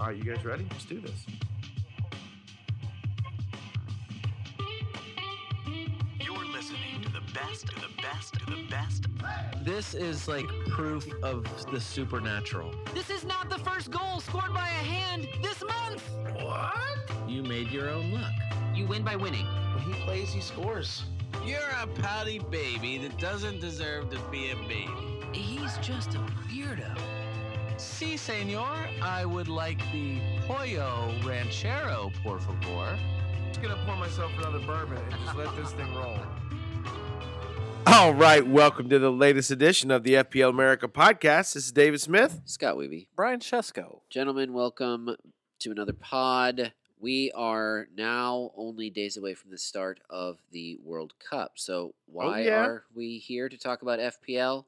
All right, you guys ready? Let's do this. You're listening to the best, to the best, to the best. This is like proof of the supernatural. This is not the first goal scored by a hand this month. What? You made your own luck. You win by winning. When he plays, he scores. You're a pouty baby that doesn't deserve to be a baby. He's just a weirdo. Si, senor, I would like the Pollo Ranchero, por favor. I'm just gonna pour myself another bourbon and just let this thing roll. All right, welcome to the latest edition of the FPL America podcast. This is David Smith. Scott Weeby. Brian Chesko. Gentlemen, welcome to another pod. We are now only days away from the start of the World Cup. So, why oh, yeah? are we here to talk about FPL?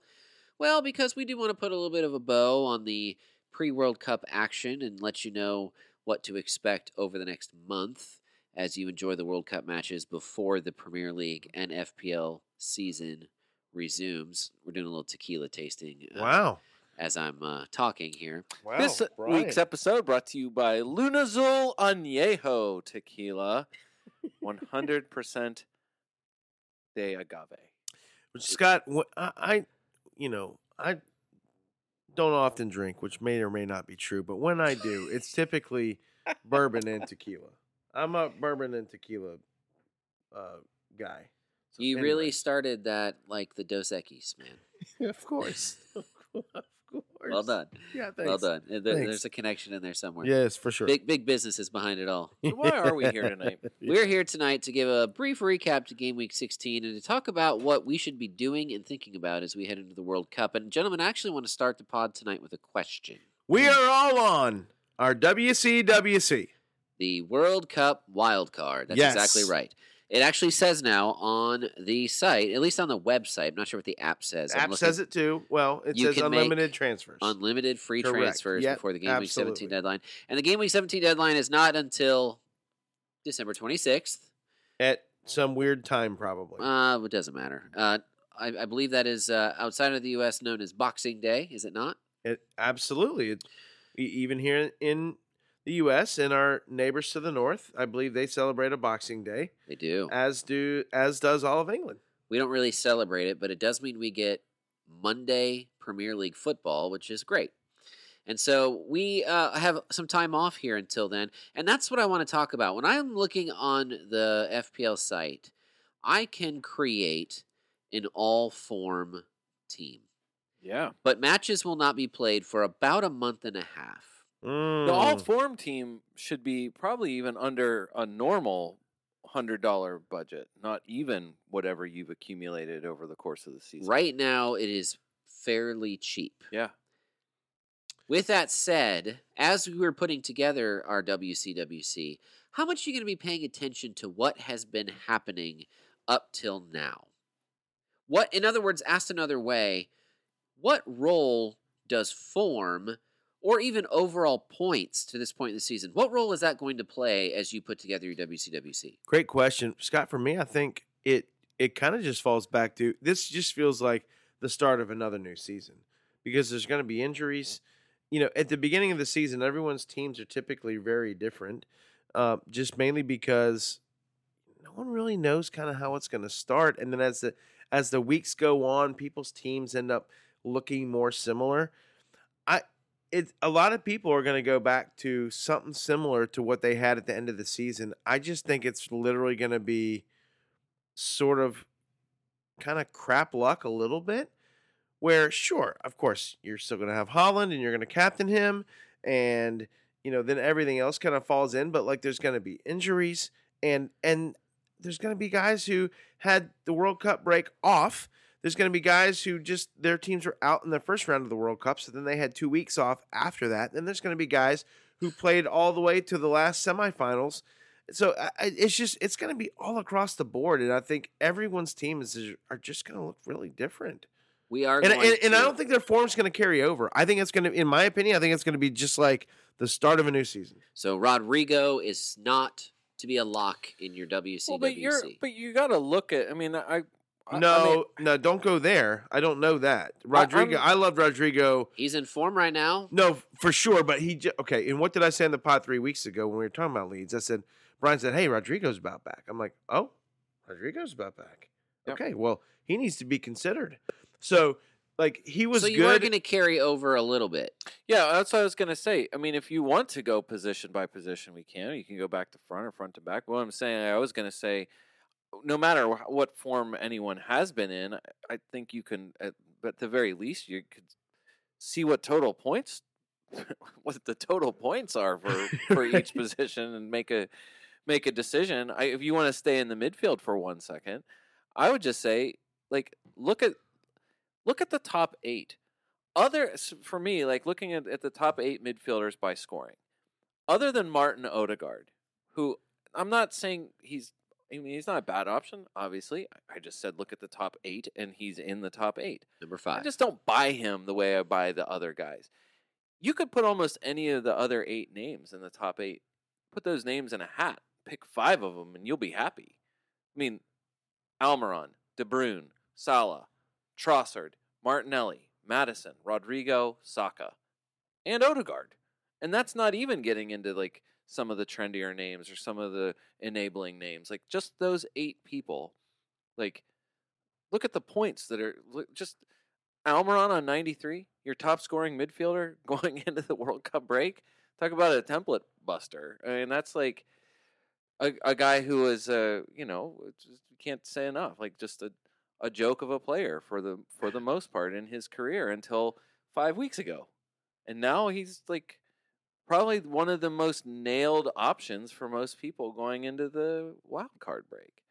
Well, because we do want to put a little bit of a bow on the pre World Cup action and let you know what to expect over the next month as you enjoy the World Cup matches before the Premier League and FPL season resumes. We're doing a little tequila tasting uh, Wow. as I'm uh, talking here. Wow. this week's episode brought to you by Lunazul Añejo Tequila, 100% de agave. Scott, wh- I, I, you know, I don't often drink, which may or may not be true, but when I do, it's typically bourbon and tequila. I'm a bourbon and tequila uh, guy. So You anyway. really started that like the Dos Equis, man. of course, of course. Well done. Yeah, thanks. Well done. Eh, there- Thanks. There's a connection in there somewhere. Yes, for sure. Big big business is behind it all. Why are we here tonight? We're here tonight to give a brief recap to game week 16 and to talk about what we should be doing and thinking about as we head into the World Cup. And gentlemen, I actually want to start the pod tonight with a question. We are all on our WCWC. The World Cup wild card. That's Yes. exactly right. It actually says now on the site, at least on the website. I'm not sure what the app says. App looking- says it too. Well, it says unlimited transfers. unlimited free Correct. transfers Yep, before the game week 17 deadline. And the game week 17 deadline is not until December 26th. at some weird time, probably. Uh, it doesn't matter. Uh, I, I believe that is uh, outside of the U.S. known as Boxing Day, is it not? It absolutely. It, even here in the U.S. and our neighbors to the north, I believe they celebrate a Boxing Day, They do. as do as does all of England. We don't really celebrate it, but it does mean we get Monday Premier League football, which is great. And so we uh, have some time off here until then. And that's what I want to talk about. When I'm looking on the FPL site, I can create an all form team. Yeah. But matches will not be played for about a month and a half. The all Mm. form team should be probably even under a normal $100 budget, not even whatever you've accumulated over the course of the season. Right now, it is fairly cheap. Yeah. With that said, as we were putting together our WCWC, how much are you going to be paying attention to what has been happening up till now? What, in other words, asked another way, what role does form or even overall points to this point in the season, what role is that going to play as you put together your WCWC? Great question, Scott. For me, I think it it kind of just falls back to this. Just feels like the start of another new season because there's going to be injuries. You know, at the beginning of the season, everyone's teams are typically very different, uh, just mainly because no one really knows kind of how it's going to start. And then as the as the weeks go on, people's teams end up looking more similar. I it a lot of people are going to go back to something similar to what they had at the end of the season. I just think it's literally going to be sort of kind of crap luck a little bit where sure, of course, you're still going to have Haaland and you're going to captain him and you know, then everything else kind of falls in, but like there's going to be injuries and and there's going to be guys who had the World Cup break off. There's going to be guys who just their teams were out in the first round of the World Cup, so then they had two weeks off after that. Then there's going to be guys who played all the way to the last semifinals. So I, I- it's just it's going to be all across the board, and I think everyone's teams are just going to look really different. We are And, going and, and I don't think their form's going to carry over. I think it's going to, in my opinion, I think it's going to be just like the start of a new season. So Rodrigo is not to be a lock in your WCWC. Well, but you're but you got to look at. I mean, I I- I no, mean, no, don't go there. I don't know that. Rodrigo, I'm- I, love Rodrigo. He's in form right now. No, for sure. But he, j- okay. And what did I say in the pod three weeks ago when we were talking about leads? I said, Brian said, hey, Rodrigo's about back. I'm like, oh, Rodrigo's about back. Yep. Okay. Well, he needs to be considered. So, like, he was so you are going to carry over a little bit. yeah, that's what I was gonna say. I mean, if you want to go position by position, we can. You can go back to front or front to back. What I'm saying, I was gonna say, no matter what form anyone has been in, I- think you can, uh, at, at the very least, you could see what total points, what the total points are for for each position, and make a make a decision. I, if you want to stay in the midfield for one second, I would just say, like, look at look at the top eight. Other for me, like looking at, at the top eight midfielders by scoring, other than Martin Odegaard, who I'm not saying he's. I mean, he's not a bad option. Obviously, I- just said look at the top eight, and he's in the top eight. Number five. I just don't buy him the way I buy the other guys. You could put almost any of the other eight names in the top eight, put those names in a hat, pick five of them, and you'll be happy. I mean, Almiron, De Bruyne, Salah, Trossard, Martinelli, Maddison, Rodrigo, Saka, and Odegaard. And that's not even getting into like some of the trendier names or some of the enabling names. Like just those eight people. Like look at the points that are look- just Almiron on 93, your top scoring midfielder going into the World Cup break. Talk about a template buster. I mean, that's like a, a guy who is, uh, you know, can't say enough. Like just a, a joke of a player for the for the most part in his career until five weeks ago, and now he's like probably one of the most nailed options for most people going into the wild card break.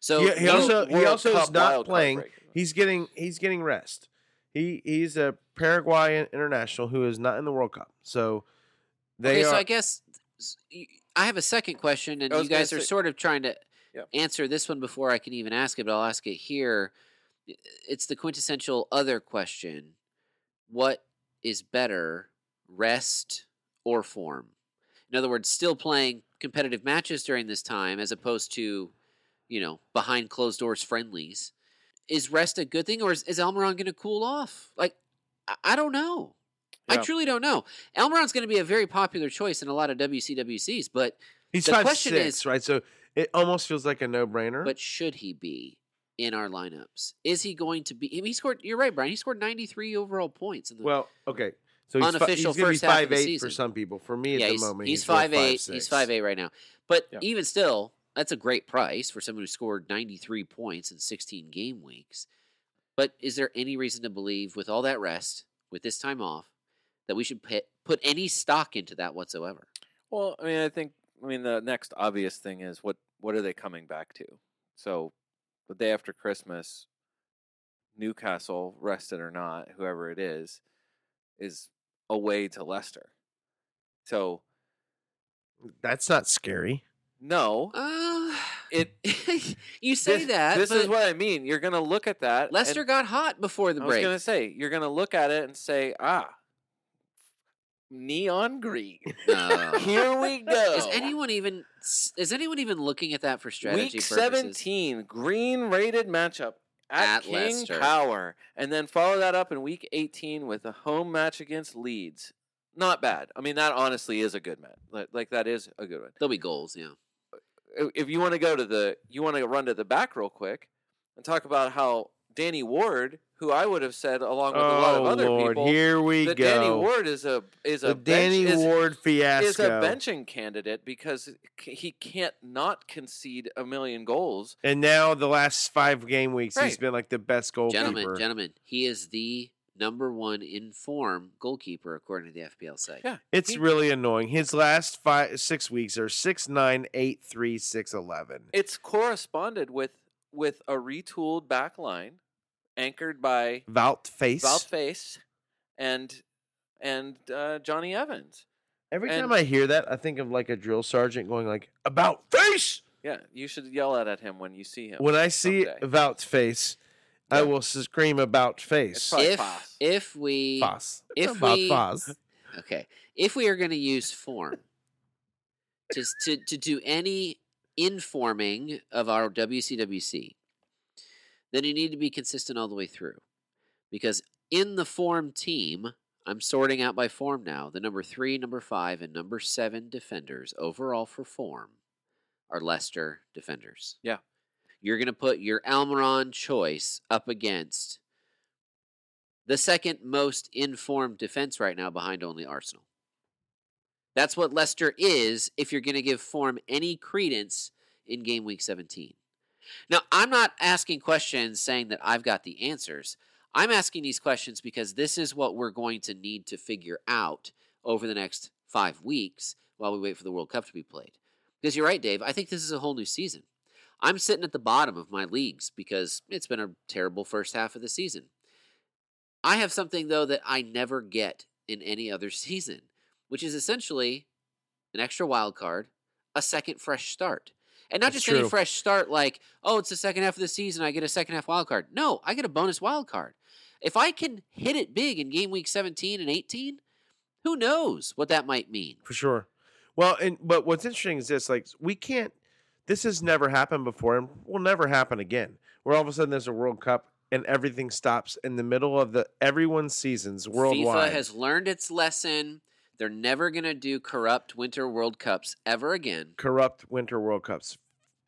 So He- he you- also- he World also is not playing. break. He's getting he's getting rest. He he's a Paraguayan international who is not in the World Cup. So they okay, are so I guess I have a second question, and you guys are say- sort of trying to Yeah. answer this one before I can even ask it, but I'll ask it here. It's the quintessential other question: What is better, rest or form? In other words, still playing competitive matches during this time, as opposed to, you know, behind closed doors friendlies. Is rest a good thing, or is, is Almiron going to cool off? Like, I, I don't know. I truly don't know. Almiron's going to be a very popular choice in a lot of WCWCs, but he's the five question six, is- right? So it almost feels like a no brainer. but should he be in our lineups? Is he going to be? I mean, he scored. You're right, Brian. He scored 93 overall points in the. well, okay. So he's, fi- Unofficial he's gonna be first half of five the season. for some people. For me at yeah, the he's, moment, he's more five eight. He's six. five eight right now. But Yeah. even still, that's a great price for someone who scored 93 points in 16 game weeks. But is there any reason to believe, with all that rest, with this time off, that we should put put any stock into that whatsoever? Well, I mean, I think I mean the next obvious thing is what what are they coming back to? So, the day after Christmas, Newcastle, rested or not, whoever it is, is away to Leicester. So, That's not scary. no, Uh, it. you say this, that. This is what I mean. You're gonna look at that. and- Leicester got hot before the break. I was gonna say you're gonna look at it and say, ah, neon green. No. Here we go. Is anyone even is anyone even looking at that for strategy Week purposes? 17, green rated matchup at, At King Leicester. Power. And then follow that up in week 18 with a home match against Leeds. Not bad. I mean, that honestly is a good match. Like, like that is a good one. There'll be goals, yeah. If you want to go to the, you want to run to the back real quick and talk about how Danny Ward, who I would have said along with a lot of oh other Lord, people, here we that go. Danny Ward is a is a the bench- Danny is- Ward fiasco. is a benching candidate because he can't not concede a million goals. and now the last five game weeks, he's been like the best goalkeeper. Gentlemen, gentlemen, he is the number one in form goalkeeper according to the FPL site. Yeah. It's He- really annoying. His last five six weeks are six nine eight three six eleven. It's corresponded with with a retooled back line anchored by Wout Faes. Wout Faes and and uh, Jonny Evans. Every and- time I hear that, I think of like a drill sergeant going like about face. Yeah, you should yell that at him when you see him. When I see someday. about face, I will scream about face. If Foss. if we Foss. if about we- Foss. okay, if we are going to use form to, to to do any informing of our WCWC, then you need to be consistent all the way through. Because in the form team, I'm sorting out by form now. The number three, number five, and number seven defenders overall for form are Leicester defenders. Yeah. You're going to put your Almiron choice up against the second most informed defense right now behind only Arsenal. That's what Leicester is if you're going to give form any credence in game week 17. Now, I'm not asking questions saying that I've got the answers. I'm asking these questions because this is what we're going to need to figure out over the next five weeks while we wait for the World Cup to be played. Because you're right, Dave. I think this is a whole new season. I'm sitting at the bottom of my leagues because it's been a terrible first half of the season. I have something, though, that I never get in any other season, which is essentially an extra wild card, a second fresh start. And not That's just any fresh start like, oh, it's the second half of the season, I get a second half wild card. No, I get a bonus wild card. If I can hit it big in game week 17 and 18, who knows what that might mean? for sure. Well, and but what's interesting is this: like we can't. This has never happened before, and will never happen again. Where all of a sudden there's a World Cup and everything stops in the middle of the everyone's seasons worldwide. FIFA has learned its lesson. They're never going to do corrupt Winter World Cups ever again. corrupt Winter World Cups.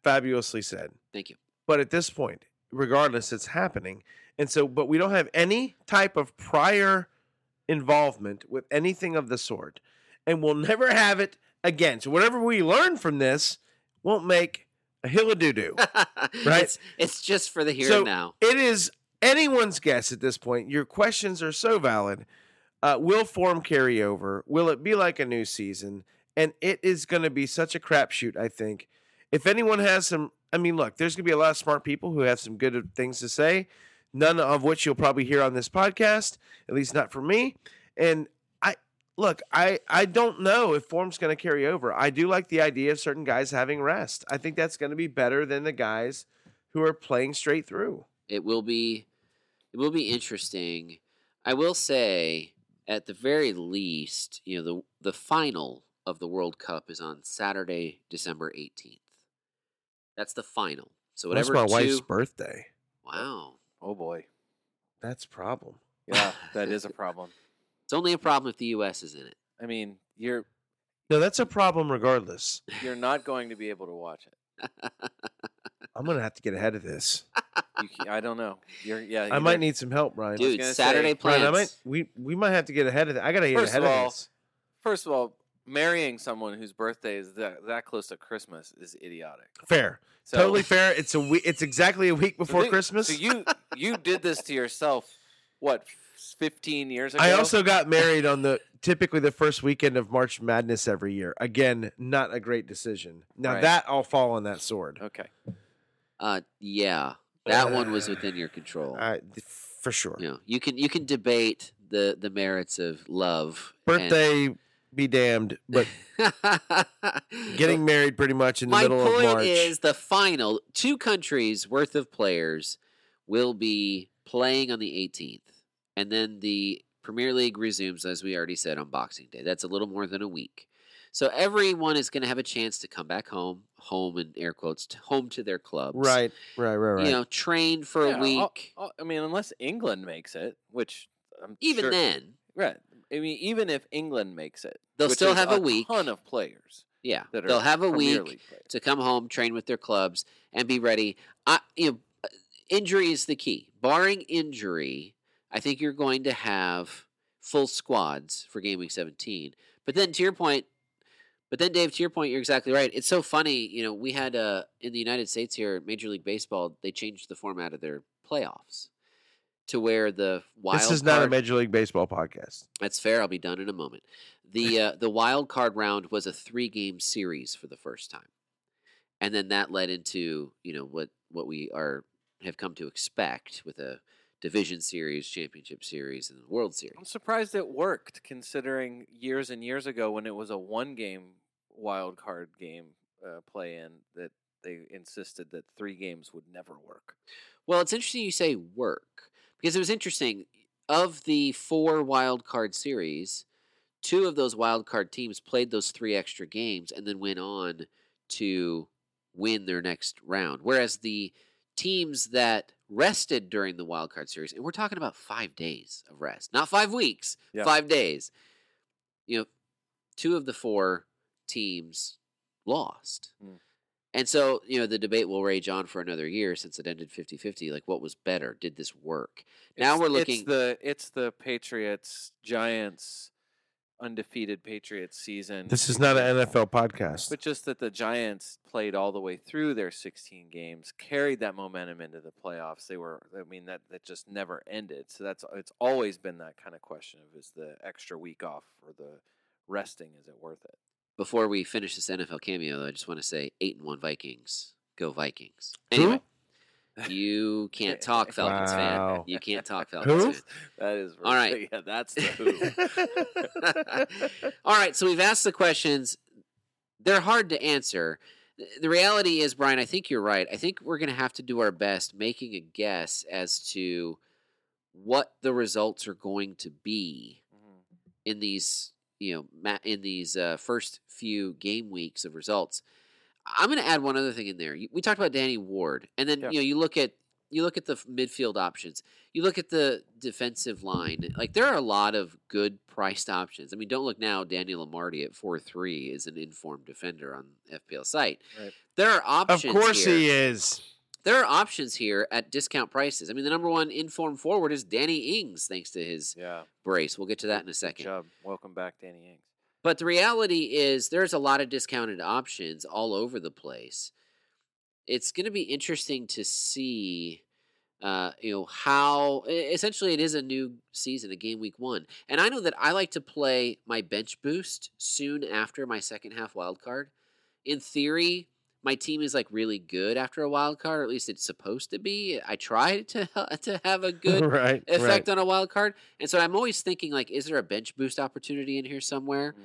Fabulously said. Thank you. But at this point, regardless, it's happening. And so, but we don't have any type of prior involvement with anything of the sort. And we'll never have it again. So, whatever we learn from this won't make a hill of doo doo. Right. It's, it's just for the here So- and now. it is anyone's guess at this point. Your questions are so valid. Uh, will form carry over? Will it be like a new season? And it is going to be such a crapshoot, I think. If anyone has some, I mean, look, there's going to be a lot of smart people who have some good things to say, none of which you'll probably hear on this podcast, at least not for me. And I, look, I, I don't know if form's going to carry over. I do like the idea of certain guys having rest. I think that's going to be better than the guys who are playing straight through. It will be it will be interesting. I will say at the very least, you know, the the final of the World Cup is on Saturday, December 18th. That's the final. So whatever That's my two, wife's birthday. Wow. Oh boy. That's a problem. Yeah, that is a problem. It's only a problem if the US is in it. I mean, you're No, that's a problem regardless. you're not going to be able to watch it. I'm gonna have to get ahead of this. You, ca- I don't know. You're yeah. I you might need some help, Brian. Dude, gonna Saturday say- plans. Brian, I might we we might have to get ahead of that. I gotta get First ahead of of, all, this. First of all, marrying someone whose birthday is that that close to Christmas is idiotic. Fair. So, totally fair. It's a week it's exactly a week so before Christmas. So you you did this to yourself. What? Fifteen years ago. I also got married on the typically the first weekend of March Madness every year. Again, not a great decision. Now Right. that I'll fall on that sword. Okay. Uh yeah. That one was within your control. I, for sure. You know, you can you can debate the the merits of love. and- Birthday be damned, but getting married pretty much in the My middle point of March. is the final two countries worth of players will be playing on the 18th, and then the Premier League resumes, as we already said, on Boxing Day. That's a little more than a week. So everyone is going to have a chance to come back home, home in air quotes, home to their clubs. right, right, right, right. You know, train for Yeah, a I'll- week. I'll- I mean, unless England makes it, which I'm Even sure- then, right? I mean, even if England makes it, They'll still have a week. Ton of players yeah, that they'll have a Premier week to come home, train with their clubs, and be ready. I, you know, uh, injury is the key. Barring injury, I think you're going to have full squads for game week 17. But then to your point, but then Dave, to your point, you're exactly right. It's so funny. You know, we had uh, in the United States here, Major League Baseball, they changed the format of their playoffs to where the wild this is not a card- Major League Baseball podcast. that's fair. I'll be done in a moment. The uh, the wild card round was a three game series for the first time, and then that led into you know what what we are have come to expect with a division series, championship series, and the World Series. I'm surprised it worked, considering years and years ago when it was a one-game wild card game uh, play-in that they insisted that three games would never work. Well, it's interesting you say work because it was interesting. Of the four wild card series, two of those wild card teams played those three extra games and then went on to win their next round. Whereas the teams that rested during the wild card series, and we're talking about five days of rest, not five weeks, Yeah. five days. You know, two of the four teams lost. Mm. And so, you know, the debate will rage on for another year since it ended 50 50. Like, what was better? Did this work? Now It's- we're looking It's looking. the it's the Patriots Giants undefeated Patriots season. This is not an NFL podcast. But just that the Giants played all the way through their 16 games, carried that momentum into the playoffs. They were, I mean, that that just never ended. So that's it's always been that kind of question of is the extra week off or the resting is it worth it? Before we finish this NFL cameo, though, I just want to say 8 and 1 Vikings. Go Vikings. Who? Anyway, you can't talk, Falcons Wow. fan. You can't talk, Falcons Who? fan. That is All right. Yeah, that's the who. All right, so we've asked the questions. They're hard to answer. The reality is, Brian, I think you're right. I think we're going to have to do our best making a guess as to what the results are going to be Mhm. in these, you know, ma- in these uh, first few game weeks of results. I'm going to add one other thing in there. We talked about Danny Ward, and then Yeah. you know you look at you look at the midfield options. You look at the defensive line. Like there are a lot of good priced options. I mean, don't look now. Daniel Amartey at four three is an informed defender on FPL site. Right. There are options. of course here. he is. There are options here at discount prices. I mean, the number one informed forward is Danny Ings, thanks to his Yeah. brace. We'll get to that in a Good second. job. Welcome back, Danny Ings. But the reality is, there's a lot of discounted options all over the place. It's going to be interesting to see, uh, you know, how essentially it is a new season, a game week one. And I know that I like to play my bench boost soon after my second half wild card. In theory, my team is like really good after a wild card, or at least it's supposed to be. I try to to have a good right, effect right. on a wild card. And so I'm always thinking like, is there a bench boost opportunity in here somewhere? Mm.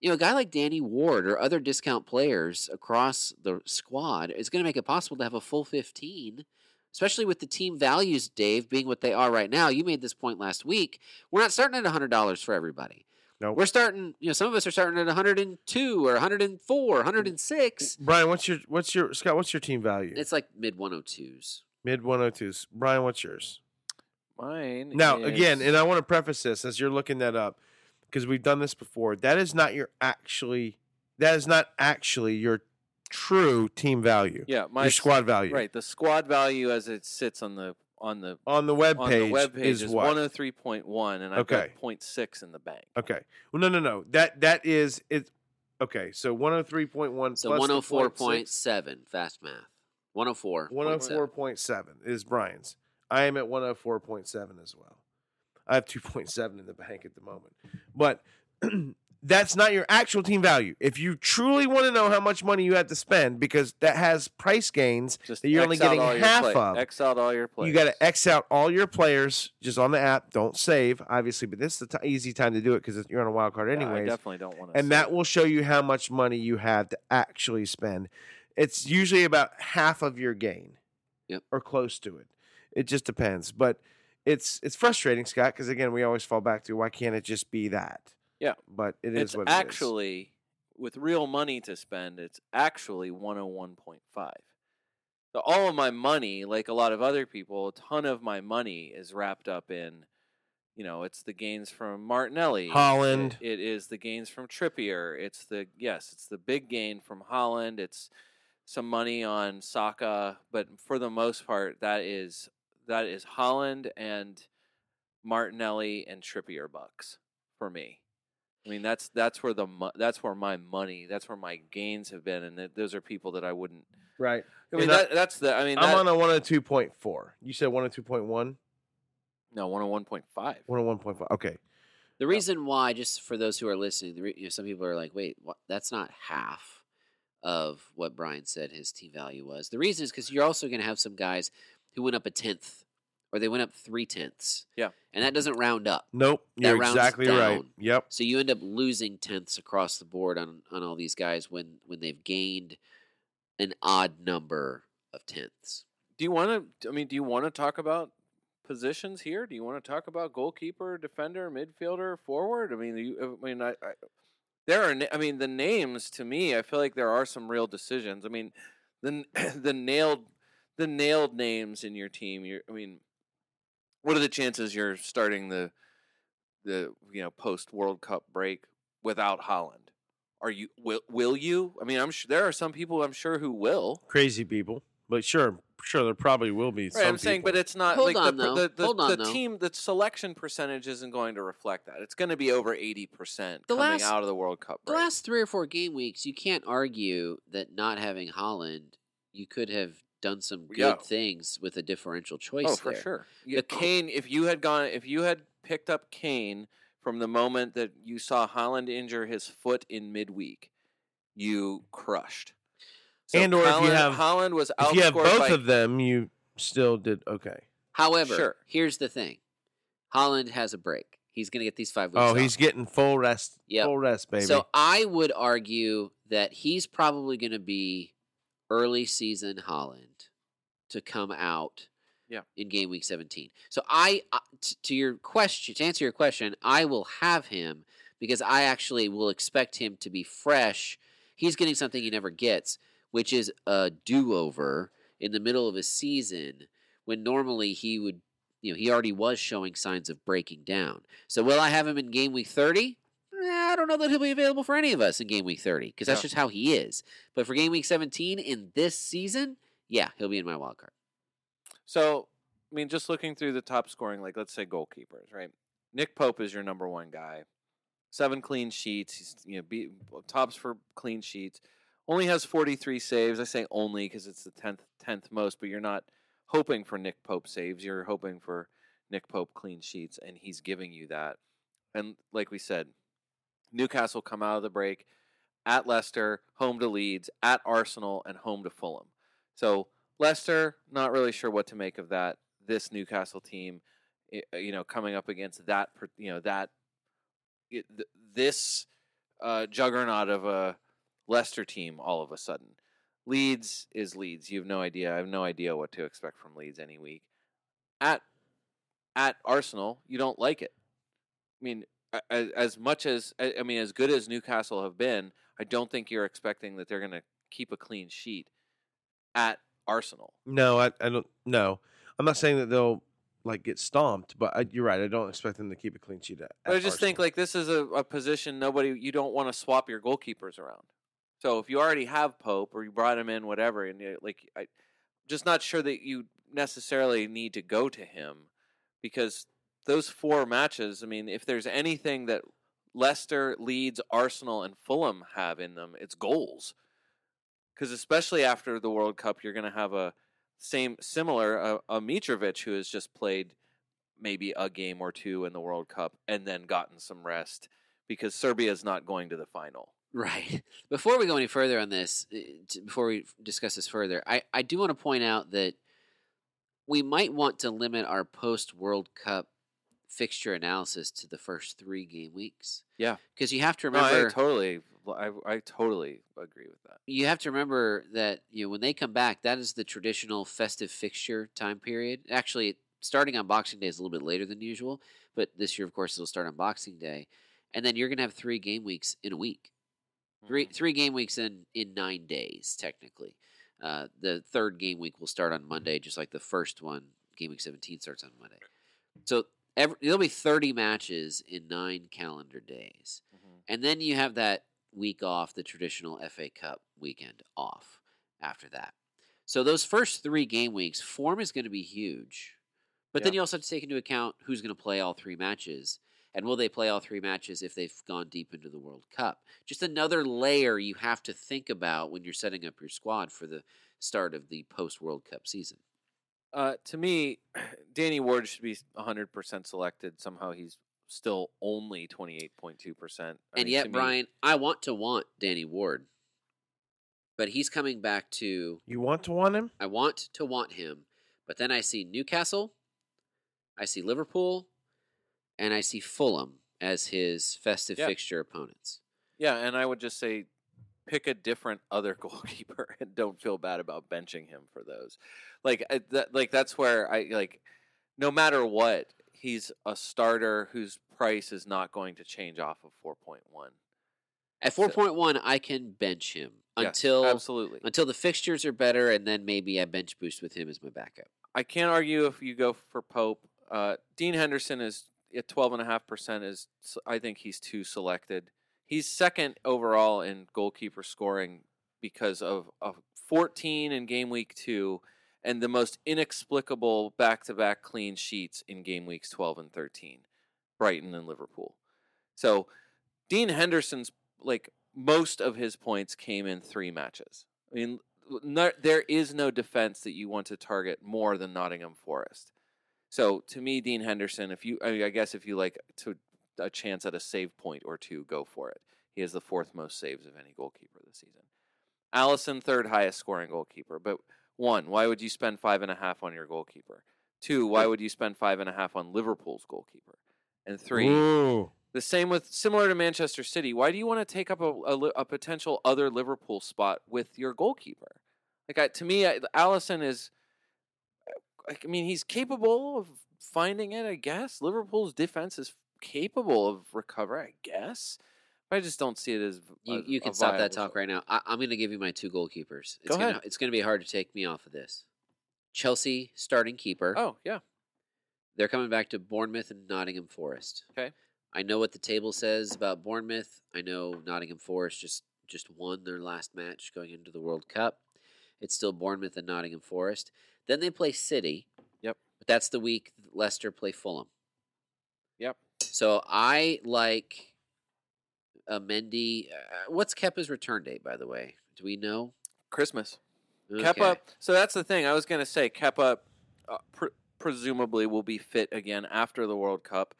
You know, a guy like Danny Ward or other discount players across the squad is going to make it possible to have a full 15, especially with the team values, Dave, being what they are right now. You made this point last week. We're not starting at $100 for everybody. Nope. We're starting, you know, some of us are starting at 102 or 104, 106. Brian, what's your what's your Scott? What's your team value? It's like mid 102s. Mid 102s. Brian, what's yours? Mine. Now, again, and I want to preface this as you're looking that up because we've done this before. That is not your actually. That is not actually your true team value. yeah, my your squad value. Right, the squad value as it sits on the on the On the web page, web page is, is, 103.1 and I've Okay. got 0.6 in the bank. Okay. Well, no, no, no. That that is it. Okay, so one hundred three point one. So one hundred four point seven. fast math. 104. 104.7 is Brian's. I am at 104.7 as well. I have 2.7 in the bank at the moment. But that's not your actual team value. If you truly want to know how much money you have to spend, because that has price gains Just that you're only X getting half of. X out all your players. You got to X out all your players just on the app. Don't save, obviously, but this is the t- easy time to do it because you're on a wild card Yeah, anyways I definitely don't want to. and that will show you how much money you have to actually spend. It's usually about half of your gain, Yep. or close to it. It just depends, but it's it's frustrating, Scott, because again, we always fall back to why can't it just be that? Yeah. but it is it's what it is. actually with real money to spend. It's actually 101.5. So all of my money, like a lot of other people, a ton of my money is wrapped up in. You know, it's the gains from Martinelli. It- Haaland. it is the gains from Trippier. It's the yes, it's the big gain from Haaland. It's some money on Saka, but for the most part, that is that is Haaland and Martinelli and Trippier bucks for me. I mean, that's that's where the that's where my money, that's where my gains have been, and th- those are people that I wouldn't. right. I mean, that, that's the. I mean, I'm that, on a 102.4. You said 102.1, no one hundred one point five. 101.5. Okay, The reason why, just for those who are listening, the re- you know, some people are like, "Wait, what? that's not half of what Brian said his team value was." The reason is because you're also going to have some guys who went up a tenth, they went up three tenths. Yeah. and that doesn't round up. nope, That you're exactly right. down. Yep. So you end up losing tenths across the board on on all these guys when when they've gained an odd number of tenths. Do you want to? I mean, do you want to talk about positions here? Do you want to talk about goalkeeper, defender, midfielder, forward? I mean, you, I mean, I, I there are. I mean, the names to me, I feel like there are some real decisions. I mean, the the nailed the nailed names in your team. You're, I mean, what are the chances you're starting the the you know post World Cup break without Haaland? Are you will will you? I mean, I'm sure there are some people I'm sure who will. Crazy people, but sure, sure there probably will be. Right, some I'm saying, but it's not Hold like on, the, though. the, the, Hold on, the team. The selection percentage isn't going to reflect that. It's going to be over eighty percent coming last- out of the World Cup The last three or four game weeks, you can't argue that not having Haaland, you could have done some good Yeah. things with a differential oh, choice. oh, for there. sure. Yeah, Kane. If you had gone, if you had picked up Kane from the moment that you saw Haaland injure his foot in midweek, you crushed. And or if you Haaland, have- Haaland was if you have both by of them, you still did okay. However, Sure. here's the thing: Haaland has a break. He's going to get these five weeks. Oh, off. he's getting full rest. Yep. Full rest, baby. So I would argue that he's probably going to be early season Haaland to come out Yeah. in game week 17. So I uh, t- to your question to answer your question, I will have him because I actually will expect him to be fresh. He's getting something he never gets, which is a do-over in the middle of a season when normally he would you know, he already was showing signs of breaking down. So will I have him in game week 30? I don't know that he'll be available for any of us in game week 30 because that's Yeah. just how he is. But for game week 17 in this season, yeah, he'll be in my wild card. So, I mean, just looking through the top scoring, like let's say goalkeepers, right? Nick Pope is your number one guy. Seven clean sheets. He's you know beat, tops for clean sheets. Only has forty three saves. I say only because it's the tenth tenth most, but you're not hoping for Nick Pope saves. You're hoping for Nick Pope clean sheets, and he's giving you that. And like we said, Newcastle come out of the break at Leicester, home to Leeds, at Arsenal, and home to Fulham. So Leicester, not really sure what to make of that. This Newcastle team, uh, you know, coming up against that, you know, that this uh, juggernaut of a Leicester team all of a sudden. Leeds is Leeds. You have no idea. I have no idea what to expect from Leeds any week. At at Arsenal, you don't like it. I mean, a- a- as much as I mean, as good as Newcastle have been, I don't think you're expecting that they're going to keep a clean sheet at Arsenal. no, I, I don't. No, I'm not saying that they'll like get stomped, but I, you're right. I don't expect them to keep a clean sheet. At, But I just think like this is a, a position nobody you don't want to swap your goalkeepers around. So if you already have Pope or you brought him in, whatever, and you, like I, just not sure that you necessarily need to go to him because those four matches. I mean, if there's anything that Leicester, Leeds, Arsenal, and Fulham have in them, it's goals. Because especially after the World Cup, you're going to have a same similar uh, a Mitrovic who has just played maybe a game or two in the World Cup and then gotten some rest because Serbia is not going to the final. Right. Before we go any further on this, uh, before we discuss this further, I, I do want to point out that we might want to limit our post World Cup fixture analysis to the first three game weeks. Yeah. Because you have to No, remember. I totally, I, I totally agree with that. you have to remember that you know when they come back, that is the traditional festive fixture time period. Actually, starting on Boxing Day is a little bit later than usual, but this year, of course, it'll start on Boxing Day, and then you're going to have three game weeks in a week. Three Mhm. three game weeks in in nine days technically. Uh, the third game week will start on Monday, just like the first one. Game week seventeen starts on Monday. So every, there'll be thirty matches in nine calendar days. Mhm. And then you have that week off, the traditional FA Cup weekend off after that. So those first three game weeks, form is going to be huge. But then you also have to take into account who's going to play all three matches. And will they play all three matches if they've gone deep into the World Cup? Just another layer you have to think about when you're setting up your squad for the start of the post World Cup season. Uh, to me, Danny Ward should be 100% selected. Somehow he's still only 28.2%. I and mean, yet, to me- Brian, I want to want Danny Ward. But he's coming back to you want to want him. I want to want him, but then I see Newcastle, I see Liverpool, and I see Fulham as his festive Yeah. fixture opponents. Yeah, and I would just say pick a different other goalkeeper and don't feel bad about benching him for those. Like I- that, like that's where I like no matter what, he's a starter whose price is not going to change off of 4.1. At So- 4.1, I can bench him Yes, until absolutely. until the fixtures are better, and then maybe I bench boost with him as my backup. I can't argue if you go for Pope. Uh, Dean Henderson is at twelve and a half percent. Is I think he's too selected. He's second overall in goalkeeper scoring because of, of 14 in game week two and the most inexplicable back to back clean sheets in game weeks 12 and 13, Brighton and Liverpool. So Dean Henderson's like most of his points came in three matches. I mean, no, there is no defense that you want to target more than Nottingham Forest. So to me, Dean Henderson, if you, I, mean, I guess if you like to a chance at a save point or two, go for it. He has the fourth most saves of any goalkeeper this season. Alisson, third highest scoring goalkeeper. But one, why would you spend five and a half on your goalkeeper? Two, why would you spend five and a half on Liverpool's goalkeeper? And three, Ooh. the same with similar to Manchester City. Why do you want to take up a, a, a potential other Liverpool spot with your goalkeeper? Like I, to me, I, Alisson is. I mean, he's capable of finding it. I guess Liverpool's defense is capable of recover. I guess. But I just don't see it as You, a- you can stop that talk right now. I, I'm going to give you my two goalkeepers. It's Go gonna, ahead. It's going to be hard to take me off of this. Chelsea starting keeper. Oh yeah, They're coming back to Bournemouth and Nottingham Forest. Okay. I know what the table says about Bournemouth. I know Nottingham Forest just just won their last match going into the World Cup. It's still Bournemouth and Nottingham Forest. Then they play City. Yep. But that's the week Leicester play Fulham. Yep. So I like a Mendy. Uh, what's Kepa's return date, by the way? Do we know? Christmas. Okay. Kepa. So that's the thing. I was going to say Kepa uh, pr- presumably will be fit again after the World Cup,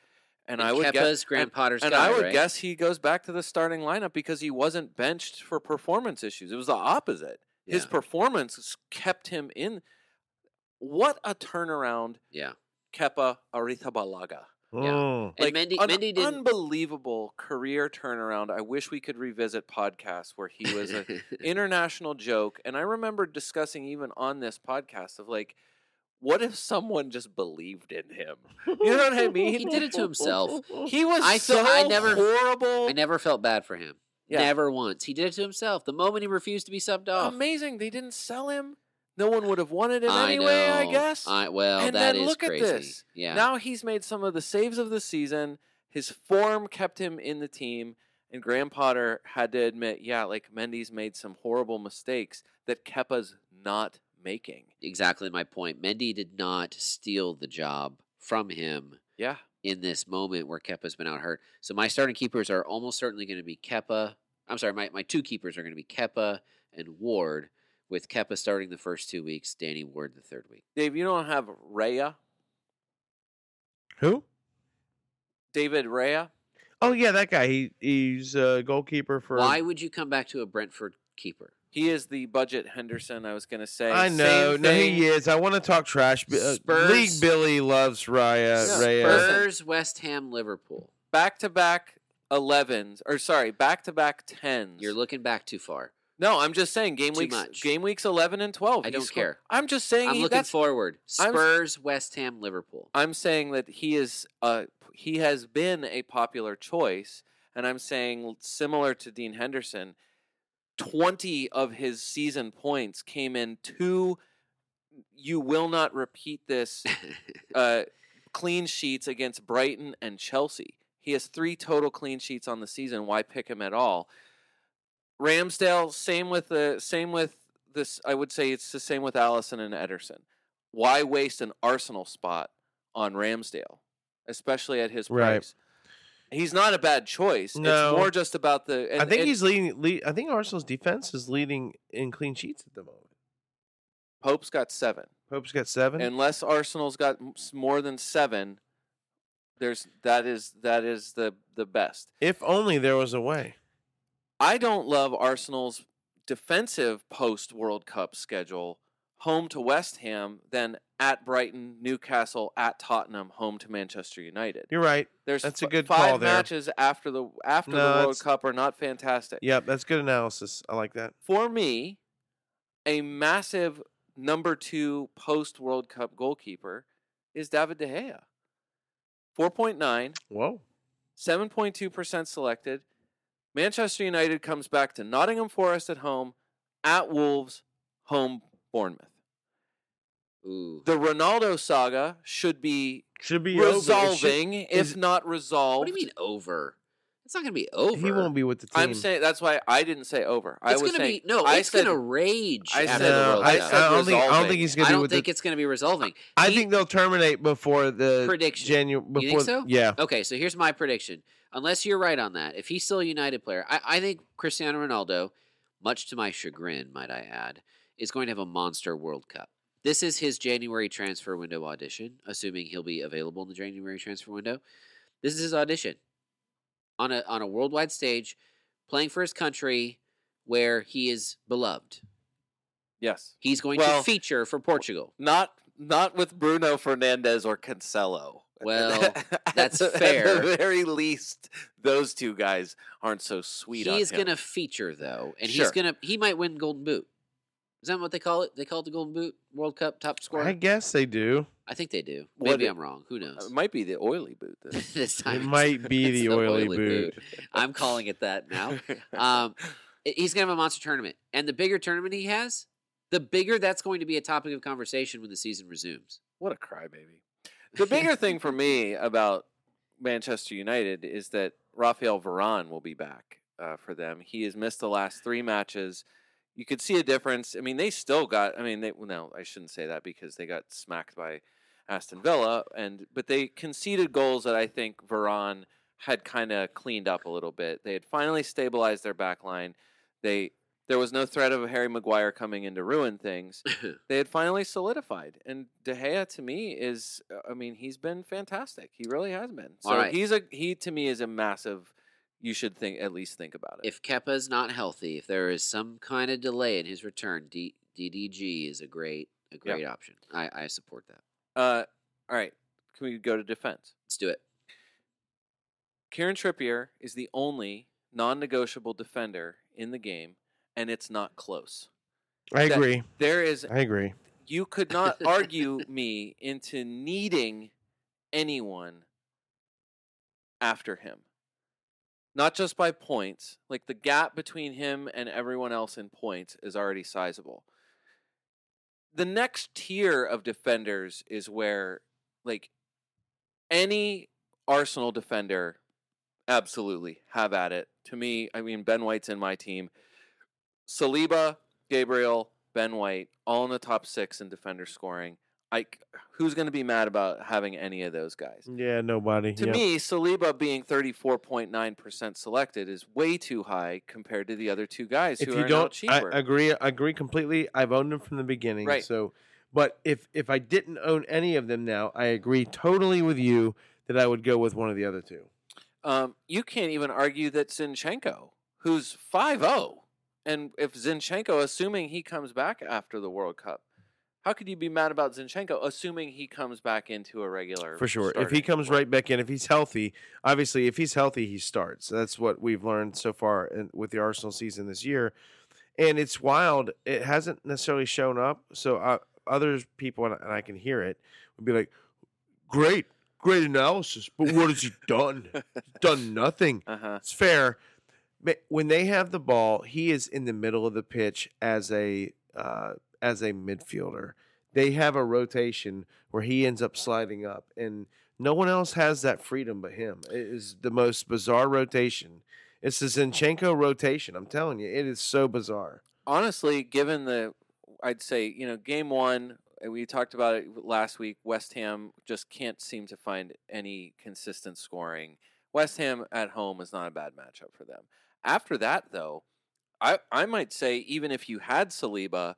and, I would guess Graham and, Potter's and guy, I would right? guess he goes back to the starting lineup because he wasn't benched for performance issues. It was the opposite. His performance kept him in. What a turnaround, Yeah. Kepa Arrizabalaga. Mm. And Mendy, an Mendy didn't. unbelievable career turnaround. I wish we could revisit podcasts where he was an international joke. And I remember discussing even on this podcast of like, what if someone just believed in him? You know what I mean? he did it to himself. He was I so I never- horrible. I never felt bad for him. Yeah. Never once. He did it to himself. The moment he refused to be subbed off. Amazing. They didn't sell him. No one would have wanted it I anyway, I guess. I, well, and that then is look crazy. at this. Yeah. Now he's made some of the saves of the season. His form kept him in the team. And Graham Potter had to admit, yeah, like Mendy's made some horrible mistakes that Kepa's not making. exactly my point. Mendy did not steal the job from him Yeah. in this moment where Kepa's been out hurt. So my starting keepers are almost certainly going to be Kepa. I'm sorry, my, my two keepers are going to be Kepa and Ward, with Kepa starting the first two weeks, Danny Ward the third week. Dave, you don't have Raya? Who? David Raya? Oh yeah, that guy. He he's a goalkeeper for. Why would you come back to a Brentford keeper? He is the budget Henderson, I was going to say. I know. No, he is. I want to talk trash. Uh, Spurs- League Billy loves Raya. Yeah, Raya. Spurs- Spurs, West Ham, Liverpool. Back to back 11s, or sorry, back to back 10s. You're looking back too far. No, I'm just saying game Too weeks much. game weeks 11 and 12. I don't scored- care. I'm just saying I'm he, looking that's forward. I'm- Spurs, West Ham, Liverpool. I'm saying that he is uh he has been a popular choice and I'm saying similar to Dean Henderson 20 of his season points came in two you will not repeat this uh clean sheets against Brighton and Chelsea. He has 3 total clean sheets on the season. Why pick him at all? Ramsdale same with the same with this I would say it's the same with Alisson and Ederson. Why waste an Arsenal spot on Ramsdale, especially at his Right. price? He's not a bad choice. No. It's more just about the. And, I think and he's leading. Lead, I think Arsenal's defense is leading in clean sheets at the moment. Pope's got seven. Pope's got seven. Unless Arsenal's got more than seven, there's that is that is the the best. if only there was a way. I don't love Arsenal's defensive post World Cup schedule. Home to West Ham, then at Brighton, Newcastle, at Tottenham, home to Manchester United. You're right. There's That's a f- good five call there. matches after the after No, the World that's- Cup are not fantastic. Yep, that's good analysis. I like that. For me, a massive number two post World Cup goalkeeper is David De Gea. 4.9, Whoa. 7.2% selected. Manchester United comes back to Nottingham Forest at home, at Wolves, home Bournemouth. Ooh. The Ronaldo saga should be Should be over. Should- resolving, if is- not resolved. What do you mean over? It's not going to be over. He won't be with the team. I'm saying that's why I didn't say over. I It's was going to saying be no. I it's going to rage I said- the No, World I, said I don't think. I don't think he's gonna I don't with think the. it's going to be resolving. I He- think they'll terminate before the Prediction. January. You Before, think so? Yeah. Okay, so here's my prediction. Unless you're right on that, if he's still a United player, I, I think Cristiano Ronaldo, much to my chagrin, might I add, is going to have a monster World Cup. This is his January transfer window audition, assuming he'll be available in the January transfer window. This is his audition on a on a worldwide stage, playing for his country where he is beloved. yes, He's going Well, to feature for Portugal. not not with Bruno Fernandes or Cancelo. Well, At that's the- fair. At the very least, those two guys aren't so sweet. He is going going to feature though, and he's going to he might win Golden Boot. Is that what they call it? They call it the Golden Boot World Cup top scorer. I I, guess they do. I think they do. Maybe it- I'm wrong. Who knows? It might be the oily boot. Then. this time It might be it's the oily boot. I'm calling it that now. Um, he's going to have a monster tournament, and the bigger tournament he has, the bigger that's going to be a topic of conversation when the season resumes. What a crybaby. The bigger thing for me about Manchester United is that Rafael Varane will be back uh, for them. He has missed the last three matches. You could see a difference. I mean, they still got. I mean, they well, no, I shouldn't say that because they got smacked by Aston Villa, and but they conceded goals that I think Varane had kind of cleaned up a little bit. They had finally stabilized their back line. They there was no threat of Harry Maguire coming in to ruin things they had finally solidified. And De Gea to me is, uh, I mean, he's been fantastic. He really has been. So right. he's a he to me is a massive. You should think at least think about it. if Kepa's not healthy, if there is some kind of delay in his return, D- DDG is a great a great option. I, I support that. uh, all right, can we go to defense? Let's do it. Kieran Trippier is the only non-negotiable defender in the game, and it's not close. I That- agree. There is I agree. you could not argue me into needing anyone after him. Not just by points, like the gap between him and everyone else in points is already sizable. The next tier of defenders is where, like, any Arsenal defender, absolutely have at it. To me, I mean, Ben White's in my team. Saliba, Gabriel, Ben White, all in the top six in defender scoring. I, who's going to be mad about having any of those guys? Yeah, nobody. To Yep. me, Saliba being 34.9% selected is way too high compared to the other two guys if who you are don't, I agree. I agree completely. I've owned them from the beginning. Right. So, but if if I didn't own any of them now, I agree totally with you that I would go with one of the other two. um, you can't even argue that Zinchenko, who's 5-0, and if Zinchenko, assuming he comes back after the World Cup, how could you be mad about Zinchenko, assuming he comes back into a regular? For sure. If he comes right back in, if he's healthy, obviously, if he's healthy, he starts. That's what we've learned so far in, with the Arsenal season this year. And it's wild. It hasn't necessarily shown up. So uh, other people, and I- and I can hear it, would be like, great, great analysis. But what has he done? He's done nothing. Uh-huh. It's fair. When they have the ball, he is in the middle of the pitch as a uh, as a midfielder. They have a rotation where he ends up sliding up, and no one else has that freedom but him. It is the most bizarre rotation. It's the Zinchenko rotation. I'm telling you, it is so bizarre. honestly, given the, I'd say, you know, game one, we talked about it last week, West Ham just can't seem to find any consistent scoring. West Ham at home is not a bad matchup for them. After that, though, I, I might say, even if you had Saliba,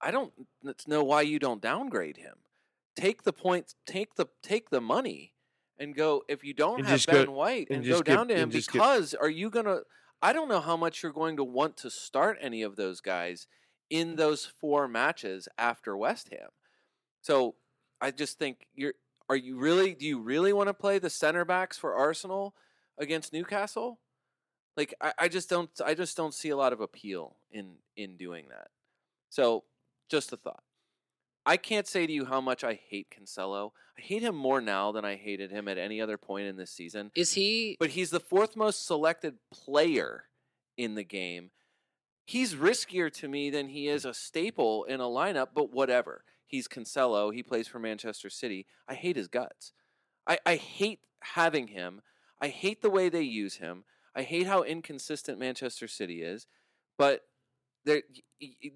I don't know why you don't downgrade him. Take the points, take the take the money, and go. If you don't And have just go- Ben White, and and, go down to him and just give- because are you gonna? I don't know how much you're going to want to start any of those guys in those four matches after West Ham. So I just think you're. Are you really? Do you really want to play the center backs for Arsenal against Newcastle? Like I, I just don't. I just don't see a lot of appeal in in doing that. So just a thought. I can't say to you how much I hate Cancelo. I hate him more now than I hated him at any other point in this season. Is he? But he's the fourth most selected player in the game, he's riskier to me than he is a staple in a lineup, but whatever. He's Cancelo. He plays for Manchester City. I hate his guts. I, I hate having him. I hate the way they use him. I hate how inconsistent Manchester City is. But there,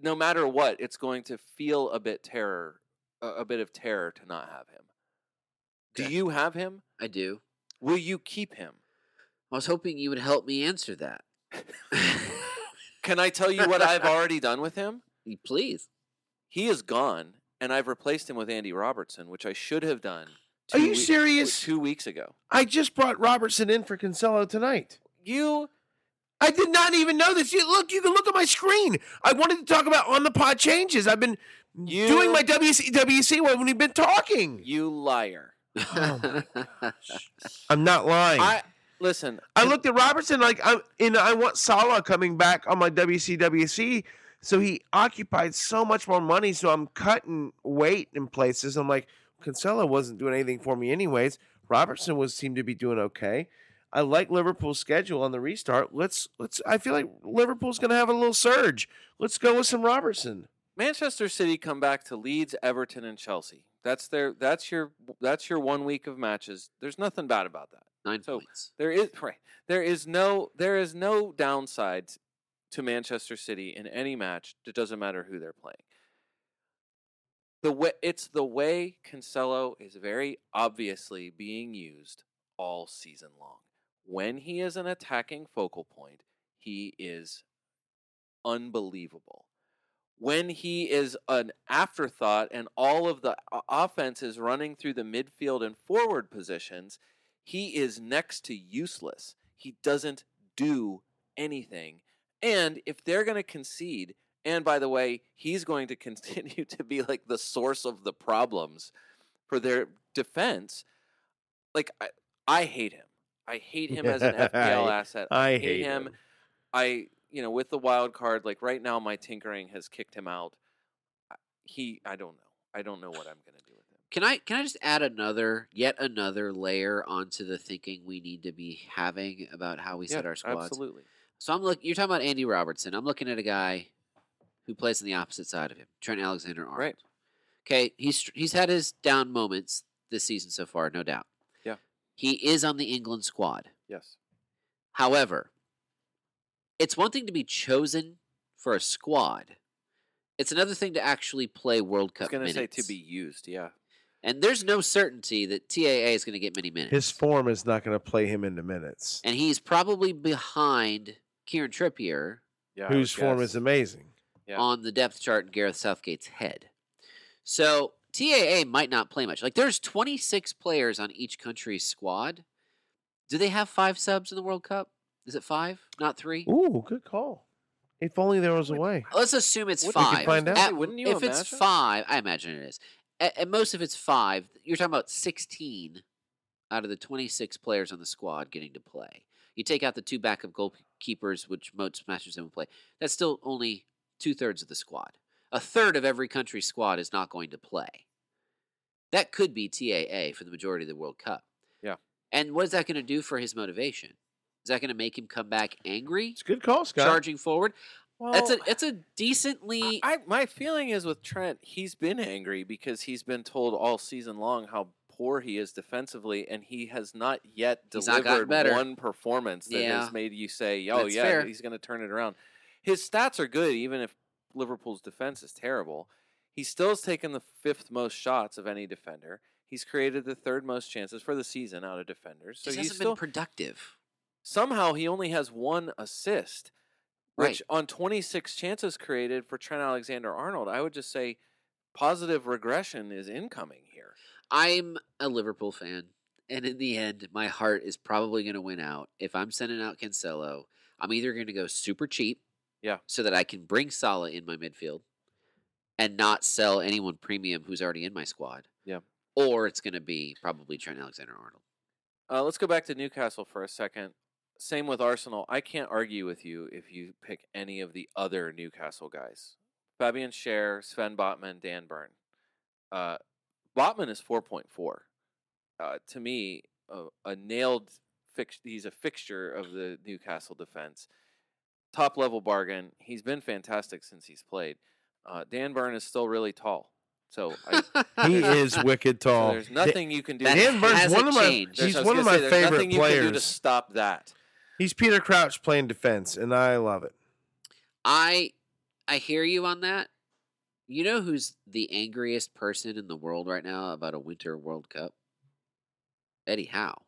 no matter what, it's going to feel a bit terror, a, bit of terror to not have him. Do Okay. you have him? I do. Will you keep him? I was hoping you would help me answer that. Can I tell you what I've already done with him? Please. He is gone, and I've replaced him with Andy Robertson, which I should have done. Are you serious? Two weeks ago. I just brought Robertson in for Cancelo tonight. You I did not even know this. You, look, you can look at my screen. I wanted to talk about on the pod changes. I've been You- doing my WC, WC when we've been talking. you liar. Oh I'm not lying. I, listen. I looked at Robertson like I'm and I want Salah coming back on my WCWC. So he occupied so much more money. So I'm cutting weight in places. I'm like, Cancelo wasn't doing anything for me anyways. Robertson was seemed to be doing okay. I like Liverpool's schedule on the restart. Let's let's. I feel like Liverpool's going to have a little surge. Let's go with some Robertson. Manchester City come back to Leeds, Everton, and Chelsea. That's their. That's your. That's your one week of matches. There's nothing bad about that. Nine So- points. There is right. There is no. There is no downside to Manchester City in any match. It doesn't matter who they're playing. The way it's the way Cancelo is very obviously being used all season long. When he is an attacking focal point, he is unbelievable. When he is an afterthought and all of the offense is running through the midfield and forward positions, he is next to useless. He doesn't do anything. And if they're going to concede, and by the way, he's going to continue to be like the source of the problems for their defense, like I, I hate him. I hate him as an FPL asset. I hate him. I, you know, with the wild card, like right now, my tinkering has kicked him out. He, I don't know. I don't know what I'm going to do with him. Can I can I just add another yet another layer onto the thinking we need to be having about how we set our squads? absolutely. So I'm look you're talking about Andy Robertson. I'm looking at a guy who plays on the opposite side of him, Trent Alexander Arnold. Right. Okay, he's he's had his down moments this season so far, no doubt. Yeah. He is on the England squad. Yes. However, it's one thing to be chosen for a squad. It's another thing to actually play World Cup. I was Cup going to minutes. say to be used. Yeah. And there's no certainty that TAA is going to get many minutes. His form is not going to play him into minutes. and he's probably behind Kieran Trippier Yeah. Whose form guess. is amazing. Yeah. on the depth chart in Gareth Southgate's head. So TAA might not play much. Like there's 26 players on each country's squad. Do they have five subs in the World Cup? Is it five, not three? Ooh, good call. If only there was a way. Let's assume it's Would- we could five. find out. At- Wouldn't you if it's imagine? five, I imagine it is. At, at most, if it's five, you're talking about 16 out of the 26 players on the squad getting to play. You take out the two backup goalkeepers, which most matches don't play. That's still only two thirds of the squad. A third of every country's squad is not going to play. That could be TAA for the majority of the World Cup. Yeah. And what is that going to do for his motivation? Is that going to make him come back angry, It's a good call, Scott. charging forward? Well, That's a it's a decently I, my feeling is with Trent, he's been angry because he's been told all season long how poor he is defensively, and he has not yet He's not delivered one performance that Yeah. has made you say, "Oh That's yeah, fair. he's going to turn it around." His stats are good, even if Liverpool's defense is terrible. He still has taken the fifth most shots of any defender. He's created the third most chances for the season out of defenders. So he's hasn't still been productive. somehow he only has one assist, Right. which on 26 chances created for Trent Alexander Arnold, I would just say positive regression is incoming here. I'm a Liverpool fan, and in the end, my heart is probably going to win out. If I'm sending out Cancelo, I'm either going to go super cheap, Yeah. so that I can bring Salah in my midfield, and not sell anyone premium who's already in my squad. Yeah. Or it's going to be probably Trent Alexander Arnold. Uh, let's go back to Newcastle for a second. Same with Arsenal. I can't argue with you if you pick any of the other Newcastle guys. Fabian Schär, Sven Botman, Dan Burn. Uh, Botman is 4.4. Uh, to me, a, a nailed fix. He's a fixture of the Newcastle defense. Top level bargain. He's been fantastic since he's played. Uh, Dan Burn is still really tall, so I, He is wicked so tall. there's nothing you can do. To- Dan Burns hasn't one of my changed. he's one of my say, favorite nothing you can do to players. stop that. He's Peter Crouch playing defense, and I love it. I I hear you on that. You know who's the angriest person in the world right now about a Winter World Cup? Eddie Howe.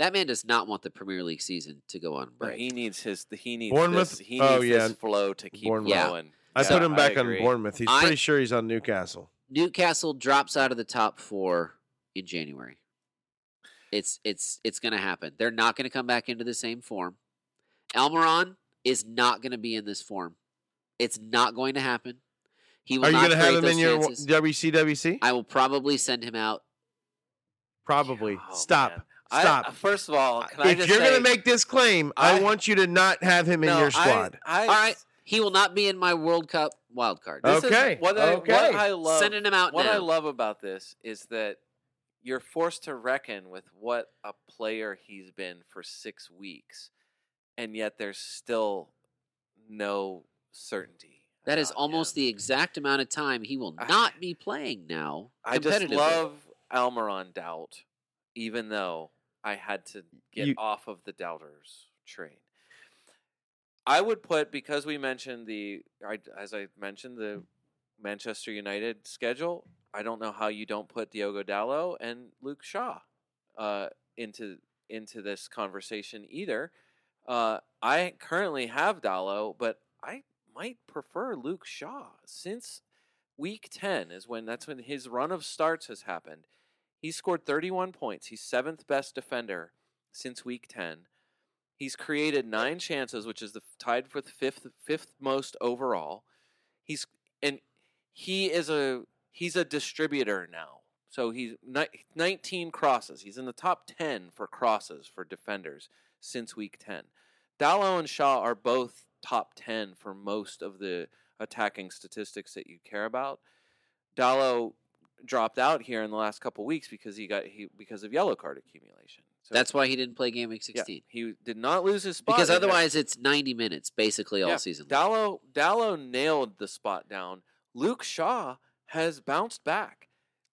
That man does not want the Premier League season to go on No, break. he needs his. He needs Bournemouth? This, he Oh, needs yeah. this flow to keep Bournemouth. Yeah. I So, put him back on. Bournemouth. He's I- pretty sure he's on Newcastle. Newcastle drops out of the top four in January. It's it's it's going to happen. They're not going to come back into the same form. Almiron is not going to be in this form. It's not going to happen. He will Are you not going to have create him those in your chances. WCWC? I will probably send him out. Probably. Oh, Stop. man. I- Stop. first of all, can I if just you're going to make this claim, I, I- want you to not have him in your squad. I, All right, he will not be in my World Cup wild card. This Okay, Is what, I, okay. what I love. Sending him out what now. I love about this is that you're forced to reckon with what a player he's been for six weeks, and yet there's still no certainty. That is almost him. the exact amount of time he will I- not be playing now. I just love Almiron doubt, even though I had to get You- off of the doubters train. I would put because we mentioned the I, as I mentioned the Manchester United schedule. I don't know how you don't put Diogo Dalot and Luke Shaw uh, into into this conversation either. Uh, I currently have Dalot, but I might prefer Luke Shaw since week 10 is when that's when his run of starts has happened. He scored 31 points. He's seventh best defender since week 10. He's created nine chances, which is the tied for the fifth fifth most overall. He's and he is a he's a distributor now. So he's ni- 19 crosses. He's in the top 10 for crosses for defenders since week 10. Dalot and Shaw are both top 10 for most of the attacking statistics that you care about. Dalot dropped out here in the last couple weeks because he got he because of yellow card accumulation. So That's why he didn't play game week yeah, 16. he did not lose his spot because in that- otherwise it's 90 minutes basically all Yeah, season. long. Dalot Dalot nailed the spot down. Luke Shaw has bounced back.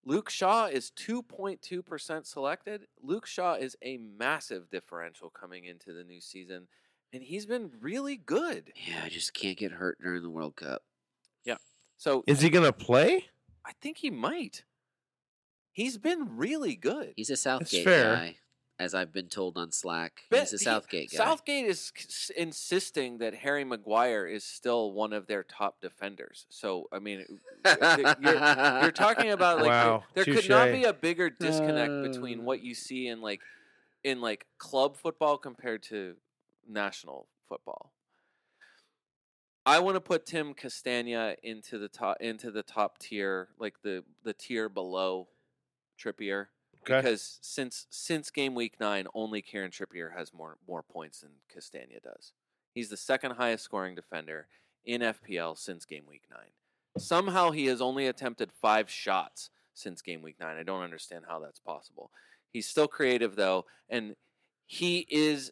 Luke Shaw is 2.2% selected. Luke Shaw is a massive differential coming into the new season, and he's been really good. Yeah, I just can't get hurt during the World Cup. Yeah. So Is he going to play? I think he might. He's been really good. He's a Southgate guy, as I've been told on Slack. But He's a he- Southgate guy. Southgate is c- s- insisting that Harry Maguire is still one of their top defenders. So I mean, uh, you're, you're talking about like Wow, there, there could not be a bigger disconnect between what you see in like in like club football compared to national football. I want to put Tim Castagna into the top into the top tier, like the the tier below Trippier, Okay. because since since game week nine, only Kieran Trippier has more more points than Castagna does. He's the second highest scoring defender in FPL since game week nine. Somehow he has only attempted five shots since game week nine. I don't understand how that's possible. He's still creative though, and he is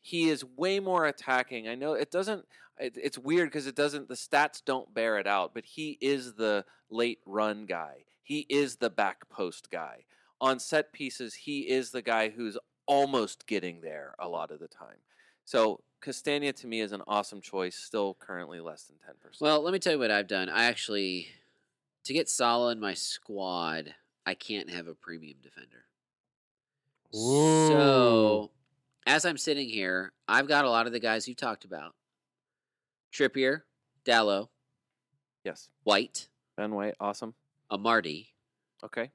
he is way more attacking. I know it doesn't. It, it's weird because it doesn't. The stats don't bear it out, but he is the late run guy. He is the back post guy on set pieces. He is the guy who's almost getting there a lot of the time. So Castagna to me is an awesome choice. Still currently less than ten percent. Well, let me tell you what I've done. I actually, to get Salah in my squad, I can't have a premium defender. Ooh. So, as I'm sitting here, I've got a lot of the guys you've talked about: Trippier, Dalot, yes, White, Ben White, awesome. Amartey, Okay.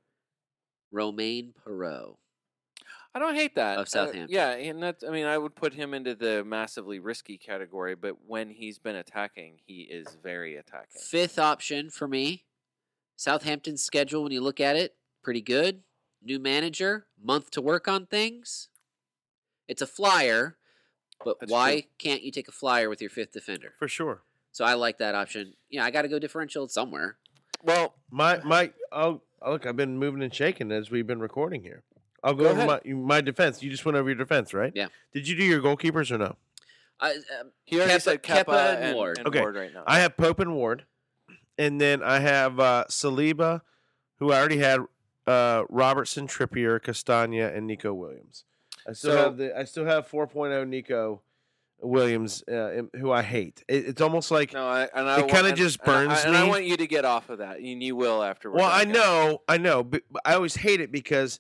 Romain Perraud. I don't hate that. Of Uh, Southampton. yeah, and that's I mean, I would put him into the massively risky category, but when he's been attacking, he is very attacking. Fifth option for me. Southampton's schedule, when you look at it, pretty good. New manager, month to work on things. It's a flyer, but That's why true. can't you take a flyer with your fifth defender? For sure. So I like that option. Yeah, I got to go differential somewhere. Well, My my oh look, I've been moving and shaking as we've been recording here. I'll go, Go over my my defense. You just went over your defense, right? Yeah. Did you do your goalkeepers or no? Uh, um, He already Kepa- said Kepa, Kepa and and, Ward. and Okay, Ward right now. I have Pope and Ward, and then I have uh, Saliba, who I already had uh, Robertson, Trippier, Castagna, and Nico Williams. I still So- have the I still have 4.0 Nico Williams, uh, who I hate. It, it's almost like no, I, and I it kinda and- just and I- burns and I want you to get off of that, and you will afterwards. well, I know, I know, but, I always hate it because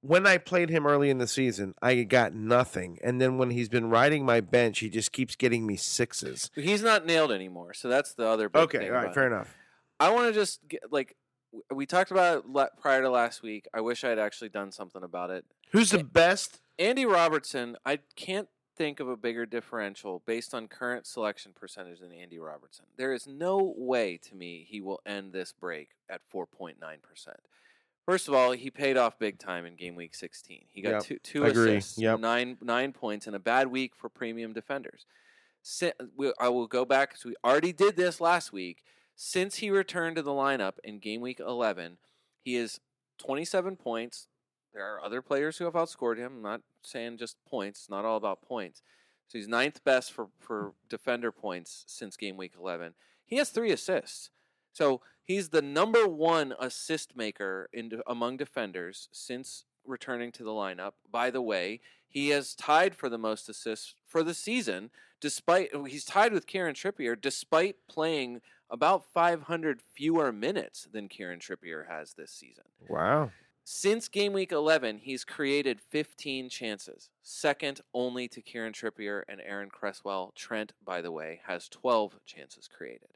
when I played him early in the season, I got nothing, and then when he's been riding my bench, he just keeps getting me sixes. But He's not nailed anymore, so that's the other. Okay, all right, fair it. enough. I want to just get like we talked about it prior to last week. I wish I had actually done something about it. Who's the best? Andy Robertson, I can't think of a bigger differential based on current selection percentage than Andy Robertson. There is no way to me he will end this break at 4.9%. First of all, he paid off big time in game week 16. He got Yep, two, two assists, yep. nine nine points, and a bad week for premium defenders. I will go back because we already did this last week. Since he returned to the lineup in game week 11, he is 27 points. There are other players who have outscored him. I'm not saying just points. It's not all about points. So he's ninth best for, for defender points since game week 11. He has three assists. So he's the number one assist maker in, among defenders since returning to the lineup. By the way, he has tied for the most assists for the season, despite he's tied with Kieran Trippier, despite playing about 500 fewer minutes than Kieran Trippier has this season. Wow. Since game week 11, he's created 15 chances, second only to Kieran Trippier and Aaron Cresswell. Trent, by the way, has 12 chances created.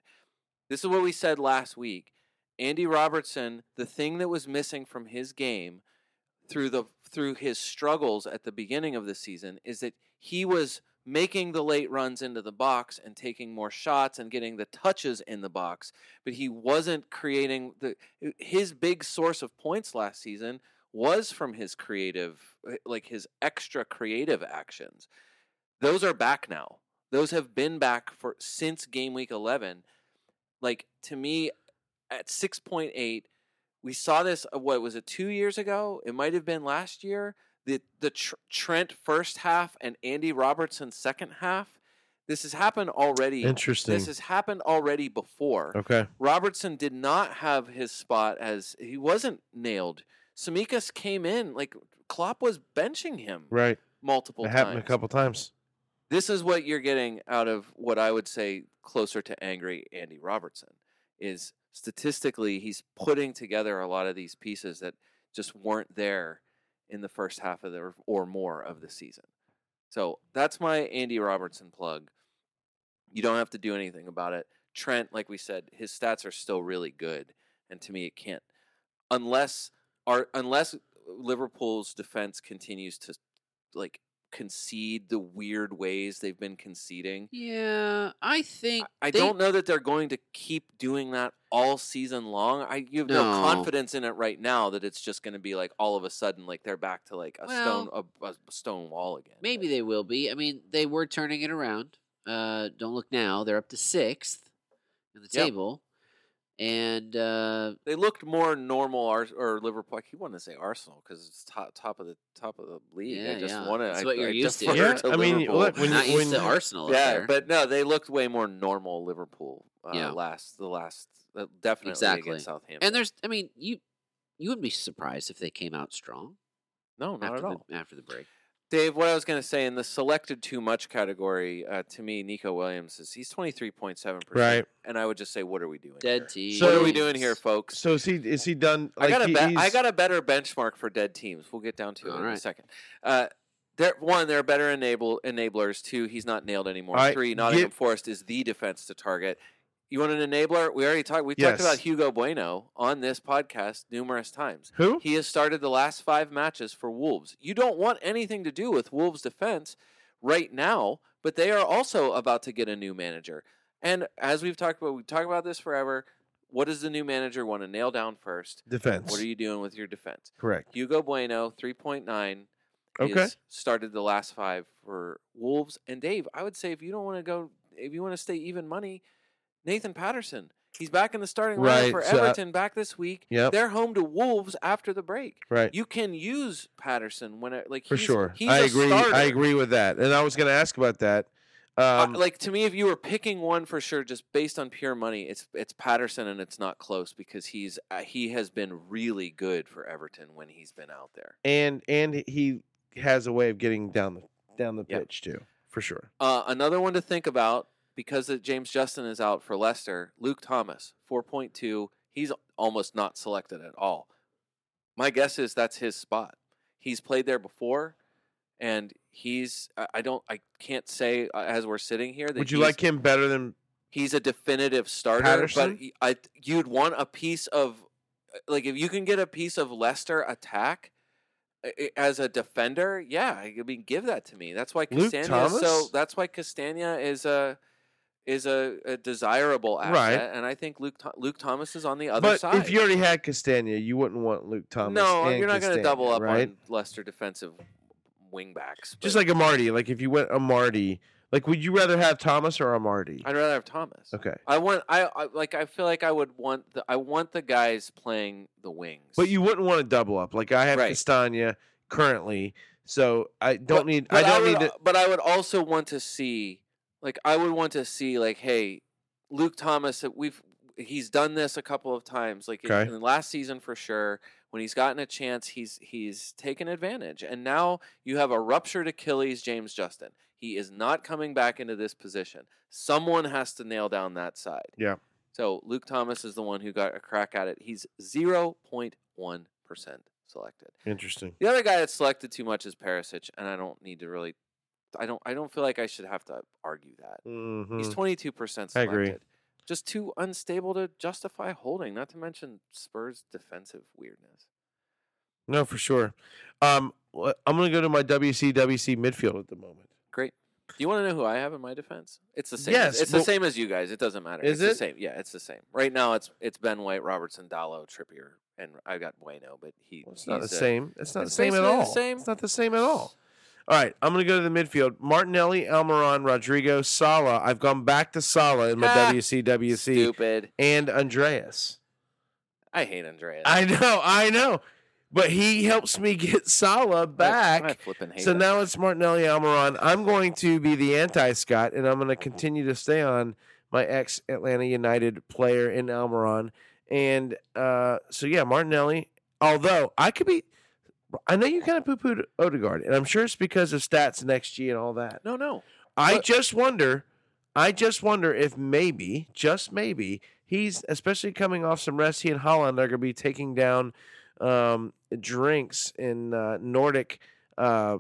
This is what we said last week. Andy Robertson, the thing that was missing from his game through the through his struggles at the beginning of the season is that he was making the late runs into the box and taking more shots and getting the touches in the box, but he wasn't creating the his big source of points last season was from his creative like his extra creative actions. Those are back now. Those have been back for since game week 11. Like to me at 6.8 we saw this uh, what was it 2 years ago? It might have been last year. The the Tr- Trent first half and Andy Robertson second half. This has happened already. Interesting. This has happened already before. Okay. Robertson did not have his spot as he wasn't nailed. Tsimikas came in like Klopp was benching him Right. multiple It times. happened a couple times. This is what you're getting out of what I would say closer to angry Andy Robertson is statistically he's putting together a lot of these pieces that just weren't there in the first half of the or more of the season. So that's my Andy Robertson plug. You don't have to do anything about it. Trent, like we said, his stats are still really good, and to me, it can't unless our unless Liverpool's defense continues to like concede the weird ways they've been conceding. yeah, I think I they- don't know that they're going to keep doing that all season long. I you have no, No. confidence in it right now that it's just going to be like all of a sudden like they're back to like a stone a, a stone wall again. Maybe they will be. I mean, they were turning it around. Uh, don't look now; they're up to sixth in the Yep. table, and uh, they looked more normal. Ars- or Liverpool. I keep wanting to say Arsenal because it's top top of the top of the league. Yeah, I just yeah. want to. That's I, what you're I used to. defer Yeah, to I mean, Liverpool. look, when not you- used to when- Arsenal. up yeah, there. but no, they looked way more normal Liverpool. Uh, Yeah. last the last uh, definitely Exactly. against Southampton. and there's, I mean, you you wouldn't be surprised if they came out strong no, not after at all. the after the break. Dave, what I was going to say in the selected too much category, uh, to me, Nico Williams is he's twenty three point seven percent, Right. and I would just say, what are we doing? Dead here? teams. what are we doing here, folks? So is he is he done? I got a be- I got a better benchmark for dead teams. We'll get down to it All in a second. Uh, there, one, they're better enable enablers. Two, he's not nailed anymore. All right, Three, Nottingham get- Forest is the defense to target. You want an enabler? We already talked. We talked about Hugo Bueno on this podcast numerous times. who? He has started the last five matches for Wolves. You don't want anything to do with Wolves' defense right now, but they are also about to get a new manager. And as we've talked about, we talk about this forever. What does the new manager want to nail down first? Defense. What are you doing with your defense? Correct. Hugo Bueno, 3.9. Okay. is started the last five for Wolves. And Dave, I would say if you don't want to go, if you want to stay even money, Nathan Patterson. He's back in the starting lineup for so I- Everton back this week. Yep. They're home to Wolves after the break. Right. You can use Patterson when it like For he's, sure. I agree. starter. I agree with that. And I was going to ask about that. I- Um, like to me, if you were picking one for sure, just based on pure money, it's it's Patterson, and it's not close because he's uh, he has been really good for Everton when he's been out there. and and he has a way of getting down the down the Yep. pitch too, for sure. Uh, another one to think about because James Justin is out for Leicester. Luke Thomas, four point two. He's almost not selected at all. My guess is that's his spot. He's played there before, and he's. I don't. I can't say uh, as we're sitting here that Would you like him better than he's a definitive starter, Patterson? but I you'd want a piece of uh, like if you can get a piece of Leicester attack uh, i- as a defender, yeah, I mean give that to me. That's why Castagna is so that's why Castagna is a is a, a desirable asset, Right. and I think Luke Luke Thomas is on the other But side. if you already had Castagna, you wouldn't want Luke Thomas. no, you're not going to double up right? on Leicester defensive wingbacks. Just but like Amartey. Like if you went Amartey, like would you rather have Thomas or Amartey? I'd rather have Thomas. Okay, I want I, I like I feel like I would want the I want the guys playing the wings. but you wouldn't want to double up. Like I have Right. Castagna currently, so I don't But- need. but I don't would, need to. But I would also want to see, like, I would want to see, like, hey, Luke Thomas. uh, We've he's done this a couple of times, like in- Okay. in the last season for sure. When he's gotten a chance, he's he's taken advantage, and now you have a ruptured Achilles, James Justin. He is not coming back into this position. Someone has to nail down that side. Yeah. So Luke Thomas is the one who got a crack at it. He's zero point one percent selected. Interesting. The other guy that's selected too much is Perisic, and I don't need to really. I don't. I don't feel like I should have to argue that. Mhm. He's twenty two percent I selected. agree. Just too unstable to justify holding. Not to mention Spurs' defensive weirdness. No, for sure. Um, I'm gonna go to my WCWC midfield at the moment. Great. Do you want to know who I have in my defense? It's the same. Yes, as, it's well- the same as you guys. It doesn't matter. Is it's it? the same? Yeah, it's the same. Right now, it's it's Ben White, Robertson, Dalot, Trippier, and I got Bueno, but he. Well, it's not the uh, same. It's not the same at basically the all. same. It's not the same at all. All right, I'm going to go to the midfield. Martinelli, Almiron, Rodrigo, Salah. I've gone back to Salah in my Ah, WCWC Stupid. and Andreas. I hate Andreas. I know, I know, but he helps me get Salah back. I flipping hate so him. now it's Martinelli, Almiron. I'm going to be the anti-Scott, and I'm going to continue to stay on my ex Atlanta United player in Almiron. And uh, so yeah, Martinelli. Although I could be, I know you kind of poo-pooed Odegaard, and I'm sure it's because of stats and XG and all that. No, no. I But- just wonder, I just wonder if maybe, just maybe, he's especially coming off some rest. He and Haaland are going to be taking down um, drinks in uh, Nordic uh,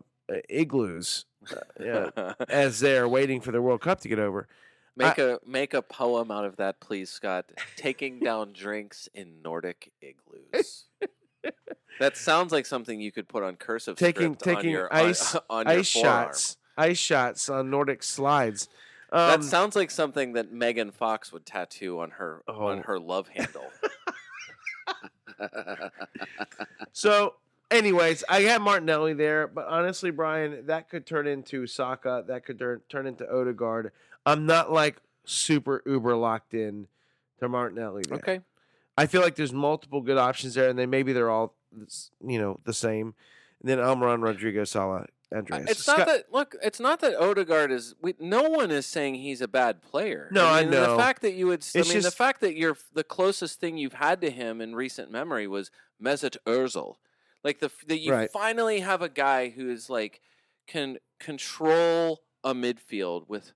igloos uh, yeah, as they're waiting for the World Cup to get over. Make a make a poem out of that, please, Scott. Taking down drinks in Nordic igloos. that sounds like something you could put on cursive Taking script on your, ice on, on your ice forearm. shots, ice shots on Nordic slides. That Um, sounds like something that Megan Fox would tattoo on her on Oh. her love handle. So, anyways, I got Martinelli there, but honestly, Brian, that could turn into Saka. That could turn turn into Odegaard. I'm not like super uber locked in to Martinelli. There. okay. I feel like there's multiple good options there, and then maybe they're all, you know, the same. And then Almiron, Rodrigo, Salah, Andreas. It's Scott- not that look. It's not that Odegaard is. We, no one is saying he's a bad player. No, I mean, know. The fact that you would. I It's mean, the fact that you're the closest thing you've had to him in recent memory was Mesut Ozil. Like the that you Right. finally have a guy who is like can control a midfield with.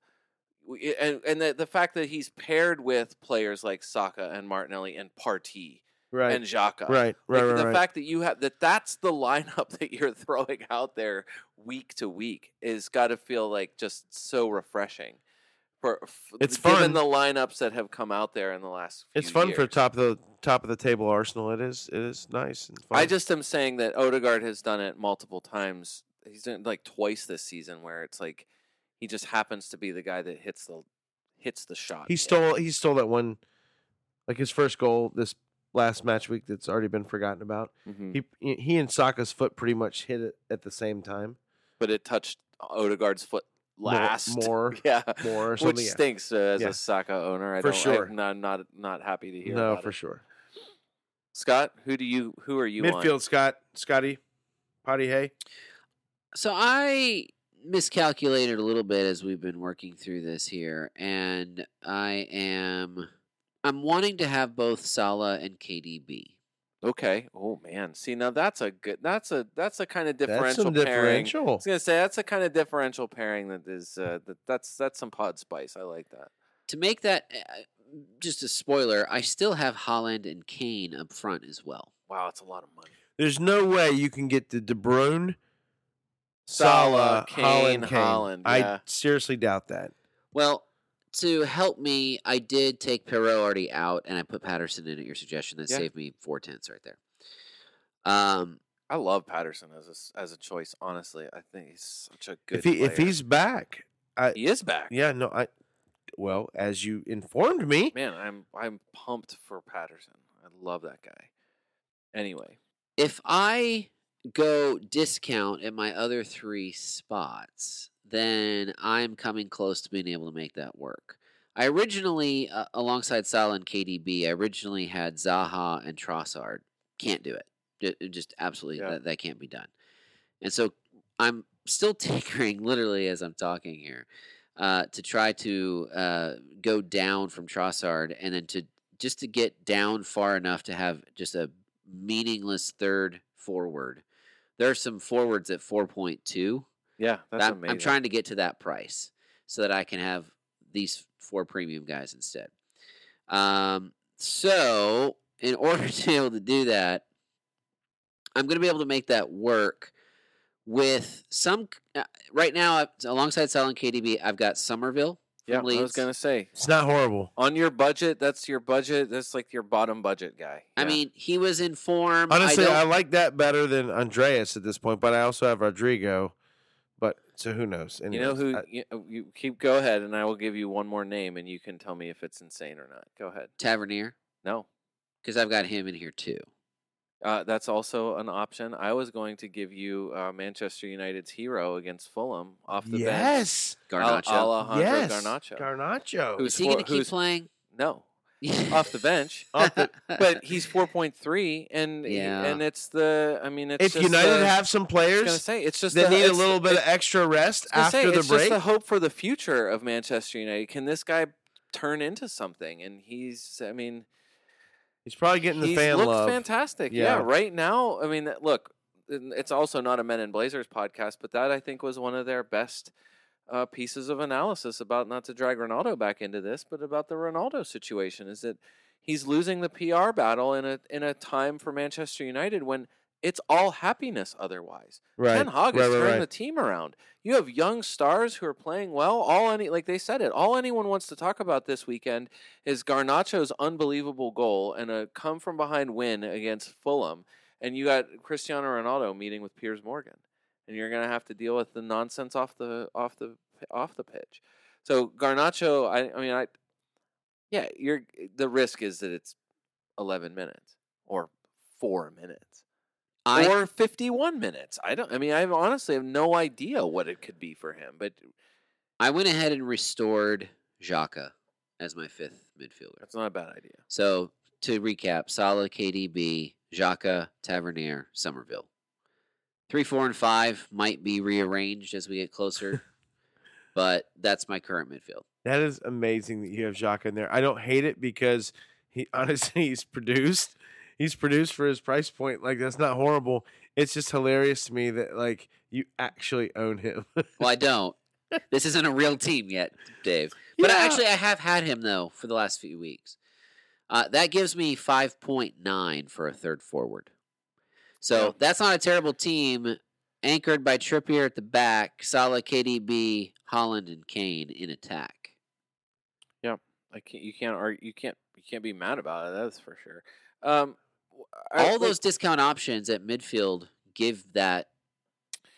And, and the, the fact that he's paired with players like Saka and Martinelli and Partey right, and Xhaka. right, right, Like, right, the right. fact that you have that that's the lineup that you're throwing out there week to week is got to feel like just so refreshing. For It's given fun. the lineups that have come out there in the last. Few it's fun for top of the top of the table Arsenal. It is. It is nice and fun. I just am saying that Odegaard has done it multiple times. He's done it like twice this season, where it's like he just happens to be the guy that hits the hits the shot. he stole. He stole that one, like his first goal this last match week. That's already been forgotten about. Mhm. He he and Saka's foot pretty much hit it at the same time. but it touched Odegaard's foot last. more, yeah. more or Which something. yeah. stinks uh, as Yeah. a Saka owner. I For don't, sure. I'm not, not not happy to hear. No, about for it. sure. Scott, who do you who are you Midfield, on? Scott, Scotty, Potty Hay. So I miscalculated a little bit as we've been working through this here, and I am I'm wanting to have both Salah and KDB. Okay. Oh man. See now that's a good. That's a that's a kind of That's differential some pairing. I was gonna say that's a kind of differential pairing that is uh, that that's that's some pod spice. I like that. To make that uh, just a spoiler, I still have Haaland and Kane up front as well. Wow, it's a lot of money. There's no way you can get the De Bruyne, Salah, Salah, Kane, Haaland, Kane. Haaland, I seriously doubt that. Well, to help me, I did take Perraud already out, and I put Patterson in at your suggestion. That Yeah. saved me four tenths right there. Um, I love Patterson as a s- as a choice. Honestly, I think he's such a good. if he if he's back, I he is back. yeah no I. Well, as you informed me, Man, I'm I'm pumped for Patterson. I love that guy. Anyway, if I go discount at my other three spots, then I'm coming close to being able to make that work. I originally, uh, alongside Salah and KDB, I originally had Zaha and Trossard. Can't do it. It Just absolutely, Yeah. that, that can't be done. And so I'm still tinkering, literally, as I'm talking here, uh, to try to uh, go down from Trossard and then to just to get down far enough to have just a meaningless third forward. There are some forwards at 4.2. yeah, that's I'm, amazing. I'm trying to get to that price so that I can have these four premium guys instead. Um, so, in order to be able to do that, I'm going to be able to make that work with some. Uh, right now, I- alongside selling KDB, I've got Summerville. From Yeah, I was gonna say it's not horrible. on your budget. That's your budget. That's like your bottom budget guy. I Yeah. mean, he was in form. Honestly, I I, don't, like that better than Andreas at this point, but I also have Rodrigo. But so who knows? you know Anyways, who? I- you, uh, you keep go ahead, and I will give you one more name, and you can tell me if it's insane or not. Go ahead. Tavernier, No, because I've got him in here too. Uh, that's also an option. I was going to give you uh, Manchester United's hero against Fulham off the bench. yes, Garnacho. Al- Alejandro yes, Garnacho. Garnacho. Who's Is he going to keep playing? no, off the bench. Off the- but he's 4.3 and Yeah. and it's the I mean it's if just United the, have some I gonna players say it's just that the, need a it's- little bit of extra rest I after say, the it's break, just the hope for the future of Manchester United. Can this guy turn into something? And he's I mean he's probably getting the he's fan looked love. fantastic. Yeah. Yeah. right now I mean look, it's also not a Men in Blazers podcast, but that I think was one of their best uh, pieces of analysis about not to drag Ronaldo back into this, but about the Ronaldo situation is that he's losing the PR battle in a in a time for Manchester United when it's all happiness otherwise. Right, Ten Hag has right, right, turned right. the team around. You have young stars who are playing well. All any like they said it. All anyone wants to talk about this weekend is Garnacho's unbelievable goal and a come from behind win against Fulham. And you got Cristiano Ronaldo meeting with Piers Morgan, and you're gonna have to deal with the nonsense off the off the off the pitch. So Garnacho, I, I mean, I, yeah, you're the risk is that it's 11 minutes or four minutes I or 51 minutes. I don't. I mean, I honestly have no idea what it could be for him. But I went ahead and restored Xhaka as my fifth midfielder. that's not a bad idea. So to recap, Salah, KDB, Xhaka, Tavernier, Summerville. Three, four, and five might be rearranged as we get closer, but that's my current midfield. That is amazing that you have Xhaka in there. I don't hate it because he honestly he's produced. He's produced for his price point. Like that's not horrible. It's just hilarious to me that like you actually own him. Well, I don't. this isn't a real team yet, Dave. But I actually, I have had him though for the last few weeks. Uh, that gives me five point nine for a third forward. So Yeah. that's not a terrible team. Anchored by Trippier at the back, Salah, KDB, Haaland, and Kane in attack. Yeah, I can't. You can't. Argue, you can't. You can't be mad about it. That's for sure. Um, w- I- All like- those discount options at midfield give that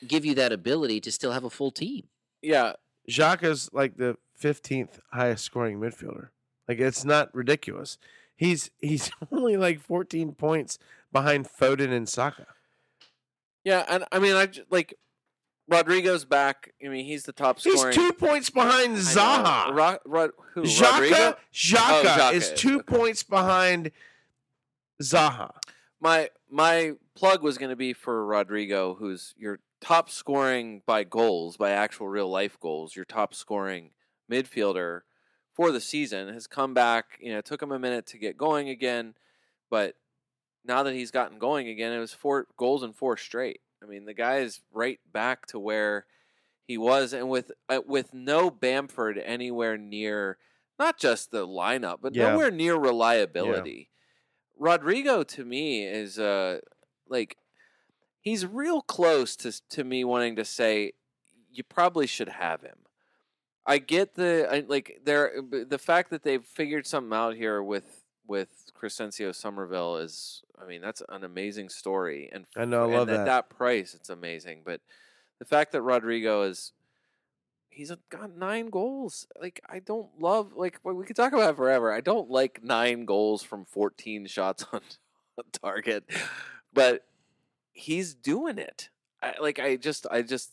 give you that ability to still have a full team. Yeah. Xhaka is like the fifteenth highest scoring midfielder. Like it's not ridiculous. He's he's only like fourteen points behind Foden and Saka. Yeah. And I mean, I like Rodrigo's back. I mean, he's the top scorer. He's two points behind I know. Zaha. Ro- Ro- who? Rodrigo? Xhaka, Xhaka Xhaka is is, two okay. points behind Zaha. My my plug was going to be for Rodrigo, who's your top scoring by goals, by actual real life goals, your top scoring midfielder for the season has come back. You know, it took him a minute to get going again, but now that he's gotten going again, it was four goals in four straight. I mean, the guy is right back to where he was, and with uh, with no Bamford anywhere near not just the lineup, but Yeah. nowhere near reliability. Rodrigo to me is uh like he's real close to to me wanting to say you probably should have him. I get the I, like there the fact that they've figured something out here with with Crescencio Summerville is I mean that's an amazing story and I know, I and love at that. that price it's amazing but the fact that Rodrigo is he's a- got nine goals like I don't love like well, we could talk about it forever I don't like nine goals from 14 shots on, on target but he's doing it I, like I just I just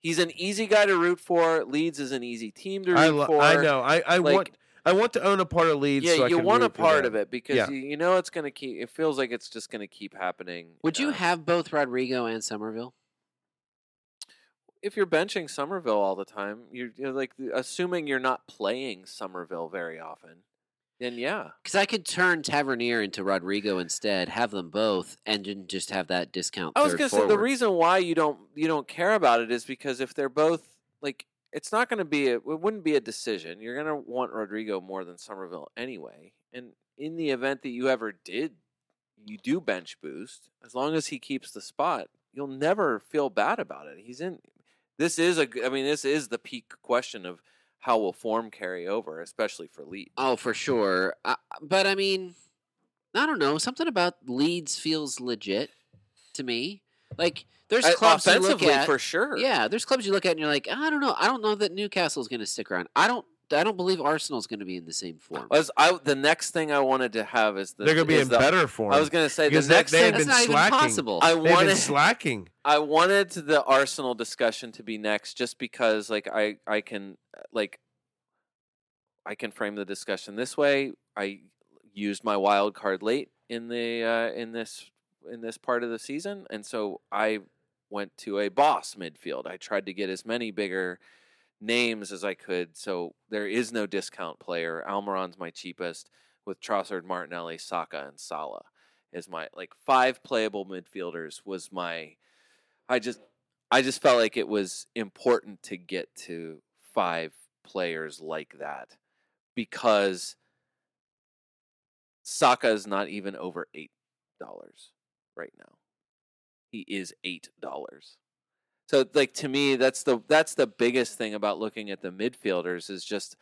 he's an easy guy to root for Leeds is an easy team to root I, lo- for I know. I, I like- want I want to own a part of Leeds. yeah, so I you can want a part of it because Yeah. you, you know it's going to keep. It feels like it's just going to keep happening. Would you uh, have both Rodrigo and Summerville? If you're benching Summerville all the time? You're, you're like assuming you're not playing Summerville very often. Then yeah, Because I could turn Tavernier into Rodrigo instead, have them both, and just have that discount. I was going to say the reason why you don't you don't care about it is because if they're both like it's not going to be a, it wouldn't be a decision. You're going to want Rodrigo more than Summerville anyway. And in the event that you ever did you do bench boost, as long as he keeps the spot, you'll never feel bad about it. He's in this is a I mean this is the peak question of how will form carry over, especially for Leeds. Oh, for sure. Uh, but I mean, I don't know. Something about Leeds feels legit to me. Like there's Uh, clubs you look offensively at. for sure. Yeah, there's clubs you look at and you're like, I don't know. I don't know that Newcastle's going to stick around. I don't. I don't believe Arsenal's going to be in the same form. Was I the next thing I wanted to have is the They're going to be in the- better form. I was going to say the because they, next they've thing That's been even slacking. possible. I They've been wanted slacking. I wanted the Arsenal discussion to be next just because like I I can like I can frame the discussion this way. I used my wild card late in the uh, in this in this part of the season and so I went to a boss midfield. I tried to get as many bigger names as I could. So there is no discount player. Almiron's my cheapest with Trossard, Martinelli, Saka and Salah is my like five playable midfielders was my I just I just felt like it was important to get to five players like that because Saka is not even over eight dollars right now. He is eight dollars. So like to me, that's the that's the biggest thing about looking at the midfielders is just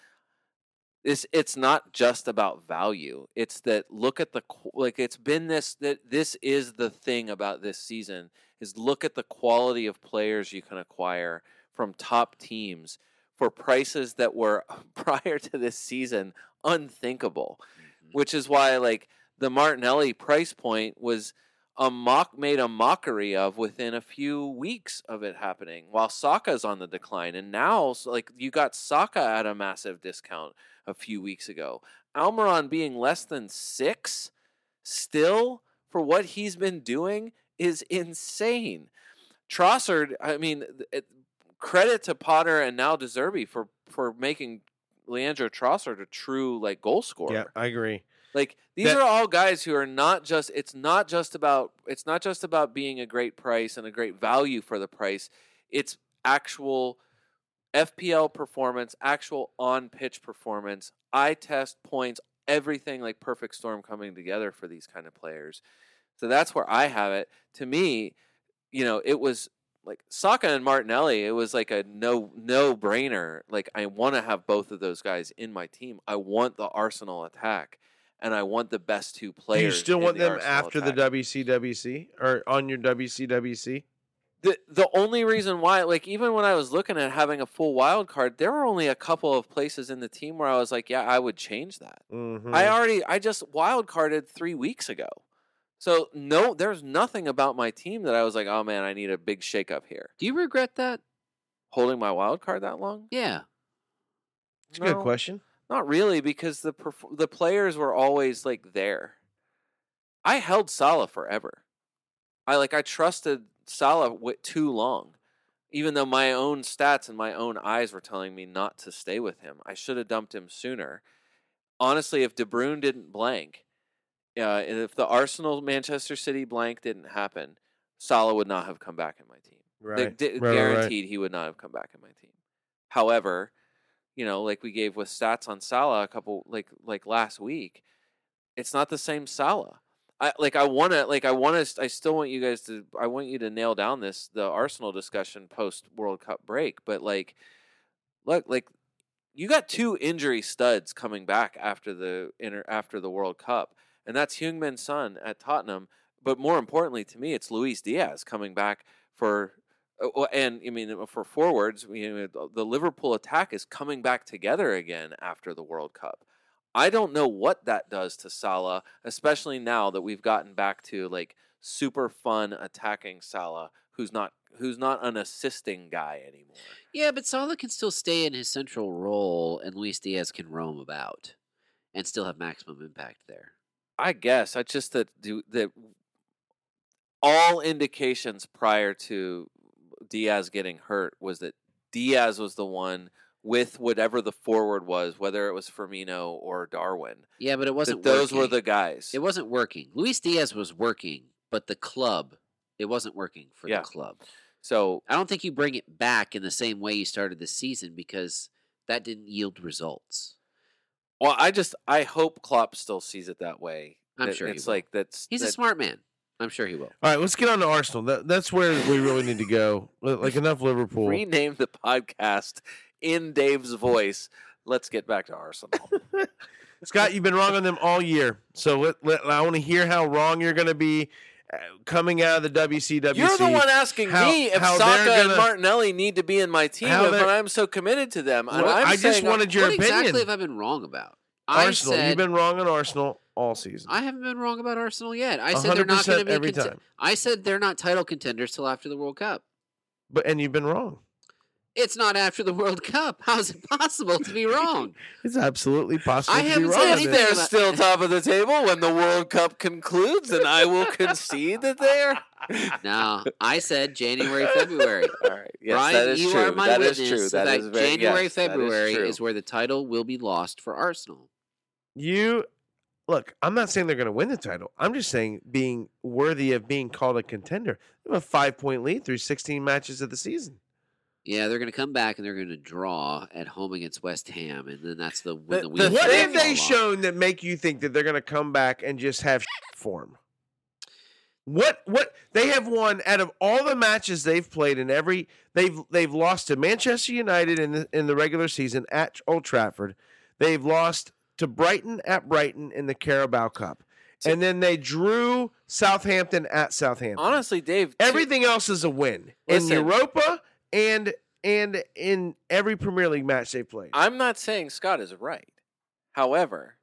it's it's not just about value. It's that look at the like it's been this that this is the thing about this season is look at the quality of players you can acquire from top teams for prices that were prior to this season unthinkable. Mm-hmm. Which is why like the Martinelli price point was a mock made a mockery of within a few weeks of it happening while Saka's on the decline and now like you got Saka at a massive discount a few weeks ago. Almiron being less than 6 still for what he's been doing is insane. Trossard, I mean, it, credit to Potter and now De Zerbi for for making Leandro Trossard a true like goal scorer. Yeah, I agree. Like these That- are all guys who are not just it's not just about it's not just about being a great price and a great value for the price. It's actual FPL performance, actual on pitch performance, eye test points, everything like perfect storm coming together for these kind of players. So that's where I have it. To me, you know, it was like Saka and Martinelli, it was like a no no brainer. Like I want to have both of those guys in my team. I want the Arsenal attack, and I want the best two players. Do players. you still want the them Arsenal after attack. the WCWC or on your WCWC? the the only reason why, like even when I was looking at having a full wild card, there were only a couple of places in the team where I was like, yeah, I would change that. Mm-hmm. I already I just wild carded three weeks ago. So no, there's nothing about my team that I was like, oh man, I need a big shakeup here. Do you regret that? Holding my wild card that long? Yeah. It's a good question. Not really, because the perf- the players were always like there. I held Salah forever. I like I trusted Salah w- too long. Even though my own stats and my own eyes were telling me not to stay with him, I should have dumped him sooner. Honestly, if De Bruyne didn't blank, uh, if the Arsenal Manchester City blank didn't happen, Salah would not have come back in my team. They Right. Right, right, right. guaranteed he would not have come back in my team. However, you know, like we gave with stats on Salah a couple like like last week, it's not the same Salah. I like I want to like I want to I still want you guys to I want you to nail down this the Arsenal discussion post World Cup break, but like look like you got two injury studs coming back after the inter, after the World Cup, and that's Heung-Min Son at Tottenham. But more importantly to me, it's Luis Diaz coming back for, and I mean uh, for forwards. You know, the- the Liverpool attack is coming back together again after the World Cup. I don't know what that does to Salah, especially now that we've gotten back to like super fun attacking Salah, who's not who's not an assisting guy anymore. Yeah, but Salah can still stay in his central role, and Luis Diaz can roam about and still have maximum impact there. I guess I just that do that. All indications prior to Diaz getting hurt was that Diaz was the one with whatever the forward was, whether it was Firmino or Darwin. Yeah, but it wasn't. those were the guys. It wasn't working. Luis Diaz was working, but the club, it wasn't working for Yeah. the club. so I don't think you bring it back in the same way you started the season because that didn't yield results. well, I just I hope Klopp still sees it that way. I'm that sure he it's like that's He's a smart man. I'm sure he will. All right, let's get on to Arsenal. That, that's where we really need to go. Like enough Liverpool. rename the podcast in Dave's voice. Let's get back to Arsenal. Scott, you've been wrong on them all year. So let, let, I want to hear how wrong you're going to be uh, coming out of the WCWC. You're the one asking how- me if Saka they're and Martinelli need to be in my team they're- I'm so committed to them. Well, I'm I just saying, wanted your what opinion. exactly have I been wrong about? Arsenal. said You've been wrong on Arsenal all season. I haven't been wrong about Arsenal yet. I said they're not going to be. every conti- time. I said they're not title contenders till after the World Cup. But and you've been wrong. It's not after the World Cup. How is it possible to be wrong? It's absolutely possible I to be haven't wrong. said on anything they're about- still top of the table when the World Cup concludes, and I will concede that they're. No, I said January, February. All right. Yes, Brian, that is you true. are my That is witness true. That that is very January, yes, that is February true. is where the title will be lost for Arsenal. You look. I'm not saying they're going to win the title. I'm just saying being worthy of being called a contender. They have a five point lead through 16 matches of the season. Yeah, they're going to come back and they're going to draw at home against West Ham, and then that's the when The- the, the What have they fall off. shown that make you think that they're going to come back and just have form? What what they have won out of all the matches they've played in every they've they've lost to Manchester United in the in the regular season at Old Trafford. They've lost to Brighton at Brighton in the Carabao Cup. And then they drew Southampton at Southampton. Honestly, Dave. Everything else is a win in Europa and and in every Premier League match they played. I'm not saying Scott is right. However,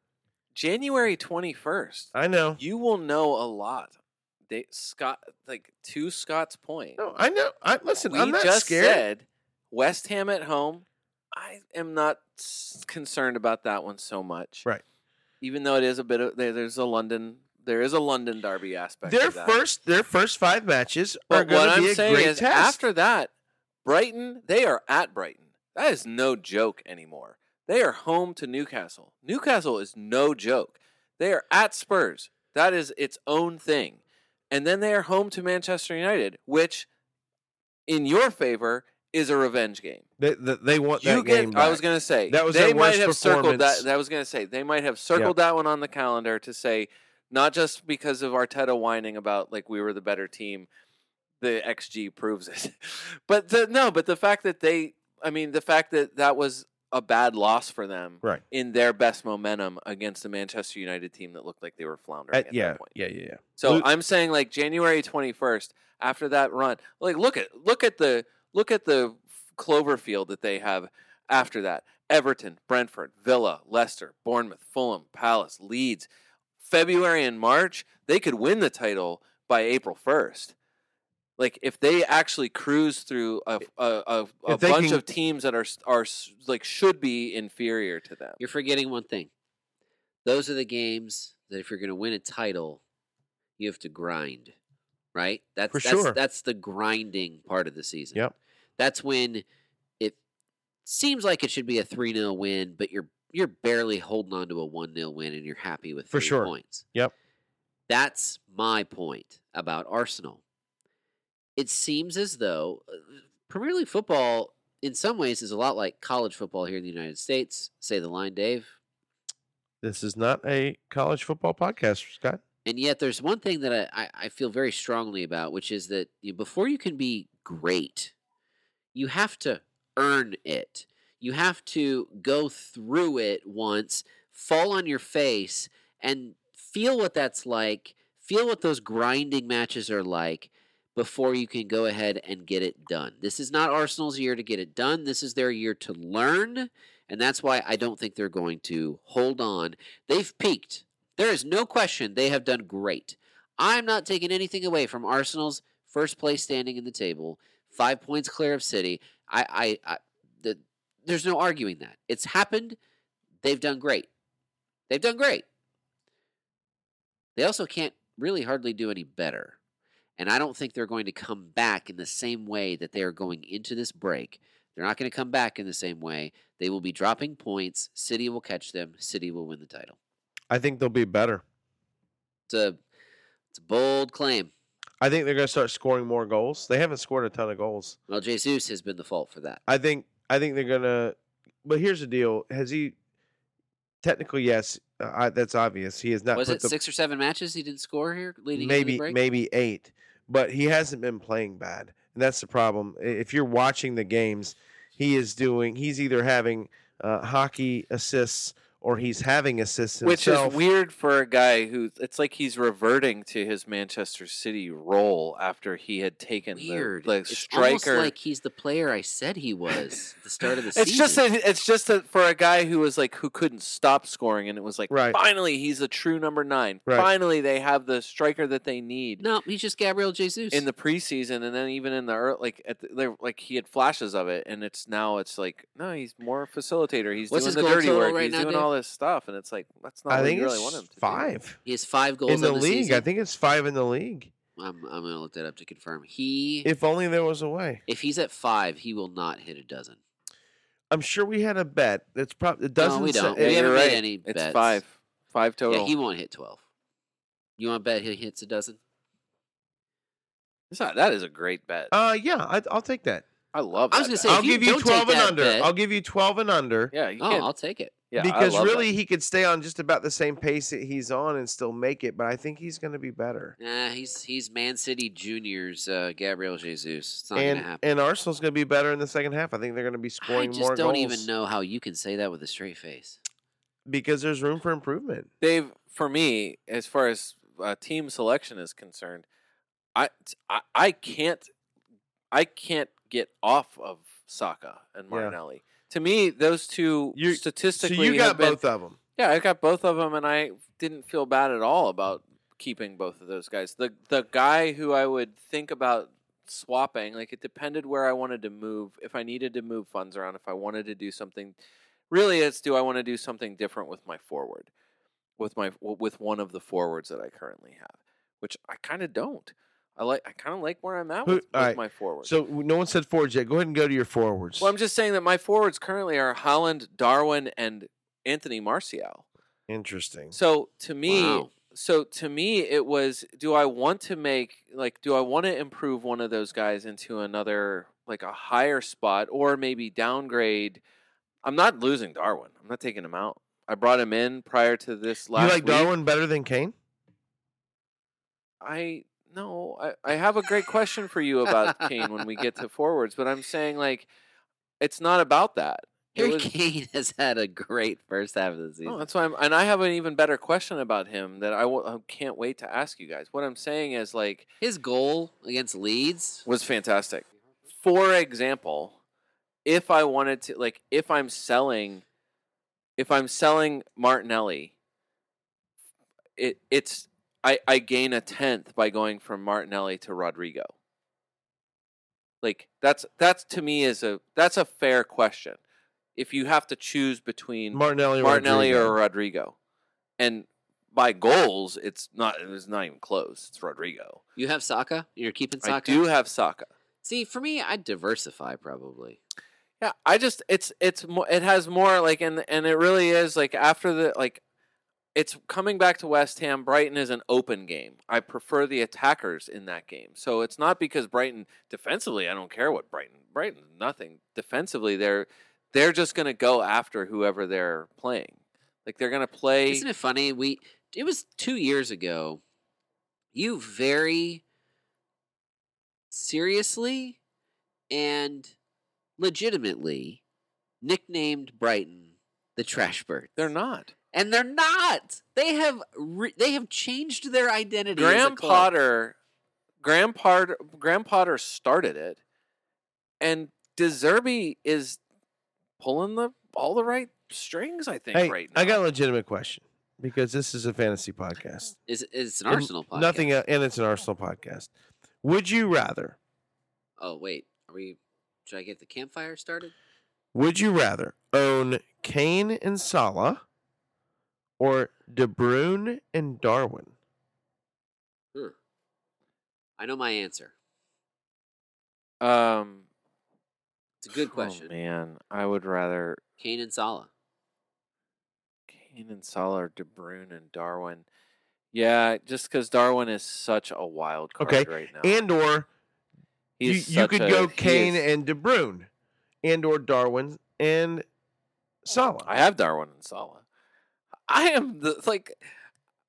January 21st, I know. you will know a lot. They, Scott, like to Scott's point, No, I know. I listen. we I'm not just scared. said West Ham at home. I am not concerned about that one so much. Right. Even though it is a bit of there, there's a London there is a London derby aspect. their first their first five matches are going to be I'm a saying great is, test. after that, Brighton, they are at Brighton. That is no joke anymore. They are home to Newcastle. Newcastle is no joke. They are at Spurs. That is its own thing. And then they are home to Manchester United, which, in your favor, is a revenge game. they, they, they want You that get. game I was going to say That was they might worst have circled that. I was going to say they might have circled that one on the calendar to say not just because of Arteta whining about like we were the better team, the XG proves it, but the, no, but the fact that they, I mean, the fact that that was a bad loss for them Right. in their best momentum against the Manchester United team that looked like they were floundering yeah, that point. yeah, yeah, yeah. So I'm saying like January 21st after that run. Like look at look at the look at the Cloverfield that they have after that. Everton, Brentford, Villa, Leicester, Bournemouth, Fulham, Palace, Leeds. February and March, they could win the title by April 1st. Like if they actually cruise through a a, a, a bunch can- of teams that are are like should be inferior to them. You're forgetting one thing. Those are the games that if you're going to win a title, you have to grind. Right? That's For that's sure. that's the grinding part of the season. Yep. That's when it seems like it should be a 3-0 win, but you're you're barely holding on to a 1-0 win and you're happy with For sure. points. Yep. That's my point about Arsenal. It seems as though uh, Premier League football in some ways is a lot like college football here in the United States. Say the line, Dave. This is not a college football podcast, Scott. And yet, there's one thing that I, I, feel very strongly about, which is that you, before you can be great, you have to earn it. You have to go through it once, fall on your face, and feel what that's like, feel what those grinding matches are like before you can go ahead and get it done. This is not Arsenal's year to get it done. This is their year to learn. And that's why I don't think they're going to hold on. They've peaked. There is no question they have done great. I'm not taking anything away from Arsenal's first place standing in the table, five points clear of City. I, I, I the, there's no arguing that it's happened. They've done great. They've done great. They also can't really hardly do any better. And I don't think they're going to come back in the same way that they are going into this break. They're not going to come back in the same way. They will be dropping points. City will catch them. City will win the title. I think they'll be better. It's a it's a bold claim. I think they're going to start scoring more goals. They haven't scored a ton of goals. Well, Jesus has been the fault for that. I think I think they're going to but here's the deal. Has he technically yes, uh, I, that's obvious. He has not Was it the six or seven matches he didn't score here leading into maybe maybe 8, but he hasn't been playing bad. And that's the problem. If you're watching the games, he is doing he's either having uh, hockey assists or he's having assists Which himself. is weird for a guy who it's like he's reverting to his Manchester City role after he had taken Weird. the, the it's almost striker. like he's the player I said he was at the start of the it's season. just a, it's just that for a guy who was like who couldn't stop scoring and it was like Right. finally he's a true number nine. Right. Finally they have the striker that they need. no, he's just Gabriel Jesus. in the preseason and then even in the ear- like at the, they're- like he had flashes of it and it's now it's like no he's more facilitator he's What's doing his the goal dirty total work right he's now, doing Dave? all this stuff and it's like that's not I think you really it's want him to do. 5 he has five goals in the on the league. season. I think it's 5 in the league. I'm, I'm going to look that up to confirm. He, If only there was a way. if he's at five, he will not hit a dozen. I'm sure we had a bet. It's probably it doesn't we don't. Yeah, We you're haven't made right. any it's bets. five five total Yeah, he won't hit twelve. You want to bet he hits a dozen? It's not- that is a great bet Uh yeah, I, I'll take that. I love I was gonna say, I'll give you don't 12 and under. bet- I'll give you 12 and under. yeah you Oh, can't I'll take it. yeah, because really that. he could stay on just about the same pace that he's on and still make it, but I think he's going to be better. Nah, he's he's Man City Juniors, uh, Gabriel Jesus. It's not And gonna happen. and Arsenal's going to be better in the second half. I think they're going to be scoring I just more don't goals even know how you can say that with a straight face. because there's room for improvement. Dave, for me, as far as uh, team selection is concerned, I, I I can't I can't get off of Saka and Yeah. Martinelli. To me, those two You- So statistically you got been- both of them. yeah, I got both of them, and I didn't feel bad at all about keeping both of those guys. The the guy who I would think about swapping, like it depended where I wanted to move. If I needed to move funds around, if I wanted to do something, really, it's do I want to do something different with my forward, with my with one of the forwards that I currently have, which I kind of don't. I like I kind of like where I'm at Who- with, with alright, my forwards. So no one said forwards yet. Go ahead and go to your forwards. well, I'm just saying that my forwards currently are Haaland, Darwin, and Anthony Martial. Interesting. So to me, Wow. so to me, it was: Do I want to make like? Do I want to improve one of those guys into another like a higher spot, or maybe downgrade? I'm not losing Darwin. I'm not taking him out. I brought him in prior to this You last. like week. Darwin better than Kane? I no. I, I have a great question for you about Kane when we get to forwards, but I'm saying like, it's not about that. It Harry was- Kane has had a great first half of the season. No, that's why I'm, and I have an even better question about him that I w- I can't wait to ask you guys. What I'm saying is like His goal against Leeds. was fantastic. For example, if I wanted to like if I'm selling if I'm selling Martinelli, it it's I, I gain a tenth by going from Martinelli to Rodrigo. Like that's that's to me is a that's a fair question. If you have to choose between Martinelli, Martinelli Rodrigo. or Rodrigo. And by goals, it's not. it's not even close. It's Rodrigo. You have Saka. You're keeping Saka. I do have Saka. See, for me, I'd diversify probably. Yeah, I just it's it's more it has more like and and it really is like after the like it's coming back to West Ham. Brighton is an open game. I prefer the attackers in that game. So it's not because Brighton defensively. I don't care what Brighton. Brighton nothing defensively. They're they're just going to go after whoever they're playing. Like they're going to play. Isn't it funny? We it was two years ago. You very seriously and legitimately nicknamed Brighton the Trash Birds. They're not. And they're not. They have re- they have changed their identity. as a Graham club. Potter, Graham Potter, Graham Potter started it, and De Zerbi is pulling the all the right strings. I think Hey, right now. I got a legitimate question because this is a fantasy podcast. is is an And Arsenal podcast. Nothing, and it's an Arsenal podcast. Would you rather? Oh wait, are we? Should I get the campfire started? Would you rather own Kane and Salah or De Bruyne and Darwin? Hmm. I know my answer. um, It's a good question. oh, question. man, I would rather Kane and Salah. Kane and Salah, or De Bruyne and Darwin. Yeah, just because Darwin is such a wild card Okay, right now. And or you, He's you such could a- go Kane is- and De Bruyne, and or Darwin and Salah. I have Darwin and Salah. I am the like.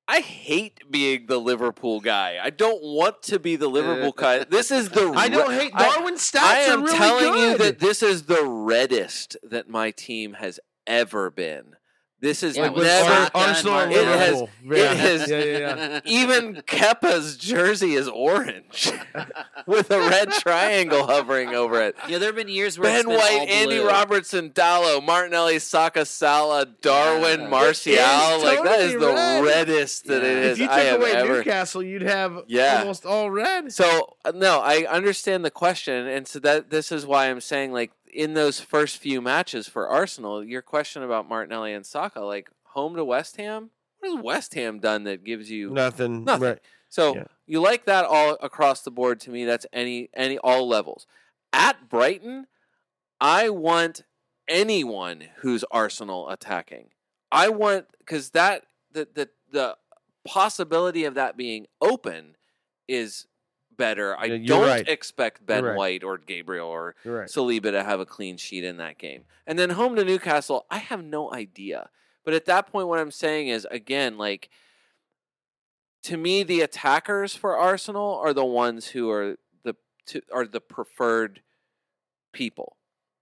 I hate being the Liverpool guy. I don't want to be the eh. Liverpool guy. This is the. I don't hate I- Darwin's stats. I am really telling you that this is the reddest that my team has ever been. This is Yeah, Like with never. Ar- Arsenal and It has- Liverpool. it yeah. has- yeah, yeah, yeah. Even Kepa's jersey is orange with a red triangle hovering over it. Yeah, there have been years where it's Ben been White, all Andy blue. Robertson, Dalot, Martinelli, Saka, Salah, Darwin, Yeah. Martial. It is like that is the red. reddest that it Yeah. is If you took I have away ever. Newcastle, you'd have Yeah. almost all red. So uh, no, I understand the question, and so that this is why I'm saying like in those first few matches for Arsenal, your question about Martinelli and Saka, like home to West Ham. What has West Ham done that gives you Nothing. Nothing. Right. So Yeah. you like that all across the board to me. That's any any all levels. At Brighton, I want anyone who's Arsenal attacking. I want because that the the the possibility of that being open is better. I you're don't right. expect Ben right. White or Gabriel or right. Saliba to have a clean sheet in that game. And then home to Newcastle, I have no idea. But at that point, what I'm saying is, again, like, to me, the attackers for Arsenal are the ones who are the to, are the preferred people.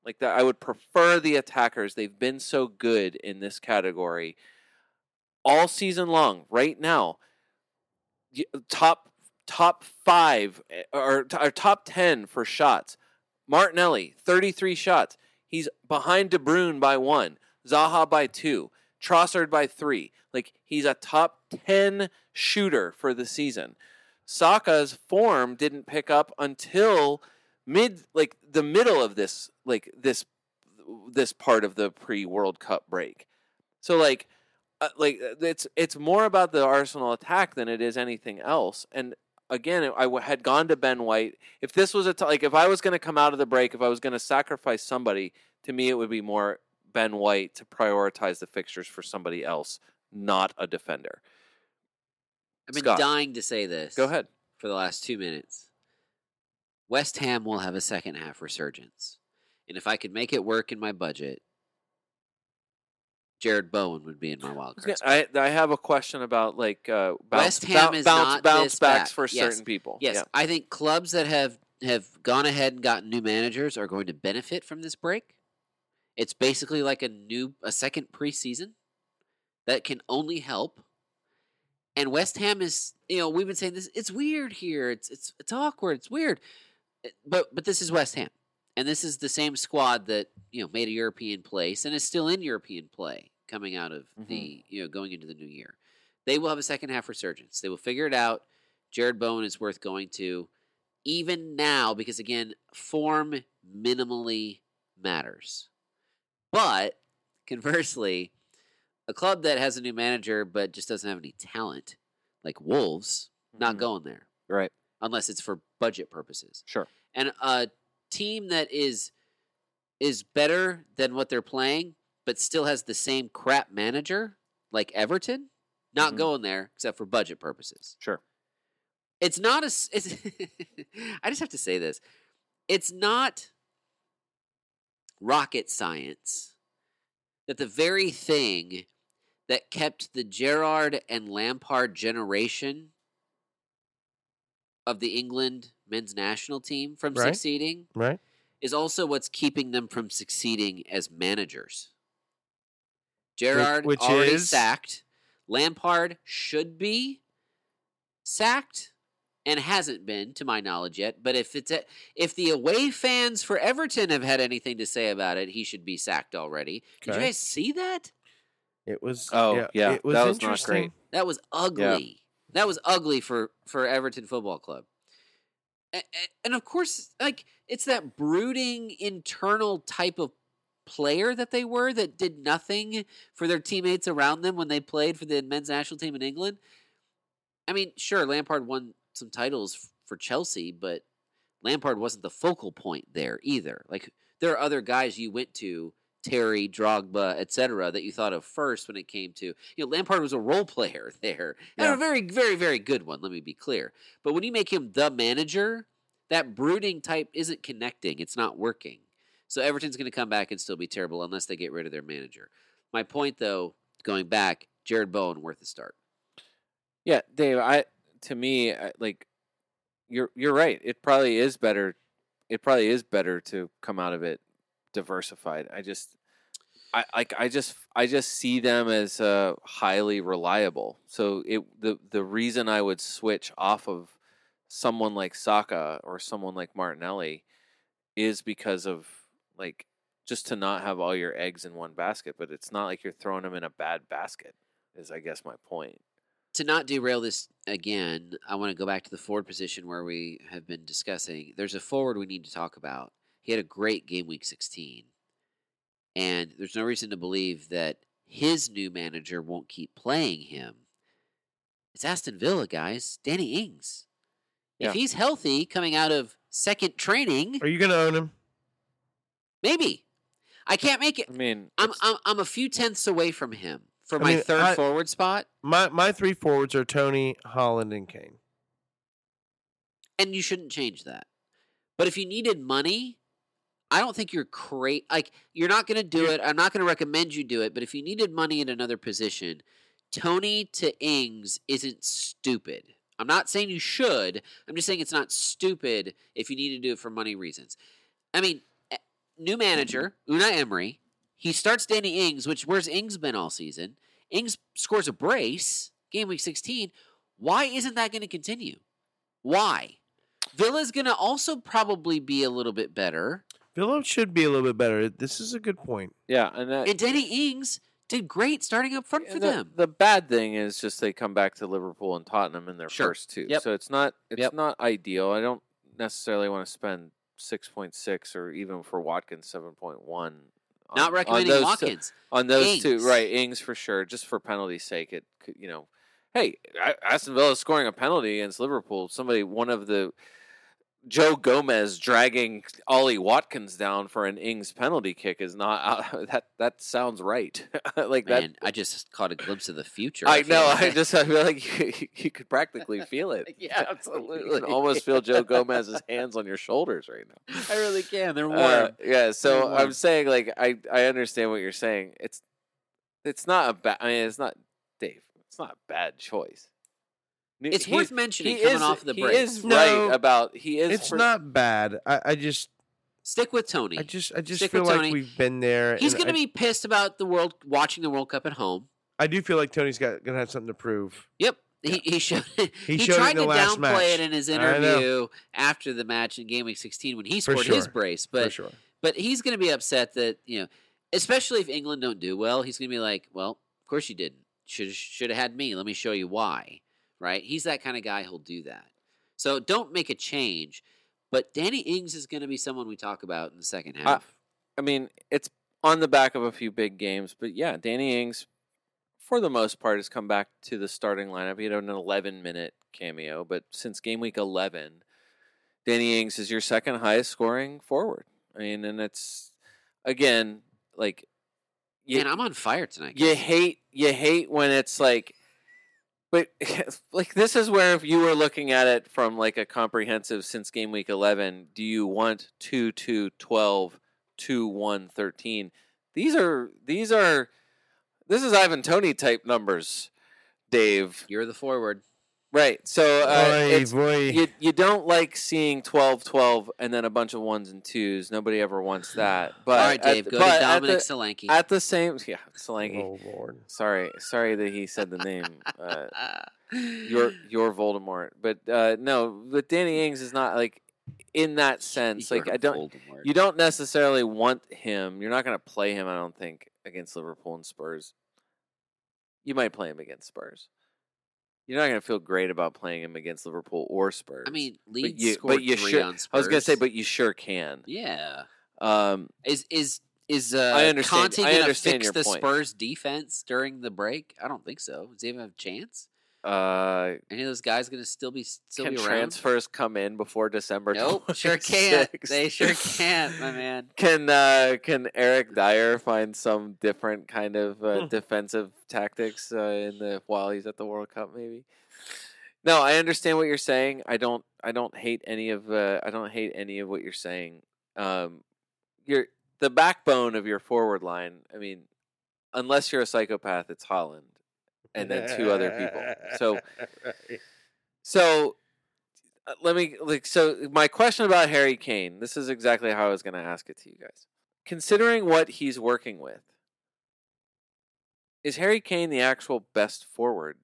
Like that, I would prefer the attackers. They've been so good in this category all season long. Right now, top top five eh, or, or top ten for shots. Martinelli, 33 shots. He's behind De Bruyne by one, Zaha by two, Trossard by three. Like he's a top 10 shooter for the season. Saka's form didn't pick up until mid like the middle of this like this this part of the pre-World Cup break. So like uh, like it's it's more about the Arsenal attack than it is anything else. And again, I w- had gone to Ben White. If this was a t- like if I was going to come out of the break, if I was going to sacrifice somebody, to me it would be more Ben White to prioritize the fixtures for somebody else, not a defender. I've been Scott. dying to say this. Go ahead. For the last two minutes, West Ham will have a second half resurgence, and if I could make it work in my budget, Jarrod Bowen would be in my wild card. I I have a question about like uh, bounce, West Ham is bounce, not bounce this backs for Yes. certain people. Yes, Yeah. I think clubs that have have gone ahead and gotten new managers are going to benefit from this break. It's basically like a new a second preseason that can only help. And West Ham is, you know, we've been saying this. It's weird here. It's it's it's awkward. It's weird. It- But but this is West Ham, and this is the same squad that you know made a European place and is still in European play coming out of the you know going into the new year. They will have a second half resurgence. They will figure it out. Jarrod Bowen is worth going to, even now, because again, form minimally matters. But conversely, A club that has a new manager but just doesn't have any talent, like Wolves, not Mhm. going there Right. unless it's for budget purposes. Sure. And a team that is is better than what they're playing, but still has the same crap manager, like Everton, not Mhm. going there except for budget purposes. Sure. It's not a. It's I just have to say this. It's not rocket science that the very thing that kept the Gerrard and Lampard generation of the England men's national team from Right. succeeding Right. is also what's keeping them from succeeding as managers. Gerrard which already is? sacked. Lampard should be sacked and hasn't been to my knowledge yet. But if it's a, if the away fans for Everton have had anything to say about it, he should be sacked already. Did you guys see that? It was. Oh, yeah, It was that was not great. That was ugly. That was ugly for for Everton Football Club. And, and of course, like it's that brooding internal type of player that they were that did nothing for their teammates around them when they played for the men's national team in England. I mean, sure, Lampard won some titles for Chelsea, but Lampard wasn't the focal point there either. Like there are other guys you went to, Terry, Drogba, etc., that you thought of first when it came to you know Lampard was a role player there, and a very, very, very good one. Let me be clear. But when you make him the manager, that brooding type isn't connecting. It's not working. So Everton's going to come back and still be terrible unless they get rid of their manager. My point, though, going back, Jarrod Bowen worth a start. Yeah, Dave. I to me, I, like you're you're right. It probably is better. It probably is better to come out of it diversified. I just, I like I just I just see them as uh, highly reliable. So it the the reason I would switch off of someone like Saka or someone like Martinelli is because of like just to not have all your eggs in one basket. But it's not like you're throwing them in a bad basket. Is I guess my point. to not derail this again, I want to go back to the forward position where we have been discussing. There's a forward we need to talk about. He had a great game week 16. And there's no reason to believe that his new manager won't keep playing him. It's Aston Villa, guys. Danny Ings. Yeah. If he's healthy coming out of second training, Are you going to own him? Maybe. I can't make it. I mean, I'm, I'm, I'm a few tenths away from him for I my mean, third I- forward spot. My my three forwards are Toney, Haaland, and Kane. and you shouldn't change that. But if you needed money, I don't think you're cra Like you're not going to do You- it. I'm not going to recommend you do it. But if you needed money in another position, Toney to Ings isn't stupid. I'm not saying you should. I'm just saying it's not stupid if you need to do it for money reasons. I mean, new manager Unai Emery. He starts Danny Ings, which where's Ings been all season? Ings scores a brace game week 16. Why isn't that going to continue? Why? Villa's going to also probably be a little bit better. Villa should be a little bit better. This is a good point. yeah, and that, And Danny Ings did great starting up front for the, them. The bad thing is just they come back to Liverpool and Tottenham in their Sure. first two, Yep. so it's not it's Yep. not ideal. I don't necessarily want to spend six point six or even for Watkins seven point one. Not recommending Watkins. on those two, right? Ings for sure, just for penalty's sake. It could, you know, hey, Aston Villa is scoring a penalty against Liverpool. Somebody, one of the Joe Gomez dragging Ollie Watkins down for an Ings penalty kick is not out, that. That sounds right. like that. I just caught a glimpse of the future. I feel know. like. I just I feel like you, you could practically feel it. Yeah, absolutely. You can almost feel Joe Gomez's hands on your shoulders right now. I really can. They're warm. Uh, yeah, so warm. I'm saying like I I understand what you're saying. It's it's not a bad. I mean, it's not Dave. It's not a bad choice. N- it's he- worth mentioning he coming is, off the break. he break. is No, right about he is. It's for- not bad. I, I just Stick with Toney. I just I just Stick feel like we've been there. He's going to be pissed about the world watching the World Cup at home. I do feel like Toney's got gonna have something to prove. Yep. He, he showed He he, showed tried in the to last downplay match. it in his interview after the match in game week 16 when he For scored his sure. brace. for But sure. but he's going to be upset that you know, especially if England don't do well, he's going to be like, well, of course you didn't. Should should have had me. Let me show you why. Right? He's that kind of guy. He'll do that. So don't make a change. But Danny Ings is going to be someone we talk about in the second half. I mean, it's on the back of a few big games, but yeah, Danny Ings for the most part, has come back to the starting lineup. He had an 11 minute cameo, but since game week 11, Danny Ings is your second highest scoring forward. I mean, and it's again like you, Man, I'm on fire tonight. you hate you hate when it's like but like this is where if you were looking at it from like a comprehensive since game week 11 do you want 2 2 12 2 1 13 these are these are this is Ivan Toney type numbers Dave You're the forward. Right so uh, Boy, it's boy. you you don't like seeing 12 12 and then a bunch of ones and twos nobody ever wants that but All right, at Dave, the- go but to at the- Solanke. at the same yeah Solanke oh lord. Sorry, sorry that he said the name. Uh, your your Voldemort, but uh, no, but Danny Ings is not like in that sense. Like You're I don't, Voldemort. you don't necessarily want him. You're not going to play him. I don't think against Liverpool and Spurs. You might play him against Spurs. You're not going to feel great about playing him against Liverpool or Spurs. I mean, but Leeds you, scored but you three sure. on Spurs. I was going to say, but you sure can. yeah, Um, is is is uh, I understand- Conte I gonna understand fix your the point. Spurs defense during the break? I don't think so. Does he even have a chance? Uh, Any of those guys going to still be still can be around? transfers come in before December? Nope, sure can't. They sure can't, my man. Can uh, can Eric Dier find some different kind of uh, Hmm. defensive tactics uh, in the while he's at the World Cup? Maybe. No, I understand what you're saying. I don't. I don't hate any of. Uh, I don't hate any of what you're saying. Um, you're the backbone of your forward line. I mean, unless you're a psychopath, it's Haaland, and then two other people. So Right. so uh, let me like so my question about Harry Kane, this is exactly how I was going to ask it to you guys. Considering what he's working with, is Harry Kane the actual best forward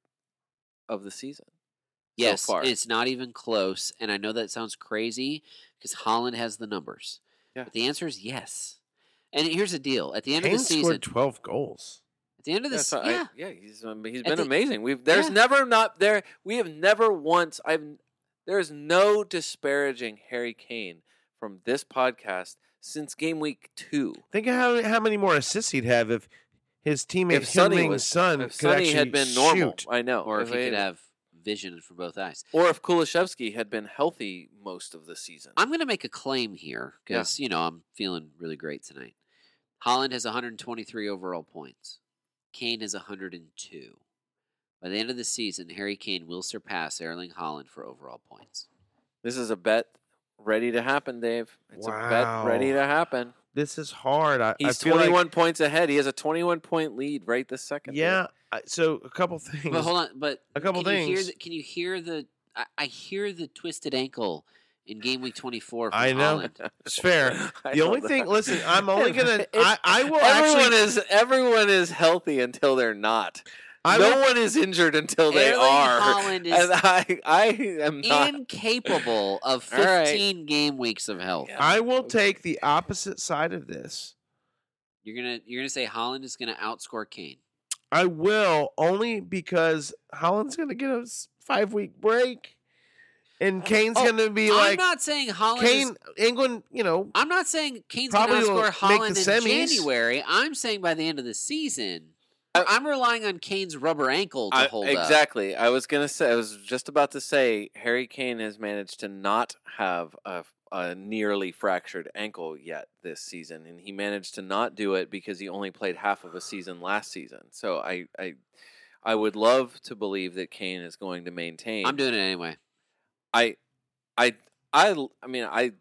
of the season? Yes, so far. it's not even close. And I know that sounds crazy because Haaland has the numbers. Yeah. But the answer is yes. And here's the deal: at the end Kane of the season, scored twelve goals. At the end of the That's se- I- yeah, yeah, he's um, he's At been the- amazing. We've there's Yeah. never not there we have never once I've there's no disparaging Harry Kane from this podcast since game week 2. Think of how how many more assists he'd have if his teammate If Sonny was Son if could Sonny had been normal, shoot. I know. or if he he could have vision for both eyes. Or if Kulusevski had been healthy most of the season. I'm going to make a claim here Yeah. because you know I'm feeling really great tonight. Haaland has 123 overall points. Kane has 102. By the end of the season, Harry Kane will surpass Erling Haaland for overall points. This is a bet ready to happen, Dave. It's a bet ready to happen. This is hard. I, I He's feel like- 21 points ahead. He has a 21 point lead right this second. Yeah. I- So a couple things. But hold on, but A couple can You hear things. the, can you hear the? I, I hear the twisted ankle in game week 24 from I know. Haaland. It's fair. The know only that. thing- listen, I'm only gonna- It's- I- I will Everyone actually- is everyone is healthy until they're not. I no will- one is injured until they Erling are. Haaland is and I, I am not. incapable of All right. 15 game weeks of health. Yeah. I will take the opposite side of this. You're gonna you're gonna say Haaland is gonna outscore Kane. I will only because Haaland's going to get a five week break, and Kane's Oh, going to be I'm like not saying Haaland. is- Kane. England, you know, I'm not saying Kane's gonna will outscore Haaland in semis. January. I'm saying by the end of the season. I- I'm relying on Kane's rubber ankle to I- hold up. exactly. I was gonna say. I was just about to say. Harry Kane has managed to not have a, a nearly fractured ankle yet this season, and he managed to not do it because he only played half of a season last season. So I, I, I would love to believe that Kane is going to maintain. I'm doing it anyway. I, I, I, l- I mean, I,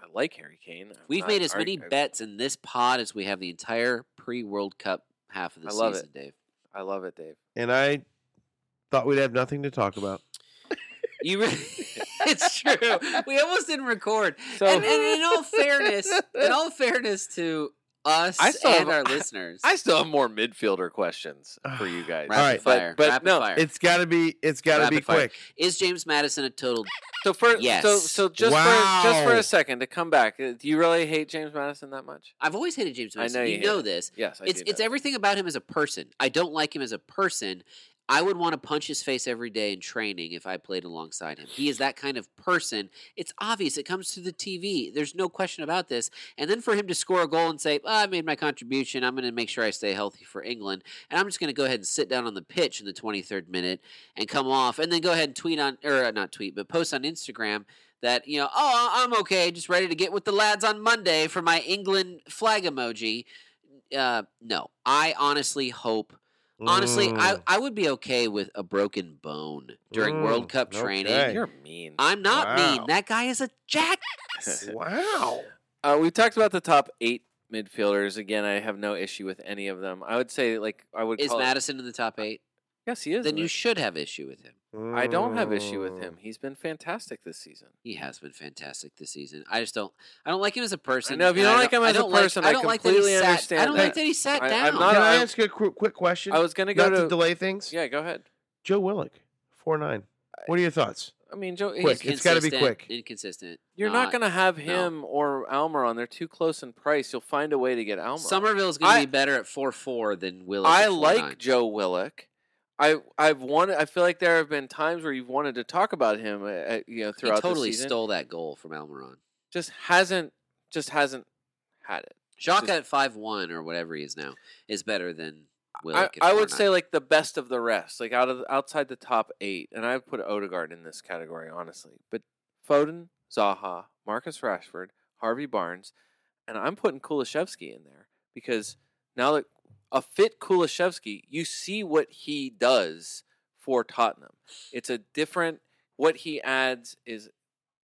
I like Harry Kane. I'm We've not made as arg- many I- bets in this pod as we have the entire pre World Cup half of the I love season, Dave. I love it, Dave. and I thought we'd have nothing to talk about. You really, it's true. We almost didn't record. So and, and in all fairness, in all fairness to us I still and have- our listeners, I still have more midfielder questions for you guys. rapid Alright. fire, But, but rapid no, fire. It's got to be. It's got to Rapid be fire. quick. Is James Maddison a total? So for Yes. so so just for just for a second to come back, uh, do you really hate James Maddison that much? I've always hated James Maddison. I Maddison. know you you hate know him. this. Yes, I it's do it's know. everything about him as a person. I don't like him as a person. I would want to punch his face every day in training if I played alongside him. He is that kind of person. It's obvious. It comes to the TV. There's no question about this. And then for him to score a goal and say, oh, I made my contribution. I'm going to make sure I stay healthy for England. And I'm just going to go ahead and sit down on the pitch in the 23rd minute and come off and then go ahead and tweet on, or uh, not tweet, but post on Instagram that, you know, oh, I'm okay. Just ready to get with the lads on Monday for my England flag emoji. Uh, no, I honestly hope Honestly, I, Mm, I would be okay with a broken bone during World Mm, Cup training. okay. You're mean. I'm not Wow. mean. That guy is a jackass. wow. Uh, we talked about the top eight midfielders. Again, I have no issue with any of them. I would say, like, I would Is call it- Maddison in the top eight? Yes, he is. Then you it. should have issue with him. I don't have issue with Mm. him. He's been fantastic this season. He has been fantastic this season. I just don't. I don't like him as a person. know, if you don't I like him as a don't like- person, I I don't like that he completely sat- I don't like that. that he sat I- I'm down. not Can I a- ask you a qu- quick question? I was going to go to to. delay things. yeah, go ahead. Joe Willock, four nine. What are your thoughts? I mean, Joe, he's- Quick. It's gotta be quick. Inconsistent. you're not going to have him no. or Almiron. They're too close in price. You'll find a way to get Almiron. Summerville's going to be better at four four than Willis. I like Joe Willock. I I've wanted. I feel like there have been times where you've wanted to talk about him. uh, you know, He throughout totally the season. stole that goal from Almiron. Just hasn't. Just hasn't had it. Just- at five one or whatever he is now is better than I, I would say like the best of the rest, like out of outside the top eight, and I would put Odegaard in this category, honestly. But Foden, Zaha, Marcus Rashford, Harvey Barnes, and I'm putting Kulusevski in there because now that a fit Kulusevski, you see what he does for Tottenham. It's a different. What he adds is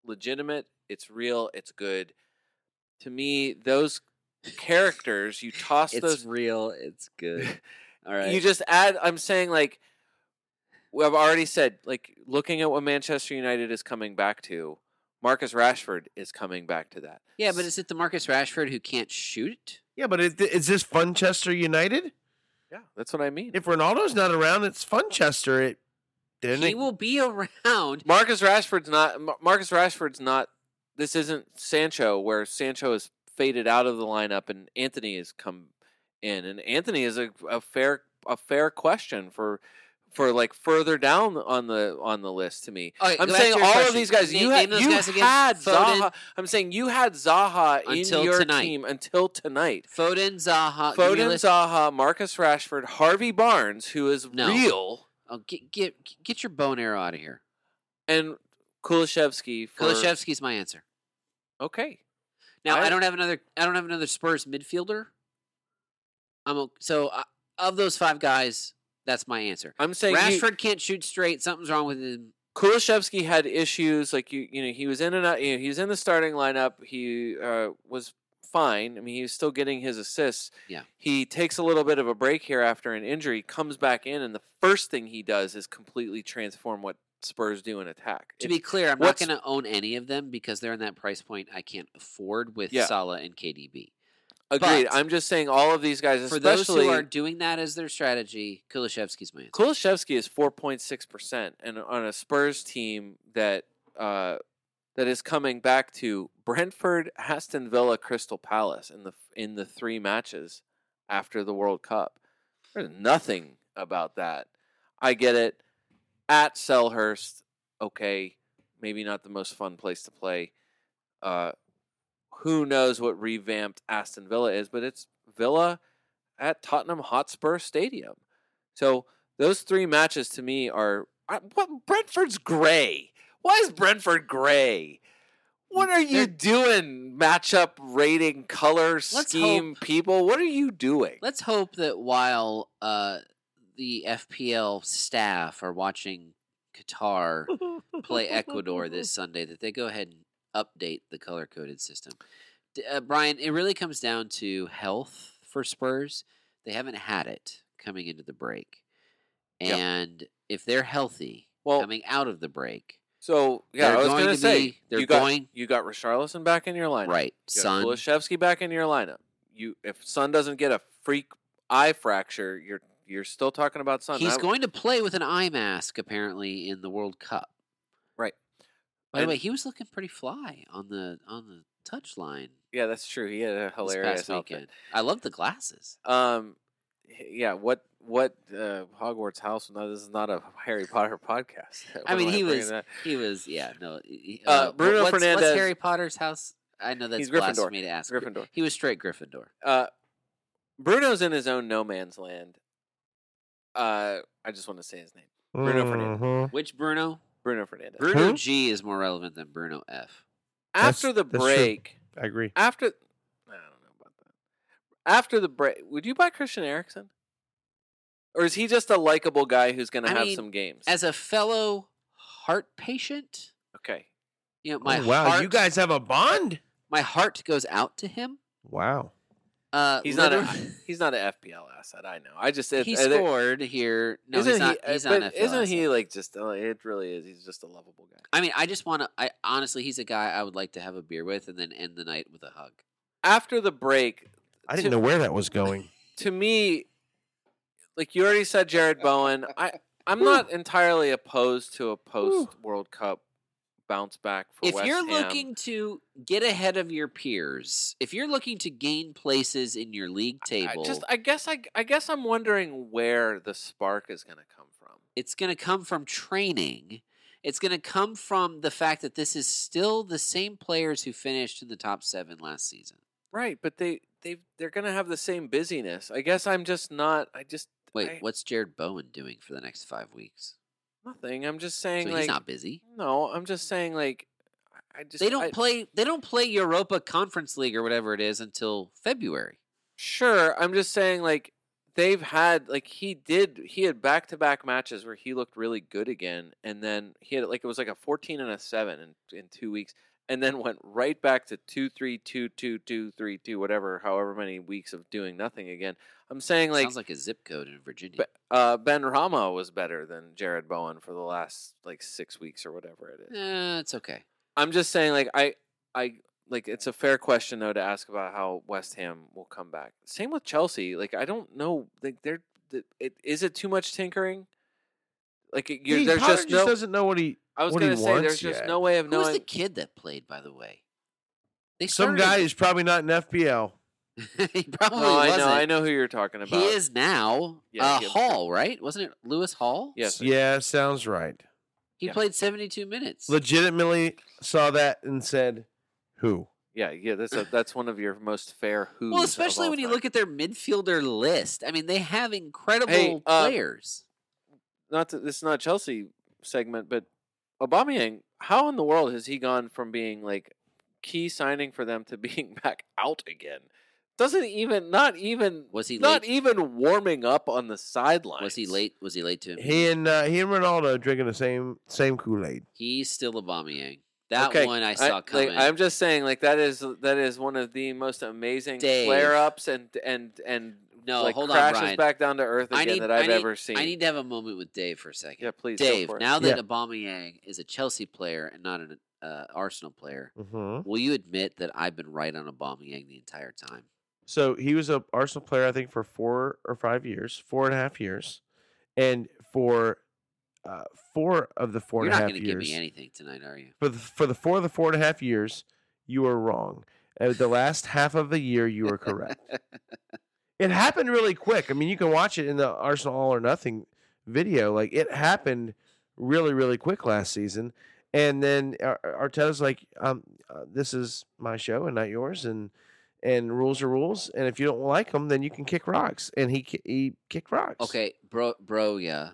legitimate. It's real. It's good. To me, those characters you toss it's those real. It's good. All right. you just add. I'm saying like I've already said. Like looking at what Manchester United is coming back to, Marcus Rashford is coming back to that. yeah, but is it the Marcus Rashford who can't shoot? Yeah, but is, is this Funchester United? Yeah, that's what I mean. If Ronaldo's not around, it's Funchester. It didn't. he it- will be around. Marcus Rashford's not. Marcus Rashford's not. This isn't Sancho, where Sancho is faded out of the lineup and Antony has come in, and Antony is a, a fair a fair question for for like further down on the on the list to me. Okay, I'm go back to saying all of these guys. Name- you had you guys had Foden. Zaha. I'm saying you had Zaha Until in your tonight. team until tonight. Foden, Zaha, give me a Foden. Zaha, Marcus Rashford, Harvey Barnes, who is No. real, Oh, get get get your bone arrow out of here. and Kulusevski. For, Kulusevski's my answer. Okay. Now I, I- don't have another. I don't have another Spurs midfielder. I'm so uh, of those five guys, that's my answer. I'm saying you- Rashford can't shoot straight. Something's wrong with him. Kulusevski had issues. Like you, you know, he was in and out. You know, he was in the starting lineup. He uh, was fine. I mean, he was still getting his assists. Yeah. He takes a little bit of a break here after an injury, comes back in, and the first thing he does is completely transform what Spurs do in attack. To It- be clear, I'm not going to own any of them because they're in that price point I can't afford with Yeah. Salah and KDB. Agreed. but- I'm just saying all of these guys, For those especially who are doing that as their strategy, Kulusevski's my answer. Kulusevski is 4.6 percent, and on a Spurs team that uh, that is coming back to Brentford, Aston Villa, Crystal Palace in the in the three matches after the World Cup. There's nothing about that. I get it. At Selhurst, okay, maybe not the most fun place to play. Uh, who knows what revamped Aston Villa is, but it's Villa at Tottenham Hotspur Stadium. So those three matches to me are what Brentford's gray. Why is Brentford gray? What are you doing? Matchup rating, color scheme, people. What are you doing? Let's hope that while uh, the FPL staff are watching Qatar play Ecuador this Sunday, that they go ahead and update the color coded system. Uh, Brian, it really comes down to health for Spurs. They haven't had it coming into the break. And if they're healthy Well- coming out of the break, So yeah, They're I was going gonna to say be- they're you got going- you got Richarlison back in your lineup. right, You son, Kulusevski back in your lineup. You if Son doesn't get a freak eye fracture, you're you're still talking about Son. he's I- going to play with an eye mask apparently in the World Cup. Right. By the And- way, he was looking pretty fly on the on the touch line Yeah, that's true. He had a this hilarious past outfit. weekend. I love the glasses. Um, yeah, what what uh, Hogwarts house? No, this is not a Harry Potter podcast. I mean, he bringing was that? he was yeah no. he- Uh, what- Bruno what's, What's Harry Potter's house? I know that's He's Gryffindor. me to ask. Gryffindor. He was straight Gryffindor. Uh, Bruno's in his own no man's land. Uh, I just want to say his name, Bruno Fernandes. Mhm. Which Bruno? Bruno Fernandes. Bruno Who? G is more relevant than Bruno F. After That's- the that's true. break, I agree. after I don't know about that. After the break, would you buy Christian Eriksen? Or is he just a likable guy who's going to I have mean, some games? As a fellow heart patient, okay. you know oh, my Oh, wow, heart, you guys have a bond. my heart goes out to him. Wow. Uh, He's not a he's not an FPL asset. I know. I just it, he uh, there- scored here. No, isn't he's not. he? uh, he's not. an FPL isn't he like just? Uh, it really is. He's just a lovable guy. I mean, I just want to. I honestly, he's a guy I would like to have a beer with and then end the night with a hug. After the break, I didn't To- know where that was going. to me, like you already said, Jarrod Bowen. I I'm not entirely opposed to a post World Cup bounce back for if West you're Ham. looking to get ahead of your peers, if you're looking to gain places in your league I table, just I guess I I guess I'm wondering where the spark is going to come from. it's going to come from training. It's going to come from the fact that this is still the same players who finished in the top seven last season. Right, but they they they're going to have the same busyness. I guess I'm just not. I just Wait, I- what's Jarrod Bowen doing for the next five weeks? Nothing. I'm just So saying he's like not busy. no. I'm just saying like I- just They don't I- play. They don't play Europa Conference League or whatever it is until February. Sure, I'm just saying like they've had like he did he had back to back matches where he looked really good again, and then he had like it was like a 14 and a seven in in two weeks, and then went right back to two three two two two three two whatever however many weeks of doing nothing again. I'm saying like, Sounds like a zip code in Virginia. Be- uh, Benrahma was better than Jarrod Bowen for the last like six weeks or whatever it is. Eh, it's okay. I'm just saying, like I, I like it's a fair question though to ask about how West Ham will come back. Same with Chelsea. Like I don't know. Like they're, th- it, is it too much tinkering? Like you're, He- there's Potter just no. doesn't know what he. I was what gonna say there's wants just no way of knowing. Who's the kid that played, by the way? They Some started- guy who's probably not in FPL. he probably no, I wasn't. know. I know who you're talking about. He is now. Yeah, uh, Hall, right? Wasn't it Lewis Hall? Yes. Yeah, sounds right. He Yeah. played 72 minutes. Legitimately saw that and said, "Who?" Yeah. Yeah. That's a, that's one of your most fair who's. well, especially when you look at their midfielder list. I mean, they have incredible uh, players. not to, this is not Chelsea segment, but Aubameyang, how in the world has he gone from being like key signing for them to being back out again? Doesn't even not even Was he not late? even warming up on the sidelines. Was he late? Was he late to him? He and uh, he and Ronaldo drinking the same same Kool Aid. He's still a Aubameyang. That Okay, one I saw like, coming. I'm just saying, like that is that is one of the most amazing Dave. flare ups and and and No, like hold on, crashes back down to earth I again need, that I've need, ever seen. I need to have a moment with Dave for a second. yeah, please, Dave, now that Yeah. Aubameyang is a Chelsea player and not an uh, Arsenal player, Mm-hmm. will you admit that I've been right on Aubameyang the entire time? So he was a Arsenal player, I think, for four or five years, four and a half years, and for uh, four of the four You're and a not half going to give me anything tonight, are you? for the for the four of the four and a half years, you were wrong. Uh, the last half of the year, you were correct. it happened really quick. I mean, you can watch it in the Arsenal All or Nothing video. Like it happened really, really quick last season. And then Ar- Ar- Arteta's like, um, uh, "This is my show and not yours, and and rules are rules. And if you don't like them, then you can kick rocks." And he he kicked rocks. Okay, bro, bro, yeah,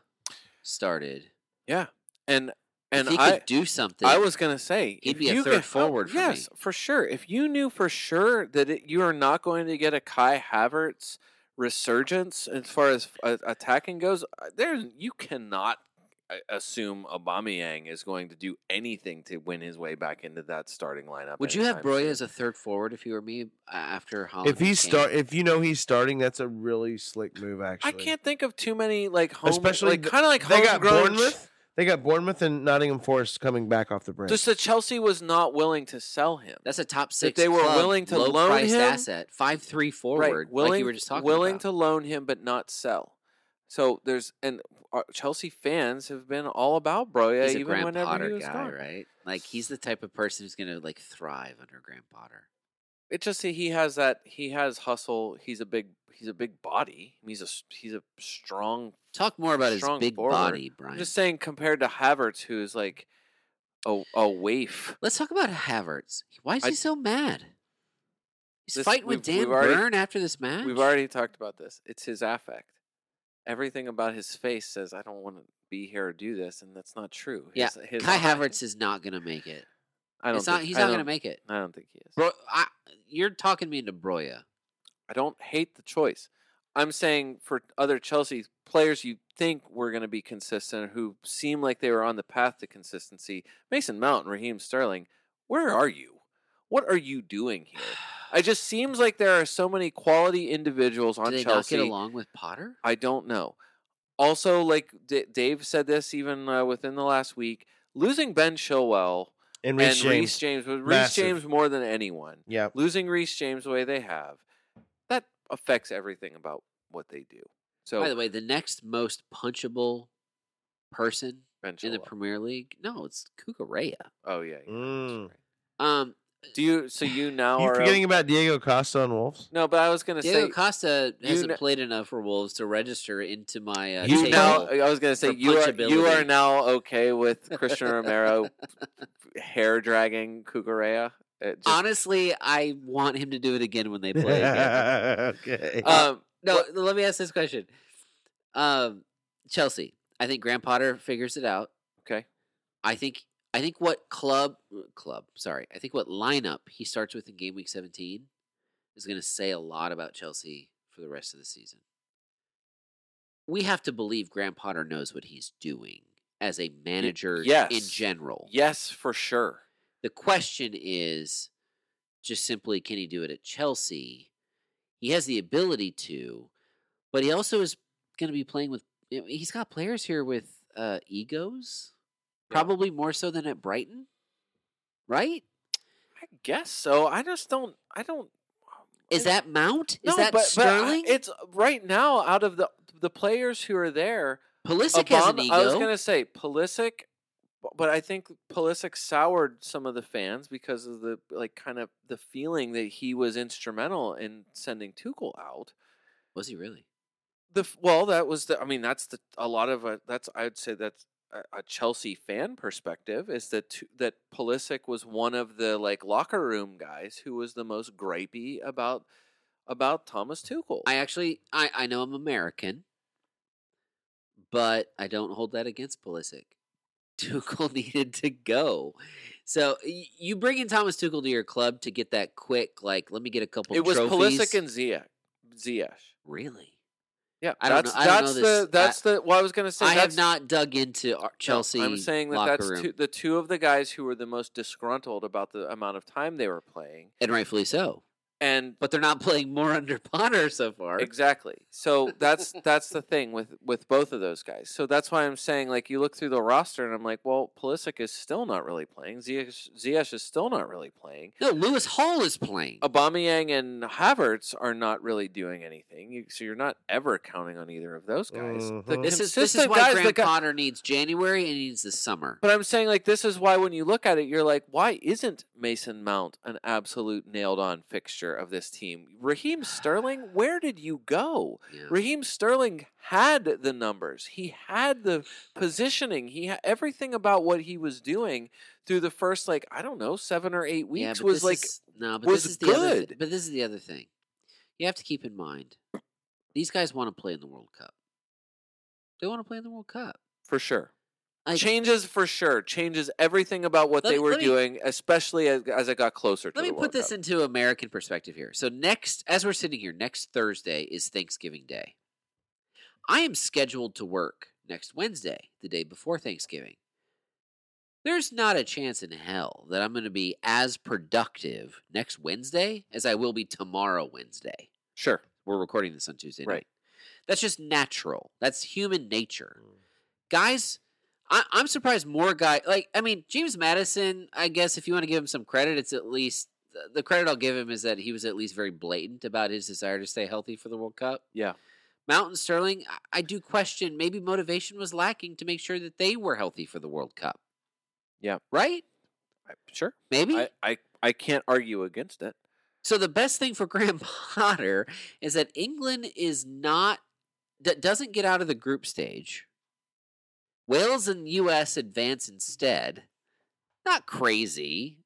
started. yeah, and and if he I could do something, I was gonna say He'd be a you third could- oh, forward for me. yes, for sure. If you knew for sure that it, you are not going to get a Kai Havertz resurgence as far as uh, attacking goes, uh, there you cannot uh, assume Aubameyang is going to do anything to win his way back into that starting lineup. Would you have anytime Broja soon. as a third forward if you were me uh, after Haaland? If he's start, if you know he's starting, that's a really slick move. Actually, I can't think of too many like home, Especially like kind of like they got homegrown ch- Bournemouth. They got Bournemouth and Nottingham Forest coming back off the brink. Just that Chelsea was not willing to sell him. That's a top six. they were club, willing to loan low-priced him- asset, five three forward, willing, like you were just talking willing about. to loan him but not sell. So there's and uh, Chelsea fans have been all about Broja He's a even Graham whenever Potter he was guy, gone. right? Like he's the type of person who's gonna like thrive under Graham Potter. It just he has that he has hustle. He's a big he's a big body. He's a he's a strong. Talk more about his big forward. body, Brian. I'm just saying compared to Havertz, who's like a a waif. Let's talk about Havertz. Why is I- he so mad? He's This- fighting with Dan already- Byrne after this match. We've already talked about this. It's his affect. Everything about his face says, "I don't want to be here or do this," and that's not true. Yeah, His, his Kai eye- Havertz is not going to make it. I don't. It's not. He's I not going to make it. I don't think he is. Bro, I, you're talking me into Broja. I don't hate the choice. I'm saying for other Chelsea players you think were going to be consistent, who seem like they were on the path to consistency, Mason Mount and Raheem Sterling, where are you? What are you doing here? It just seems like there are so many quality individuals Do on they Chelsea. not get along with Potter? I don't know. Also, like D- Dave said this even uh, within the last week, losing Ben Chilwell And Reece James. Reece James, with Reece Massive. James more than anyone, Yeah. losing Reece James the way they have, that affects everything about what they do. So By the way, the next most punchable person Ben in the Premier League, no, it's Cucurella. oh yeah, yeah Mm. right. Um, Do you? So you now You are forgetting about Diego Costa on Wolves? no, but I was gonna say Diego say Costa hasn't kn- played enough for Wolves to register into my uh, you now. I was gonna say you are you are now okay with Cristian Romero hair dragging Cucurella. Just- Honestly, I want him to do it again when they play again. okay. um, No, let me ask this question. Um, Chelsea, I think Graham Potter figures it out. okay. I think I think what club uh, club, sorry, I think what lineup he starts with in game week 17 is going to say a lot about Chelsea for the rest of the season. We have to believe Graham Potter knows what he's doing as a manager yes. in general. Yes, for sure. The question is just simply can he do it at Chelsea? He has the ability to, but he also is going to be playing with. He's got players here with uh, egos. Probably more so than at Brighton, right? I guess so. I just don't. I don't. Um, Is I- that Mount? Is no, that but, but uh, Sterling? it's uh, right now out of the the players who are there. Pulisic has an ego. I was gonna say Pulisic, but I think Pulisic soured some of the fans because of the like kind of the feeling that he was instrumental in sending Tuchel out. Was he really? The well, that was the. I mean, that's the a lot of a, that's I'd say that's a, a Chelsea fan perspective is that that Pulisic was one of the like locker room guys who was the most gripey about about Thomas Tuchel. I actually, I, I know I'm American, but I don't hold that against Pulisic. Tuchel needed to go. So you bring in Thomas Tuchel to your club to get that quick, like, let me get a couple it was trophies. Pulisic and Ziyech. Ziyech. Really? Yeah, I don't that's know- I don't know that's the that's the. Well, I was gonna say I have not dug into our no, Chelsea I'm saying that that's two, the two of the guys who were the most disgruntled about the amount of time they were playing, and rightfully so. And But they're not playing more under Potter so far. Exactly. So that's that's the thing with with both of those guys. So that's why I'm saying like you look through the roster and I'm like, well, Pulisic is still not really playing. Ziyech, Ziyech is still not really playing. No, Lewis Hall is playing. Aubameyang and Havertz are not really doing anything. You, so you're not ever counting on either of those guys. The Mhm. This is this is why Graham Potter needs January and he needs the summer. But I'm saying like this is why when you look at it, you're like, why isn't Mason Mount an absolute nailed on fixture of this team? Raheem Sterling, where did you go? Yeah. Raheem Sterling had the numbers. He had the positioning. He had everything about what he was doing through the first like I don't know seven or eight Yeah, weeks but was like is- no, but was this is the other. Th- but this is the other thing. You have to keep in mind, these guys want to play in the World Cup. They want to play in the World Cup. for sure. Changes for sure. Changes everything about what they me- were let me- doing, especially as, as it got closer to let me the put World this Cup. into American perspective here. So next, as we're sitting here, next Thursday is Thanksgiving Day. I am scheduled to work next Wednesday, the day before Thanksgiving. There's not a chance in hell that I'm going to be as productive next Wednesday as I will be tomorrow Wednesday. Sure. We're recording this on Tuesday night. Right. That's just natural. That's human nature. Mm. Guys, I, I'm surprised more guys like I mean James Maddison. I guess if you want to give him some credit, it's at least the- the credit I'll give him is that he was at least very blatant about his desire to stay healthy for the World Cup. Yeah. Mount and Sterling, I- do question maybe motivation was lacking to make sure that they were healthy for the World Cup. Yeah. Right? I, sure. Maybe. I, I I can't argue against it. So the best thing for Graham Potter is that England is not d- doesn't get out of the group stage. Wales and U.S. advance instead. Not crazy.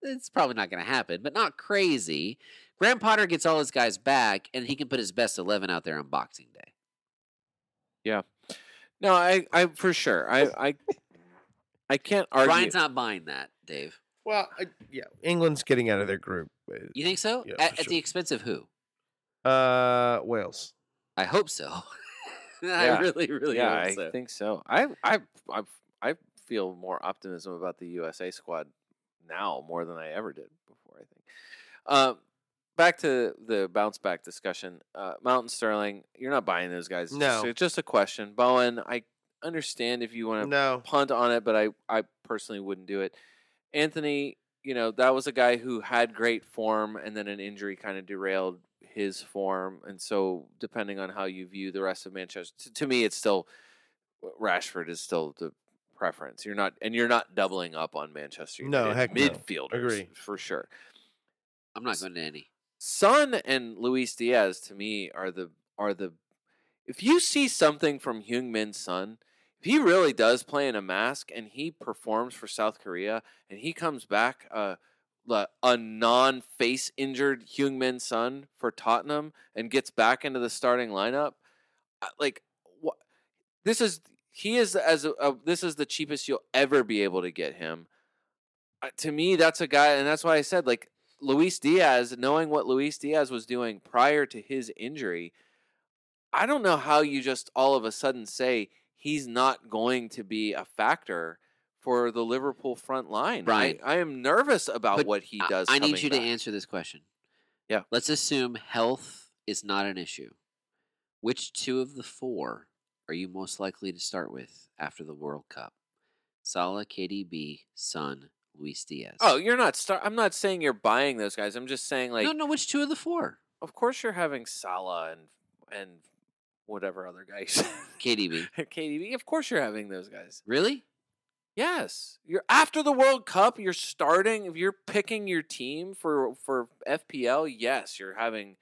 It's probably not going to happen, but not crazy. Graham Potter gets all his guys back, and he can put his best eleven out there on Boxing Day. Yeah. No, I, I for sure. I, I, I can't argue. Brian's not buying that, Dave. Well, I, yeah, England's getting out of their group. uh, You think so? Yeah, at, for at the expense of who? Uh, Wales. I hope so. I Yeah. really, really yeah, hope I so. think so. I, I, I, I feel more optimism about the USA squad now more than I ever did before. I think. Uh, back to the bounce back discussion. Uh, Mount and Sterling, you're not buying those guys. It's just- No. it's just a question. Bowen, I understand if you want to No. punt on it, but I, I personally wouldn't do it. Antony, you know, that was a guy who had great form and then an injury kind of derailed his form. And so, depending on how you view the rest of Manchester, to, to me, it's still Rashford is still the preference. You're not, and you're not doubling up on Manchester No, United heck no. midfielders. Agree. for sure. I'm not going to any. Son and Luis Diaz to me are the are the if you see something from Heung-min Son, if he really does play in a mask and he performs for South Korea and he comes back uh a non-face injured Heung-min Son for Tottenham and gets back into the starting lineup, like what this is he is as a, a this is the cheapest you'll ever be able to get him. Uh, to me, that's a guy, and that's why I said like Luis Diaz, knowing what Luis Diaz was doing prior to his injury, I don't know how you just all of a sudden say he's not going to be a factor for the Liverpool front line. Right. I, I am nervous about But what he does. I, need coming you to answer this question. Yeah. Let's assume health is not an issue. Which two of the four are you most likely to start with after the World Cup? Salah, KDB, Son, Luis Diaz. Oh, you're not. Start, I'm not saying you're buying those guys. I'm just saying like, no, no. Which two of the four? of course you're having Salah and and whatever other guys, KDB. KDB. Of course you're having those guys. Really? Yes, you're after the World Cup. You're starting. If you're picking your team for for FPL, yes, you're having